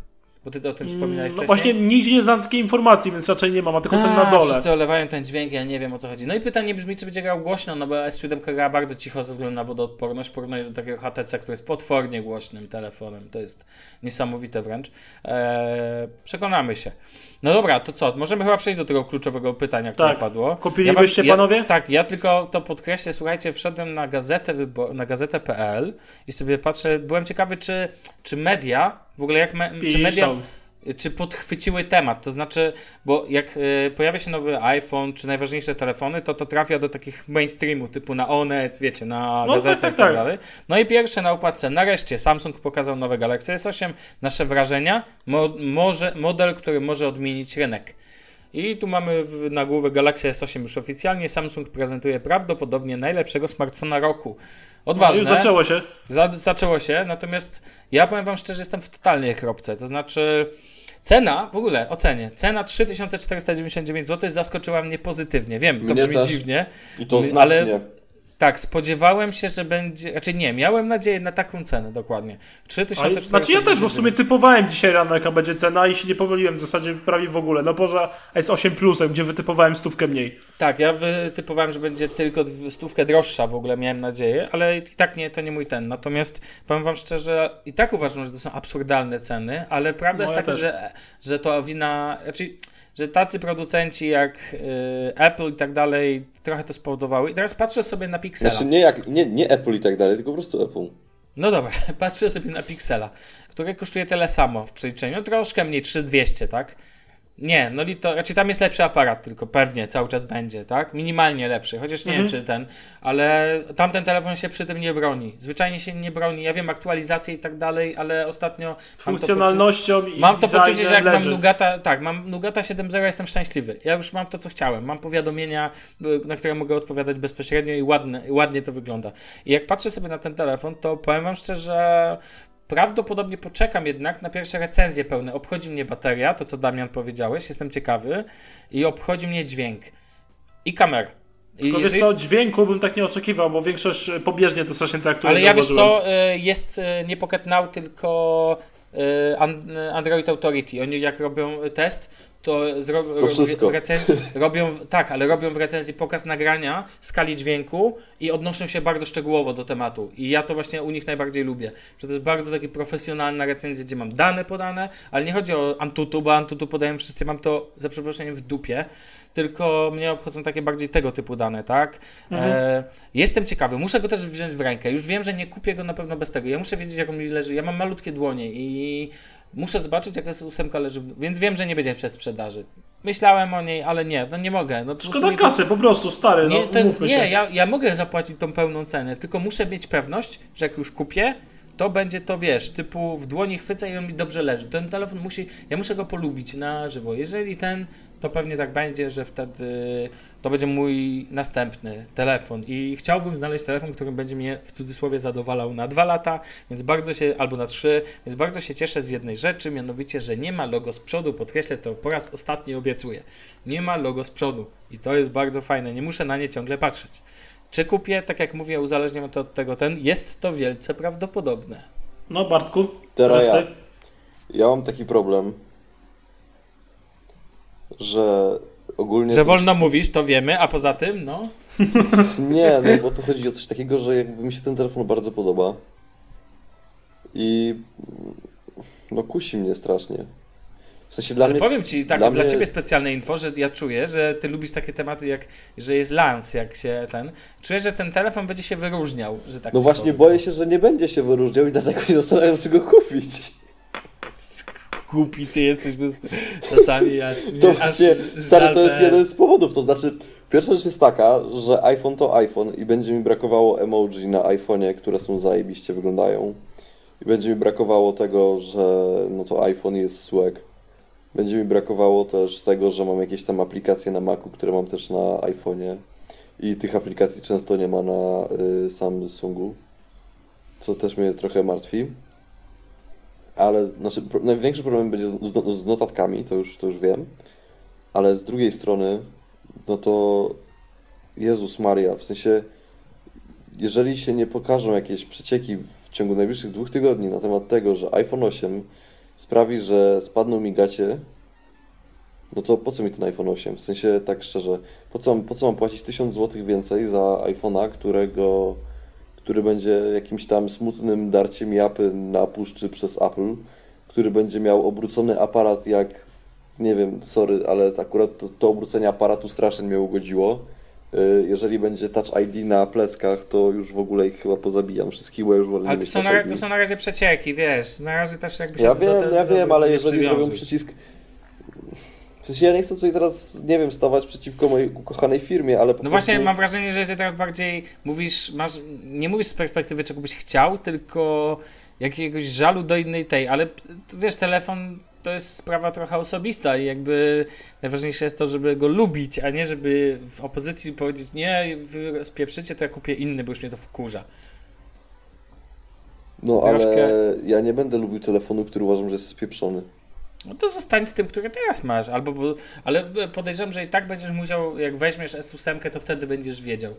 Speaker 2: Bo ty o tym wspominałeś
Speaker 3: no Właśnie nigdzie nie znam takiej informacji, więc raczej nie mam, a tylko a, ten na dole.
Speaker 2: Wszyscy olewają ten dźwięk, ja nie wiem o co chodzi. No i pytanie brzmi, czy będzie grał głośno, no bo S7 gra bardzo cicho ze względu na wodoodporność, porównanie do takiego HTC, który jest potwornie głośnym telefonem. To jest niesamowite wręcz. Eee, przekonamy się. No dobra, to co? Możemy chyba przejść do tego kluczowego pytania, które tak. padło.
Speaker 3: Kupilibyście
Speaker 2: ja
Speaker 3: panowie?
Speaker 2: tak, ja tylko to podkreślę. Słuchajcie, wszedłem na gazetę, na gazetę.pl i sobie patrzę, byłem ciekawy, czy, czy media, w ogóle jak me, czy media czy podchwyciły temat. To znaczy, bo jak y, pojawia się nowy iPhone, czy najważniejsze telefony, to to trafia do takich mainstreamu, typu na Onet, wiecie, na no, gazetach tak, tak, i tak, tak dalej. No i pierwsze na układce, nareszcie Samsung pokazał nowe Galaxy S8. Nasze wrażenia, mo, może, model, który może odmienić rynek. I tu mamy w nagłówek Galaxy S8 już oficjalnie. Samsung prezentuje prawdopodobnie najlepszego smartfona roku. Odważne.
Speaker 3: No, już zaczęło się.
Speaker 2: Za, zaczęło się, natomiast ja powiem Wam szczerze, jestem w totalnej kropce. To znaczy, Cena, w ogóle ocenię, cena 3499 zł zaskoczyła mnie pozytywnie. Wiem, to mnie brzmi też. dziwnie.
Speaker 4: I to znacznie. Ale
Speaker 2: tak, spodziewałem się, że będzie. Znaczy nie, miałem nadzieję na taką cenę dokładnie. 3400.
Speaker 3: Znaczy ja też, bo w sumie typowałem dzisiaj rano, jaka będzie cena i się nie pomyliłem w zasadzie prawie w ogóle. No poza S8 Plusem, gdzie wytypowałem stówkę mniej.
Speaker 2: Tak, ja wytypowałem, że będzie tylko stówkę droższa w ogóle, miałem nadzieję, ale i tak nie, to nie mój ten. Natomiast powiem wam szczerze, i tak uważam, że to są absurdalne ceny, ale prawda no, jest ja taka, że, że to wina. Znaczy, że tacy producenci jak y, Apple i tak dalej trochę to spowodowały. I teraz patrzę sobie na Pixela.
Speaker 4: Znaczy nie, jak, nie, nie Apple i tak dalej, tylko po prostu Apple.
Speaker 2: No dobra, patrzę sobie na Pixela, który kosztuje tyle samo w przeliczeniu, troszkę mniej, 3200, tak? Nie, no to raczej tam jest lepszy aparat, tylko pewnie cały czas będzie, tak? Minimalnie lepszy, chociaż nie mhm. wiem czy ten, ale tamten telefon się przy tym nie broni. Zwyczajnie się nie broni. Ja wiem aktualizacje i tak dalej, ale ostatnio.
Speaker 3: Funkcjonalnością
Speaker 2: i Mam to poczucie, że jak leży. mam Nugata, tak, mam Nugata 7.0, jestem szczęśliwy. Ja już mam to, co chciałem. Mam powiadomienia, na które mogę odpowiadać bezpośrednio i ładne, ładnie to wygląda. I jak patrzę sobie na ten telefon, to powiem Wam szczerze, Prawdopodobnie poczekam jednak na pierwsze recenzje pełne. Obchodzi mnie bateria, to co Damian powiedziałeś, jestem ciekawy, i obchodzi mnie dźwięk i kamera.
Speaker 3: Tylko wiesz co, dźwięku bym tak nie oczekiwał, bo większość e, pobieżnie to strasznie traktuje.
Speaker 2: Ale ja wiesz co, y, jest y, nie Pocket Now, tylko An- Android Authority. Oni jak robią test, to, zro,
Speaker 4: To wszystko.
Speaker 2: w recenzji, robią, tak, ale robią w recenzji pokaz nagrania, skali dźwięku i odnoszą się bardzo szczegółowo do tematu. I ja to właśnie u nich najbardziej lubię, że to jest bardzo taki profesjonalna recenzja, gdzie mam dane podane, ale nie chodzi o Antutu, bo Antutu podają wszyscy, mam to za przeproszeniem w dupie, tylko mnie obchodzą takie bardziej tego typu dane, tak? E, jestem ciekawy, muszę go też wziąć w rękę. Już wiem, że nie kupię go na pewno bez tego. Ja muszę wiedzieć, jak on mi leży. Ja mam malutkie dłonie i muszę zobaczyć, jak jest ósemka leży, więc wiem, że nie będzie przed sprzedaży. Myślałem o niej, ale nie, no nie mogę. No,
Speaker 3: Szkoda
Speaker 2: to-
Speaker 3: kasy, po prostu, stary,
Speaker 2: nie,
Speaker 3: no
Speaker 2: to jest, nie
Speaker 3: się.
Speaker 2: ja, ja mogę zapłacić tą pełną cenę, tylko muszę mieć pewność, że jak już kupię, to będzie to, wiesz, typu w dłoni chwycę i on mi dobrze leży. Ten telefon musi, ja muszę go polubić na żywo. Jeżeli ten, to pewnie tak będzie, że wtedy to będzie mój następny telefon i chciałbym znaleźć telefon, który będzie mnie w cudzysłowie zadowalał na dwa lata, więc bardzo się, albo na trzy, więc bardzo się cieszę z jednej rzeczy, mianowicie, że nie ma logo z przodu, podkreślę to po raz ostatni obiecuję. Nie ma logo z przodu i to jest bardzo fajne, nie muszę na nie ciągle patrzeć. Czy kupię, tak jak mówię, uzależniam to od tego ten, jest to wielce prawdopodobne.
Speaker 3: No Bartku,
Speaker 4: Teraz
Speaker 3: teraz
Speaker 4: ja.
Speaker 3: ty.
Speaker 4: Ja mam taki problem, że ogólnie...
Speaker 2: Że
Speaker 4: to-
Speaker 2: wolno mówisz, to wiemy, a poza tym, no.
Speaker 4: Nie, no bo to chodzi o coś takiego, że jakby mi się ten telefon bardzo podoba. I no kusi mnie strasznie. W sensie dla
Speaker 2: Ale
Speaker 4: mnie...
Speaker 2: powiem ci, tak,
Speaker 4: dla
Speaker 2: dla,
Speaker 4: mnie-
Speaker 2: ciebie specjalne info, że ja czuję, że ty lubisz takie tematy, jak, że jest lans, jak się ten. Czuję, że ten telefon będzie się wyróżniał, że tak
Speaker 4: No właśnie
Speaker 2: powiem.
Speaker 4: boję się, że nie będzie się wyróżniał i dlatego się zastanawiam, czy go kupić.
Speaker 2: Głupi ty jesteś, bo czasami aż,
Speaker 4: To właśnie, stary, to jest jeden z powodów. To znaczy, pierwsza rzecz jest taka, że iPhone to iPhone i będzie mi brakowało emoji na iPhone'ie, które są zajebiście wyglądają. I będzie mi brakowało tego, że no to iPhone jest swag. Będzie mi brakowało też tego, że mam jakieś tam aplikacje na Macu, które mam też na iPhone'ie. I tych aplikacji często nie ma na y, Samsungu, co też mnie trochę martwi. Ale znaczy, największy problem będzie z, z, z notatkami, to już, to już wiem. Ale z drugiej strony, no to Jezus Maria, w sensie, jeżeli się nie pokażą jakieś przecieki w ciągu najbliższych dwóch tygodni na temat tego, że iPhone 8 sprawi, że spadną mi gacie, no to po co mi ten iPhone 8? W sensie, tak szczerze, po co, po co mam płacić 1000 zł więcej za iPhone'a, którego, który będzie jakimś tam smutnym darciem japy na puszczy przez Apple, który będzie miał obrócony aparat jak, nie wiem, sorry, ale akurat to, to obrócenie aparatu strasznie mnie ugodziło. Y, Jeżeli będzie Touch ID na pleckach, to już w ogóle ich chyba pozabijam wszystkich, bo już wolę nie
Speaker 2: Ale to są, na, to są na razie przecieki, wiesz. Na razie też jakby się
Speaker 4: Ja
Speaker 2: do
Speaker 4: wiem, ja
Speaker 2: do
Speaker 4: wiem,
Speaker 2: tego
Speaker 4: ale jeżeli zrobią przycisk... W sensie ja nie chcę tutaj teraz, nie wiem, stawać przeciwko mojej ukochanej firmie, ale po
Speaker 2: No
Speaker 4: prostu...
Speaker 2: właśnie, mam wrażenie, że ty teraz bardziej mówisz, masz, nie mówisz z perspektywy czego byś chciał, tylko jakiegoś żalu do innej tej, ale wiesz, telefon to jest sprawa trochę osobista i jakby najważniejsze jest to, żeby go lubić, a nie żeby w opozycji powiedzieć, nie, wy spieprzycie, to ja kupię inny, bo już mnie to wkurza.
Speaker 4: No
Speaker 2: troszkę-
Speaker 4: ale ja nie będę lubił telefonu, który uważam, że jest spieprzony.
Speaker 2: No to zostań z tym, który teraz masz, albo, bo, ale podejrzewam, że i tak będziesz musiał, jak weźmiesz S8, to wtedy będziesz wiedział.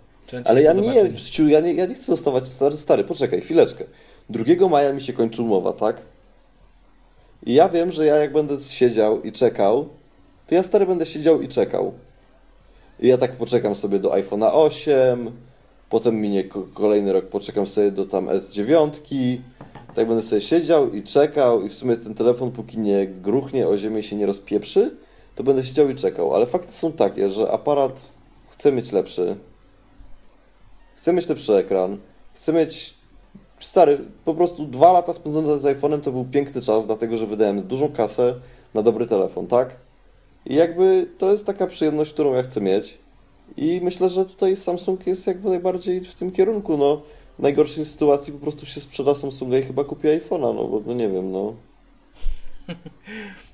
Speaker 4: Ale ja nie, w życiu, ja nie, ja nie chcę zostawać stary, stary, poczekaj, chwileczkę. 2 maja mi się kończy umowa, tak? I ja wiem, że ja jak będę siedział i czekał, to ja stary będę siedział i czekał. I ja tak poczekam sobie do iPhone'a 8, potem minie ko- kolejny rok, poczekam sobie do tam S9, tak będę sobie siedział i czekał i w sumie ten telefon póki nie gruchnie o ziemię się nie rozpieprzy, to będę siedział i czekał. Ale fakty są takie, że aparat chce mieć lepszy, Chcę mieć lepszy ekran. Chcę mieć. Stary, po prostu dwa lata spędzone z iPhone'em to był piękny czas, dlatego że wydałem dużą kasę na dobry telefon, tak? I jakby to jest taka przyjemność, którą ja chcę mieć. I myślę, że tutaj Samsung jest jakby najbardziej w tym kierunku. No, najgorszej sytuacji po prostu się sprzeda Samsunga i chyba kupi iPhone'a, no bo no nie wiem, no.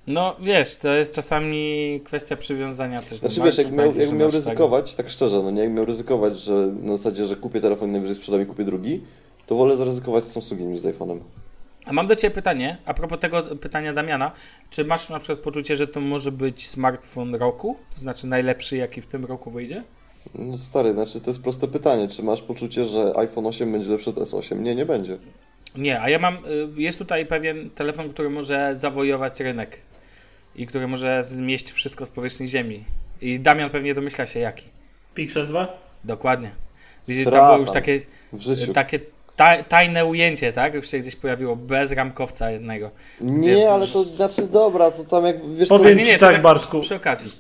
Speaker 2: No wiesz, to jest czasami kwestia przywiązania też
Speaker 4: Znaczy
Speaker 2: do
Speaker 4: wiesz, jakbym miał, jakbym miał
Speaker 2: masz tego.
Speaker 4: ryzykować, tak szczerze, no nie, jakbym miał ryzykować, że na zasadzie, że kupię telefon i najwyżej sprzedam i kupię drugi, to wolę zaryzykować z Samsungiem niż z iPhone'em.
Speaker 2: A mam do Ciebie pytanie, a propos tego pytania Damiana. Czy masz na przykład poczucie, że to może być smartfon roku? To znaczy najlepszy, jaki w tym roku wyjdzie?
Speaker 4: No stary, znaczy to jest proste pytanie. Czy masz poczucie, że iPhone 8 będzie lepszy od S8? Nie, nie będzie.
Speaker 2: Nie, a ja mam, y, jest tutaj pewien telefon, który może zawojować rynek i który może zmieść wszystko z powierzchni ziemi. I Damian pewnie domyśla się jaki.
Speaker 3: Pixel 2?
Speaker 2: Dokładnie. Widzicie, tam
Speaker 4: Sratan.
Speaker 2: było już takie,
Speaker 4: W życiu.
Speaker 2: takie ta, tajne ujęcie, tak? Już się gdzieś pojawiło, bez ramkowca jednego.
Speaker 4: Nie, ale to znaczy dobra, to tam jak wiesz co,
Speaker 3: Powiem
Speaker 2: Nie,
Speaker 3: ci
Speaker 2: nie, to
Speaker 3: tak, Bartku.
Speaker 2: Przy okazji.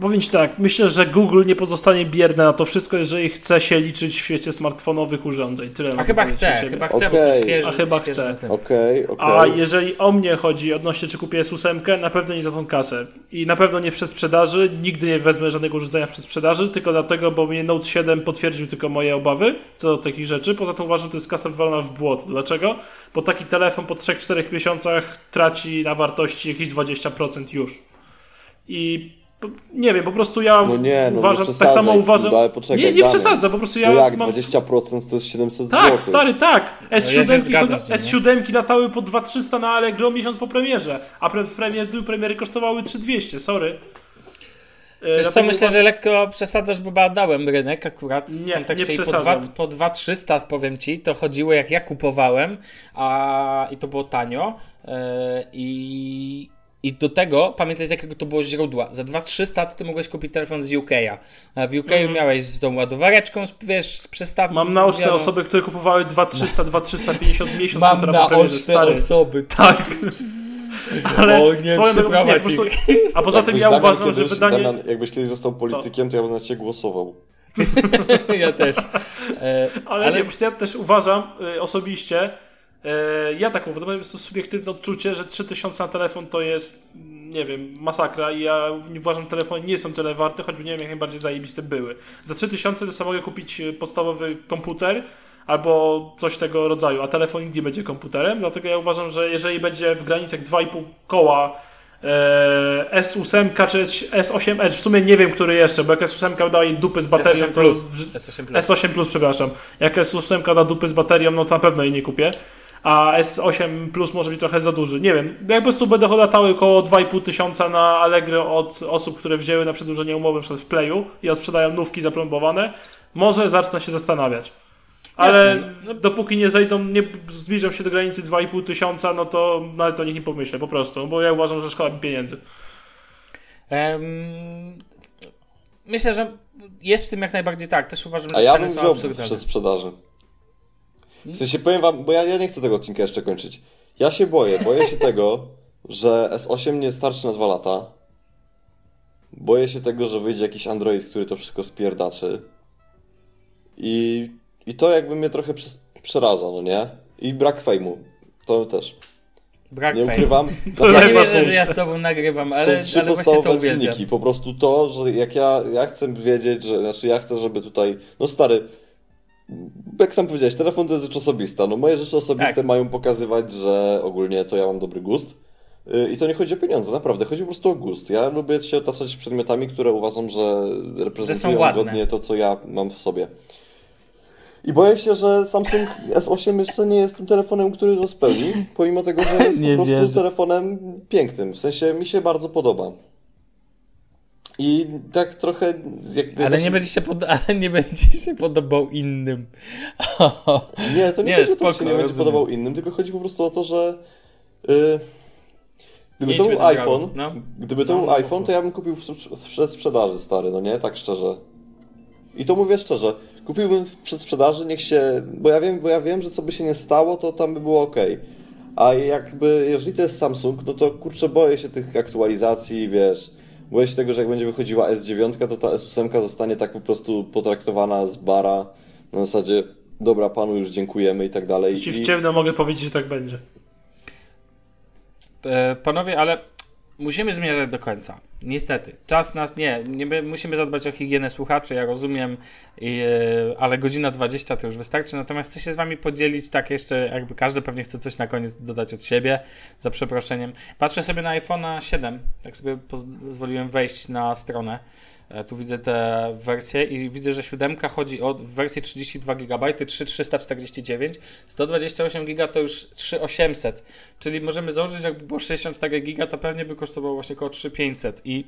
Speaker 3: Powiem ci tak, myślę, że Google nie pozostanie bierne na to wszystko, jeżeli chce się liczyć w świecie smartfonowych urządzeń. Tyle
Speaker 2: A chyba chce, chyba chce, są świeży.
Speaker 3: A chyba chce.
Speaker 2: tym.
Speaker 4: Okej,
Speaker 3: A jeżeli o mnie chodzi odnośnie czy kupię S8, na pewno nie za tą kasę. I na pewno nie przez sprzedaży, nigdy nie wezmę żadnego urządzenia przez sprzedaży, tylko dlatego, bo mnie Note 7 potwierdził tylko moje obawy co do takich rzeczy. Poza tym uważam, że to jest kasa wywalona w błot. Dlaczego? Bo taki telefon po 3-4 miesiącach traci na wartości jakieś 20% już. I nie wiem, po prostu ja
Speaker 4: No nie, no
Speaker 3: uważam,
Speaker 4: nie
Speaker 3: tak samo uważam.
Speaker 4: ale poczekaj,
Speaker 3: nie, nie
Speaker 4: Damian.
Speaker 3: przesadzę, po prostu ja
Speaker 4: No jak,
Speaker 3: mam
Speaker 4: 20% to jest 700
Speaker 3: tak,
Speaker 4: zł.
Speaker 3: stary, tak. S7,
Speaker 2: się zgadzam z tym,
Speaker 3: S7 latały po 2300 na Allegro miesiąc po premierze, a pre, w premier, premiery kosztowały 3200, sorry. E,
Speaker 2: Wiesz co, myślę, że lekko przesadzasz, bo badałem rynek akurat w
Speaker 3: Nie,
Speaker 2: kontekście
Speaker 3: nie
Speaker 2: i po,
Speaker 3: przesadzam.
Speaker 2: dwa, po 2300 powiem ci, to chodziło jak ja kupowałem a, i to było tanio e, i, i do tego pamiętaj z jakiego to było źródła. Za 2300 to ty mogłeś kupić telefon z UK'a, a w UK miałeś z tą ładowareczką, z, wiesz, z przestawką.
Speaker 3: Mam naoczne
Speaker 2: wiadomo.
Speaker 3: osoby, które kupowały 2300, 2350 miesiąc
Speaker 2: Mam naoczne osoby.
Speaker 3: Tak. Ale
Speaker 2: O nie,
Speaker 3: swoją drogą, nie, prostu, a poza tym
Speaker 4: Jakbyś,
Speaker 3: ja
Speaker 4: Damian,
Speaker 3: uważam, że
Speaker 4: kiedyś,
Speaker 3: wydanie...
Speaker 4: Damian, jakbyś kiedyś został politykiem, to ja bym na ciebie głosował.
Speaker 2: ja też. E,
Speaker 3: Ale, nie, po prostu ja też uważam y, osobiście, ja taką, to mam to subiektywne odczucie, że 3000 na telefon to jest, nie wiem, masakra i ja uważam, że telefony nie są tyle warte, choćby nie wiem, jak najbardziej zajebiste były. Za 3000 to sobie mogę kupić y, podstawowy komputer albo coś tego rodzaju, a telefon nigdy nie będzie komputerem, dlatego ja uważam, że jeżeli będzie w granicach 2,5 koła e, S8 czy S8 Edge, w sumie nie wiem, który jeszcze, bo jak S8 daje dupy z baterią,
Speaker 2: S8
Speaker 3: to
Speaker 2: Plus.
Speaker 3: w-
Speaker 2: S8 Plus.
Speaker 3: S8 Plus, przepraszam. Jak S8 da dupy z baterią, no to na pewno jej nie kupię. A S8 Plus może być trochę za duży. Nie wiem. Jak po prostu będę latały około 2,5 tysiąca na Allegro od osób, które wzięły na przedłużenie umowy np. w Playu i sprzedają nówki zaplombowane, może zacznę się zastanawiać. Ale
Speaker 2: Jasne. No,
Speaker 3: dopóki nie zejdą, nie zbliżą się do granicy 2,5 tysiąca, no to nawet o nich nie pomyślę po prostu, bo ja uważam, że szkoda mi pieniędzy.
Speaker 2: Em, myślę, że jest w tym jak najbardziej tak. Też uważam, że
Speaker 4: A ja bym
Speaker 2: są
Speaker 4: wziął
Speaker 2: absurdalne.
Speaker 4: przed sprzedaży. W sensie powiem wam, bo ja, ja nie chcę tego odcinka jeszcze kończyć. Ja się boję, boję się tego, że S8 nie starczy na dwa lata. Boję się tego, że wyjdzie jakiś Android, który to wszystko spierdaczy. I, i to jakby mnie trochę przeraża, no nie? I brak fejmu. To też.
Speaker 2: Brak
Speaker 4: Nie ukrywam.
Speaker 3: To
Speaker 2: Ja nie wierzę, że ja z tobą nagrywam, ale,
Speaker 4: Są trzy
Speaker 2: ale właśnie to uwielbiam.
Speaker 4: Po prostu to, że jak ja, ja chcę wiedzieć, że znaczy ja chcę, żeby tutaj. No stary, jak sam powiedziałeś, telefon to jest rzecz osobista. No moje rzeczy osobiste
Speaker 2: Tak.
Speaker 4: mają pokazywać, że ogólnie to ja mam dobry gust. Y, I to nie chodzi o pieniądze, naprawdę, chodzi po prostu o gust. Ja lubię się otaczać przedmiotami, które uważam, że reprezentują godnie to, co ja mam w sobie. I boję się, że Samsung S8 jeszcze nie jest tym telefonem, który to spełni, pomimo tego, że jest po prostu
Speaker 2: wierzę.
Speaker 4: telefonem pięknym. W sensie mi się bardzo podoba. I tak trochę. Jakby
Speaker 2: Ale nie, będzie się pod... ale nie będzie się podobał innym.
Speaker 4: Nie, to nie,
Speaker 2: Nie,
Speaker 4: chodzi o to,
Speaker 2: spoko,
Speaker 4: się nie będzie podobał innym, tylko chodzi po prostu o to, że. y, gdyby to
Speaker 2: Idźmy
Speaker 4: był iPhone,
Speaker 2: no.
Speaker 4: gdyby to
Speaker 2: No,
Speaker 4: był
Speaker 2: no,
Speaker 4: iPhone, to ja bym kupił w, w przedsprzedaży, stary, no nie? Tak szczerze. I to mówię szczerze. Kupiłbym w przedsprzedaży, niech się. Bo ja wiem, bo ja wiem, że co by się nie stało, to tam by było ok. A jakby, jeżeli to jest Samsung, no to kurczę, boję się tych aktualizacji, wiesz. Boję się tego, że jak będzie wychodziła S9, to ta S8 zostanie tak po prostu potraktowana z bara. Na zasadzie, dobra, panu już dziękujemy i tak dalej.
Speaker 3: Ci w ciemno mogę powiedzieć, że tak będzie.
Speaker 2: E, panowie, ale musimy zmierzać do końca. Niestety. Czas nas nie. nie my- musimy zadbać o higienę słuchaczy, ja rozumiem, i, e, ale godzina 20 to już wystarczy. Natomiast chcę się z wami podzielić, tak jeszcze, jakby każdy pewnie chce coś na koniec dodać od siebie, za przeproszeniem. Patrzę sobie na iPhone'a 7, tak sobie pozwoliłem wejść na stronę. E, Tu widzę te wersje i widzę, że siódemka chodzi o w wersji 32 GB, 3349, 128 GB to już 3800, czyli możemy założyć, jakby było 64 GB, to pewnie by kosztowało właśnie około 3500 i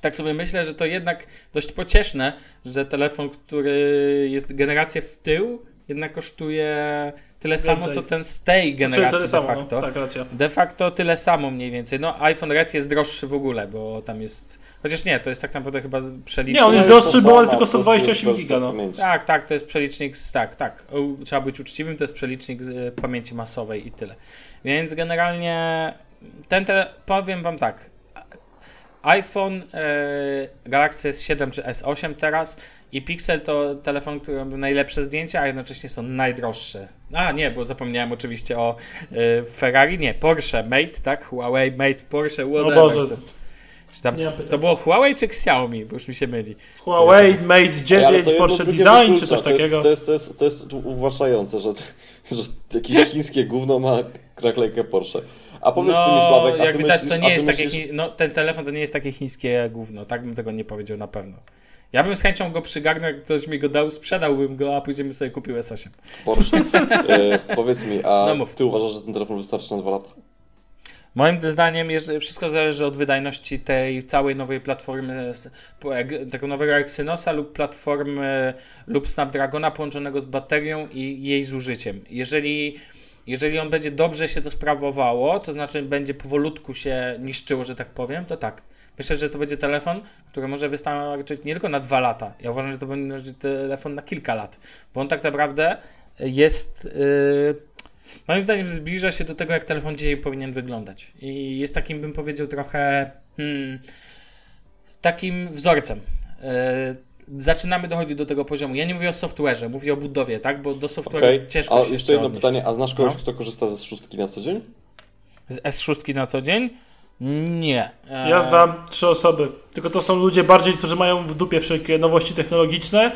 Speaker 2: tak sobie myślę, że to jednak dość pocieszne, że telefon, który jest generację w tył, jednak kosztuje tyle samo,
Speaker 3: Więcej.
Speaker 2: co ten z tej generacji
Speaker 3: tyle
Speaker 2: de
Speaker 3: samo,
Speaker 2: facto.
Speaker 3: no, tak.
Speaker 2: De facto tyle samo mniej więcej. No iPhone Red jest droższy w ogóle, bo tam jest... Chociaż nie, to jest tak naprawdę chyba przelicznik.
Speaker 3: Nie, on jest droższy, bo ale
Speaker 4: samo,
Speaker 3: tylko
Speaker 4: po prostu
Speaker 3: 128
Speaker 4: jest
Speaker 3: giga, no.
Speaker 2: Tak, tak, to jest przelicznik z, tak, tak. Trzeba być uczciwym, to jest przelicznik z y, pamięci masowej i tyle. Więc generalnie ten, te, powiem wam tak. iPhone, e, Galaxy S7 czy S8 teraz i Pixel to telefon, który robi najlepsze zdjęcia, a jednocześnie są najdroższe. A nie, bo zapomniałem oczywiście o e, Ferrari, nie, Porsche Mate, tak? Huawei Mate, Porsche, whatever.
Speaker 3: Boże.
Speaker 2: Tam, to było Huawei czy Xiaomi, bo już mi się myli.
Speaker 3: Huawei Mate
Speaker 4: Ej, ale
Speaker 3: 9,
Speaker 4: to jedno
Speaker 3: Porsche Design czy coś
Speaker 4: to jest,
Speaker 3: takiego.
Speaker 4: To jest, to jest, to jest uwłaszczające, że, że jakieś chińskie gówno ma naklejkę Porsche. A powiedz ty mi, Sławek,
Speaker 2: jak widać,
Speaker 4: myślisz,
Speaker 2: to nie jest takie,
Speaker 4: myślisz,
Speaker 2: chi- no, ten telefon to nie jest takie chińskie gówno, tak bym tego nie powiedział na pewno. Ja bym z chęcią go przygarnął, jak ktoś mi go dał, sprzedałbym go, a później bym sobie kupił S8.
Speaker 4: Porsche. E, powiedz mi, a
Speaker 2: No
Speaker 4: ty uważasz, że ten telefon wystarczy na dwa lata?
Speaker 2: Moim zdaniem jeżeli wszystko zależy od wydajności tej całej nowej platformy, ek- tego nowego Exynosa lub platformy lub Snapdragona połączonego z baterią i jej zużyciem. Jeżeli, jeżeli on będzie dobrze się to sprawowało, to znaczy będzie powolutku się niszczyło, że tak powiem, to tak. Myślę, że to będzie telefon, który może wystarczyć nie tylko na dwa lata. Ja uważam, że to będzie telefon na kilka lat, bo on tak naprawdę jest. Yy, Moim zdaniem zbliża się do tego, jak telefon dzisiaj powinien wyglądać. I jest takim, bym powiedział, trochę hmm, takim wzorcem. E, zaczynamy dochodzić do tego poziomu. Ja nie mówię o software'ze, mówię o budowie, tak? Bo do software'u
Speaker 4: Okej.
Speaker 2: ciężko
Speaker 4: A
Speaker 2: się
Speaker 4: jeszcze jedno
Speaker 2: odnieść.
Speaker 4: pytanie, a znasz kogoś,
Speaker 2: No.
Speaker 4: kto korzysta ze szóstki na co dzień?
Speaker 2: Z S6 na co dzień? Nie. E,
Speaker 3: Ja znam trzy osoby. Tylko to są ludzie bardziej, którzy mają w dupie wszelkie nowości technologiczne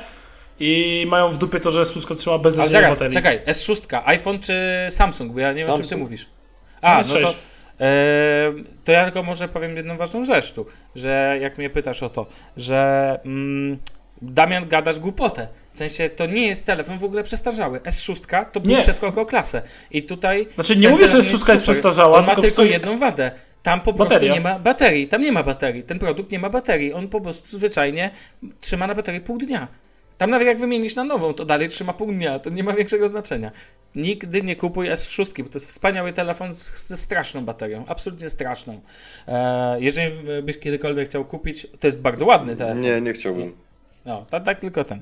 Speaker 3: i mają w dupie to, że wszystko trzyma
Speaker 2: Ale
Speaker 3: beznadziejnie
Speaker 2: zaraz,
Speaker 3: baterii.
Speaker 2: czekaj, S6, iPhone czy Samsung? Bo ja nie wiem, o czym ty
Speaker 4: Samsung.
Speaker 2: mówisz. A, no to,
Speaker 3: S6.
Speaker 2: e, to ja tylko może powiem jedną ważną rzecz tu, że jak mnie pytasz o to, że mm, Damian gadasz głupotę. W sensie to nie jest telefon w ogóle przestarzały. S6 to był
Speaker 3: Nie.
Speaker 2: przeskok o klasę. I tutaj.
Speaker 3: Znaczy nie mówię, że
Speaker 2: telefon
Speaker 3: S6 jest
Speaker 2: super.
Speaker 3: przestarzała,
Speaker 2: On ma
Speaker 3: tylko
Speaker 2: jedną wadę. Tam po prostu
Speaker 3: Bateria.
Speaker 2: nie ma baterii. Tam nie ma baterii. Ten produkt nie ma baterii. On po prostu zwyczajnie trzyma na baterii pół dnia. Tam nawet jak wymienisz na nową, to dalej trzyma pół dnia. To nie ma większego znaczenia. Nigdy nie kupuj S6, bo to jest wspaniały telefon z, ze straszną baterią. Absolutnie straszną. E, jeżeli byś kiedykolwiek chciał kupić, to jest bardzo ładny telefon.
Speaker 4: Nie, nie chciałbym.
Speaker 2: No, tak, tak tylko ten.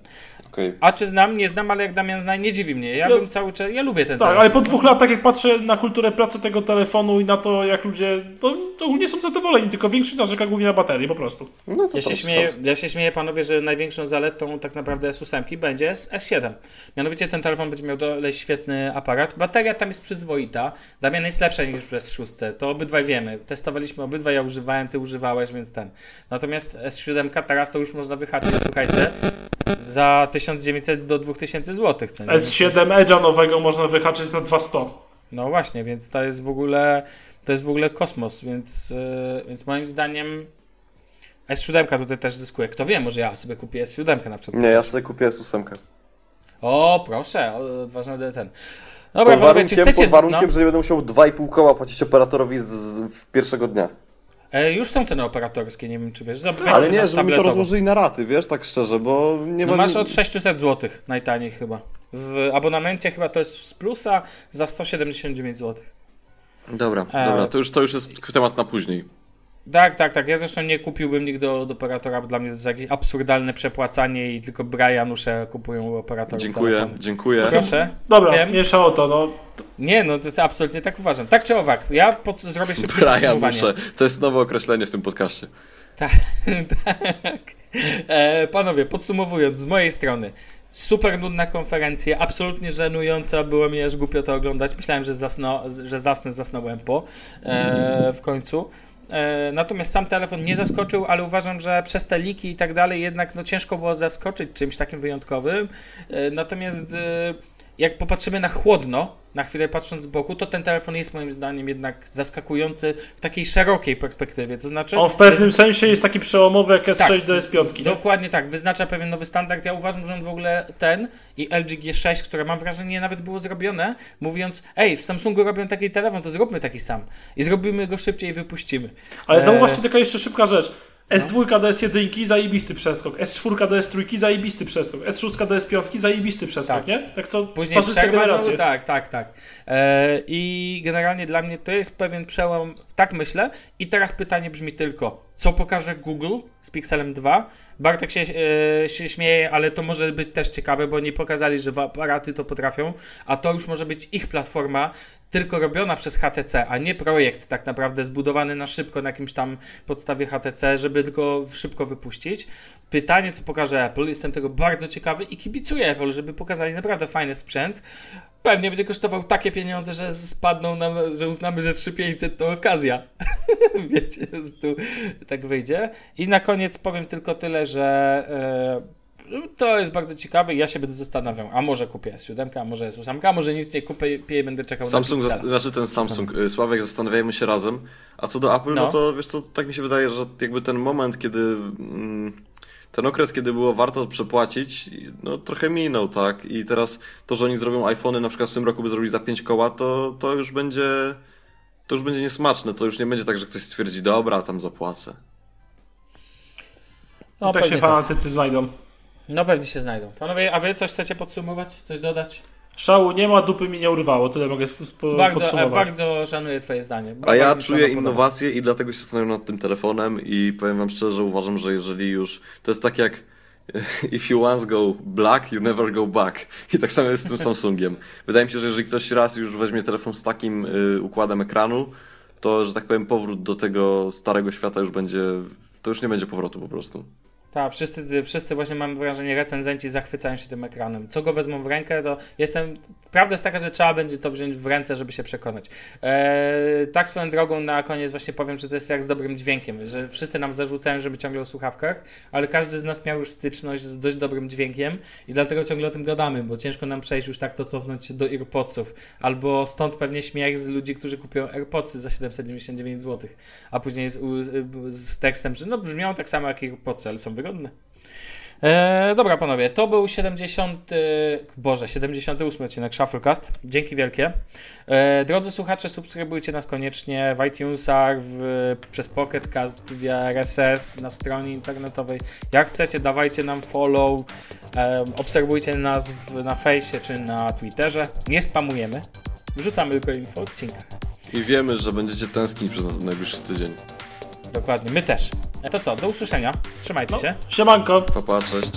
Speaker 4: Okej.
Speaker 2: A czy znam? Nie znam, ale jak Damian zna, nie dziwi mnie. Ja
Speaker 3: Jest-
Speaker 2: bym cały czas, ja lubię ten
Speaker 3: Tak,
Speaker 2: telefon.
Speaker 3: ale po dwóch latach, jak patrzę na kulturę pracy tego telefonu i na to, jak ludzie no, ogólnie są zadowoleni, tylko większość narzeka głównie na baterię, po prostu.
Speaker 4: No to
Speaker 2: Ja się,
Speaker 4: teraz
Speaker 2: śmieję, ja się śmieję, panowie, że największą zaletą tak naprawdę S8 będzie S- S7. Mianowicie ten telefon będzie miał dole świetny aparat. Bateria tam jest przyzwoita. Damian jest lepsza niż w S6. To obydwaj wiemy. Testowaliśmy obydwaj, ja używałem, ty używałeś, więc ten. Natomiast S7 teraz to już można wyhaczyć, słuchajcie, za 1900 do 2000 zł. Co nie?
Speaker 3: S7 Edge'a nowego można wyhaczyć za 200.
Speaker 2: No właśnie, więc to jest w ogóle to jest w ogóle kosmos, więc, yy, więc moim zdaniem S7 tutaj też zyskuje. Kto wie, może ja sobie kupię S7 na przykład.
Speaker 4: Nie, ja sobie kupię S8.
Speaker 2: O, proszę, odważny ten.
Speaker 4: Pod
Speaker 2: Dobra, panowie, czy
Speaker 4: warunkiem,
Speaker 2: chcecie...
Speaker 4: pod warunkiem
Speaker 2: no,
Speaker 4: że nie będę musiał 2,5 koła płacić operatorowi z, z, w pierwszego dnia.
Speaker 2: E, już są ceny operatorskie, nie wiem czy wiesz. Zapytaj
Speaker 4: Ale nie, żeby mi to rozłożyli na raty, wiesz, tak szczerze, bo nie
Speaker 2: No
Speaker 4: ma...
Speaker 2: masz od 600 zł najtaniej chyba. W abonamencie chyba to jest z plusa za 179 zł.
Speaker 4: Dobra,
Speaker 2: E,
Speaker 4: dobra, to już, to już jest temat na później.
Speaker 2: Tak, tak, tak. Ja zresztą nie kupiłbym nigdy od operatora, bo dla mnie to jest jakieś absurdalne przepłacanie i tylko Brianusze kupują operatorów
Speaker 4: Dziękuję,
Speaker 2: telefonu.
Speaker 4: dziękuję.
Speaker 2: Proszę.
Speaker 3: Dobra,
Speaker 2: Wiem.
Speaker 3: mniejsza o to, no.
Speaker 2: Nie, no to jest absolutnie tak uważam. Tak czy owak, ja pod, zrobię szybkie
Speaker 4: Brian
Speaker 2: podsumowanie.
Speaker 4: muszę. To jest nowe określenie w tym podcaście.
Speaker 2: Tak, tak. E, panowie, podsumowując, z mojej strony, super nudna konferencja, absolutnie żenująca, było mi aż głupio to oglądać. Myślałem, że, zasno, że zasnę, zasnąłem po e, w końcu. E, natomiast sam telefon nie zaskoczył, ale uważam, że przez te liki i tak dalej jednak no, ciężko było zaskoczyć czymś takim wyjątkowym. E, natomiast e, jak popatrzymy na chłodno, na chwilę patrząc z boku, to ten telefon jest moim zdaniem jednak zaskakujący w takiej szerokiej perspektywie. To znaczy,
Speaker 3: On w pewnym sensie jest taki przełomowy jak S6
Speaker 2: Tak.
Speaker 3: do S5. Nie?
Speaker 2: Dokładnie tak, wyznacza pewien nowy standard. Ja uważam, że on w ogóle ten i LG G6, które mam wrażenie nawet było zrobione, mówiąc, ej, w Samsungu robią taki telefon, to zróbmy taki sam. I zrobimy go szybciej i wypuścimy.
Speaker 3: Ale
Speaker 2: E,
Speaker 3: zauważcie tylko jeszcze szybka rzecz. S2 do S1 zajebisty przeskok, S4 do S3 zajebisty przeskok, S6 do S5 zajebisty przeskok,
Speaker 2: Tak.
Speaker 3: nie? Tak co
Speaker 2: Później
Speaker 3: parzyste generacje.
Speaker 2: tak, tak, tak. E, I generalnie dla mnie to jest pewien przełom, tak myślę. I teraz pytanie brzmi tylko, co pokaże Google z Pixelem 2? Bartek się, e, się śmieje, ale to może być też ciekawe, bo nie pokazali, że aparaty to potrafią, a to już może być ich platforma, tylko robiona przez HTC, a nie projekt tak naprawdę zbudowany na szybko na jakimś tam podstawie HTC, żeby tylko szybko wypuścić. Pytanie, co pokaże Apple, jestem tego bardzo ciekawy i kibicuję Apple, żeby pokazali naprawdę fajny sprzęt. Pewnie będzie kosztował takie pieniądze, że spadną nam, że uznamy, że 3500 to okazja. Wiecie, tu tak wyjdzie. I na koniec powiem tylko tyle, że e, to jest bardzo ciekawe i ja się będę zastanawiał, a może kupię S7, a może S8, a może nic nie kupię i będę czekał
Speaker 4: Samsung,
Speaker 2: na Pixela.
Speaker 4: znaczy ten Samsung, y, Sławek, zastanawiajmy się razem. A co do Apple, no,
Speaker 2: No.
Speaker 4: to wiesz co, tak mi się wydaje, że jakby ten moment, kiedy mm, ten okres, kiedy było warto przepłacić, no trochę minął, tak? I teraz to, że oni zrobią iPhony na przykład w tym roku by zrobili za 5 koła, to, to już będzie to już będzie niesmaczne, to już nie będzie tak, że ktoś stwierdzi, dobra, tam zapłacę.
Speaker 2: No,
Speaker 3: tak się
Speaker 2: pewnie
Speaker 3: fanatycy znajdą.
Speaker 2: No pewnie się znajdą. Panowie, a wy coś chcecie podsumować? Coś dodać?
Speaker 3: Szału nie ma, dupy mi nie urwało, tyle mogę sp-
Speaker 2: Bardzo,
Speaker 3: podsumować.
Speaker 2: bardzo szanuję twoje zdanie.
Speaker 4: A ja czuję innowacje i dlatego się zastanawiam nad tym telefonem i powiem wam szczerze, uważam, że jeżeli już, to jest tak jak if you once go black, you never go back. I tak samo jest z tym Samsungiem. Wydaje mi się, że jeżeli ktoś raz już weźmie telefon z takim y, układem ekranu, to, że tak powiem, powrót do tego starego świata już będzie, to już nie będzie powrotu po prostu.
Speaker 2: Tak, wszyscy, wszyscy właśnie mam wrażenie, recenzenci zachwycają się tym ekranem. Co go wezmą w rękę, to jestem. Prawda jest taka, że trzeba będzie to wziąć w ręce, żeby się przekonać. Eee, tak swoją drogą na koniec właśnie powiem, że to jest jak z dobrym dźwiękiem, że wszyscy nam zarzucają, żeby ciągle o słuchawkach, ale każdy z nas miał już styczność z dość dobrym dźwiękiem i dlatego ciągle o tym gadamy, bo ciężko nam przejść już tak to cofnąć do AirPodsów. Albo stąd pewnie śmiech z ludzi, którzy kupią AirPodsy za 799 zł, a później z, z, z tekstem, że no brzmią tak samo jak AirPodsy, ale są wygodne. E, dobra, panowie, to był 70. Boże, 78 odcinek Shufflecast. Dzięki wielkie. E, drodzy słuchacze, subskrybujcie nas koniecznie w iTunesach, w, przez Pocketcast, via RSS, na stronie internetowej. Jak chcecie, dawajcie nam follow. E, obserwujcie nas w, na fejsie czy na Twitterze. Nie spamujemy. Wrzucamy tylko info o odcinkach.
Speaker 4: I wiemy, że będziecie tęsknić przez najbliższy tydzień.
Speaker 2: Dokładnie, my też. To co, do usłyszenia. Trzymajcie
Speaker 3: No,
Speaker 2: się.
Speaker 3: siemanko.
Speaker 4: Papa, cześć.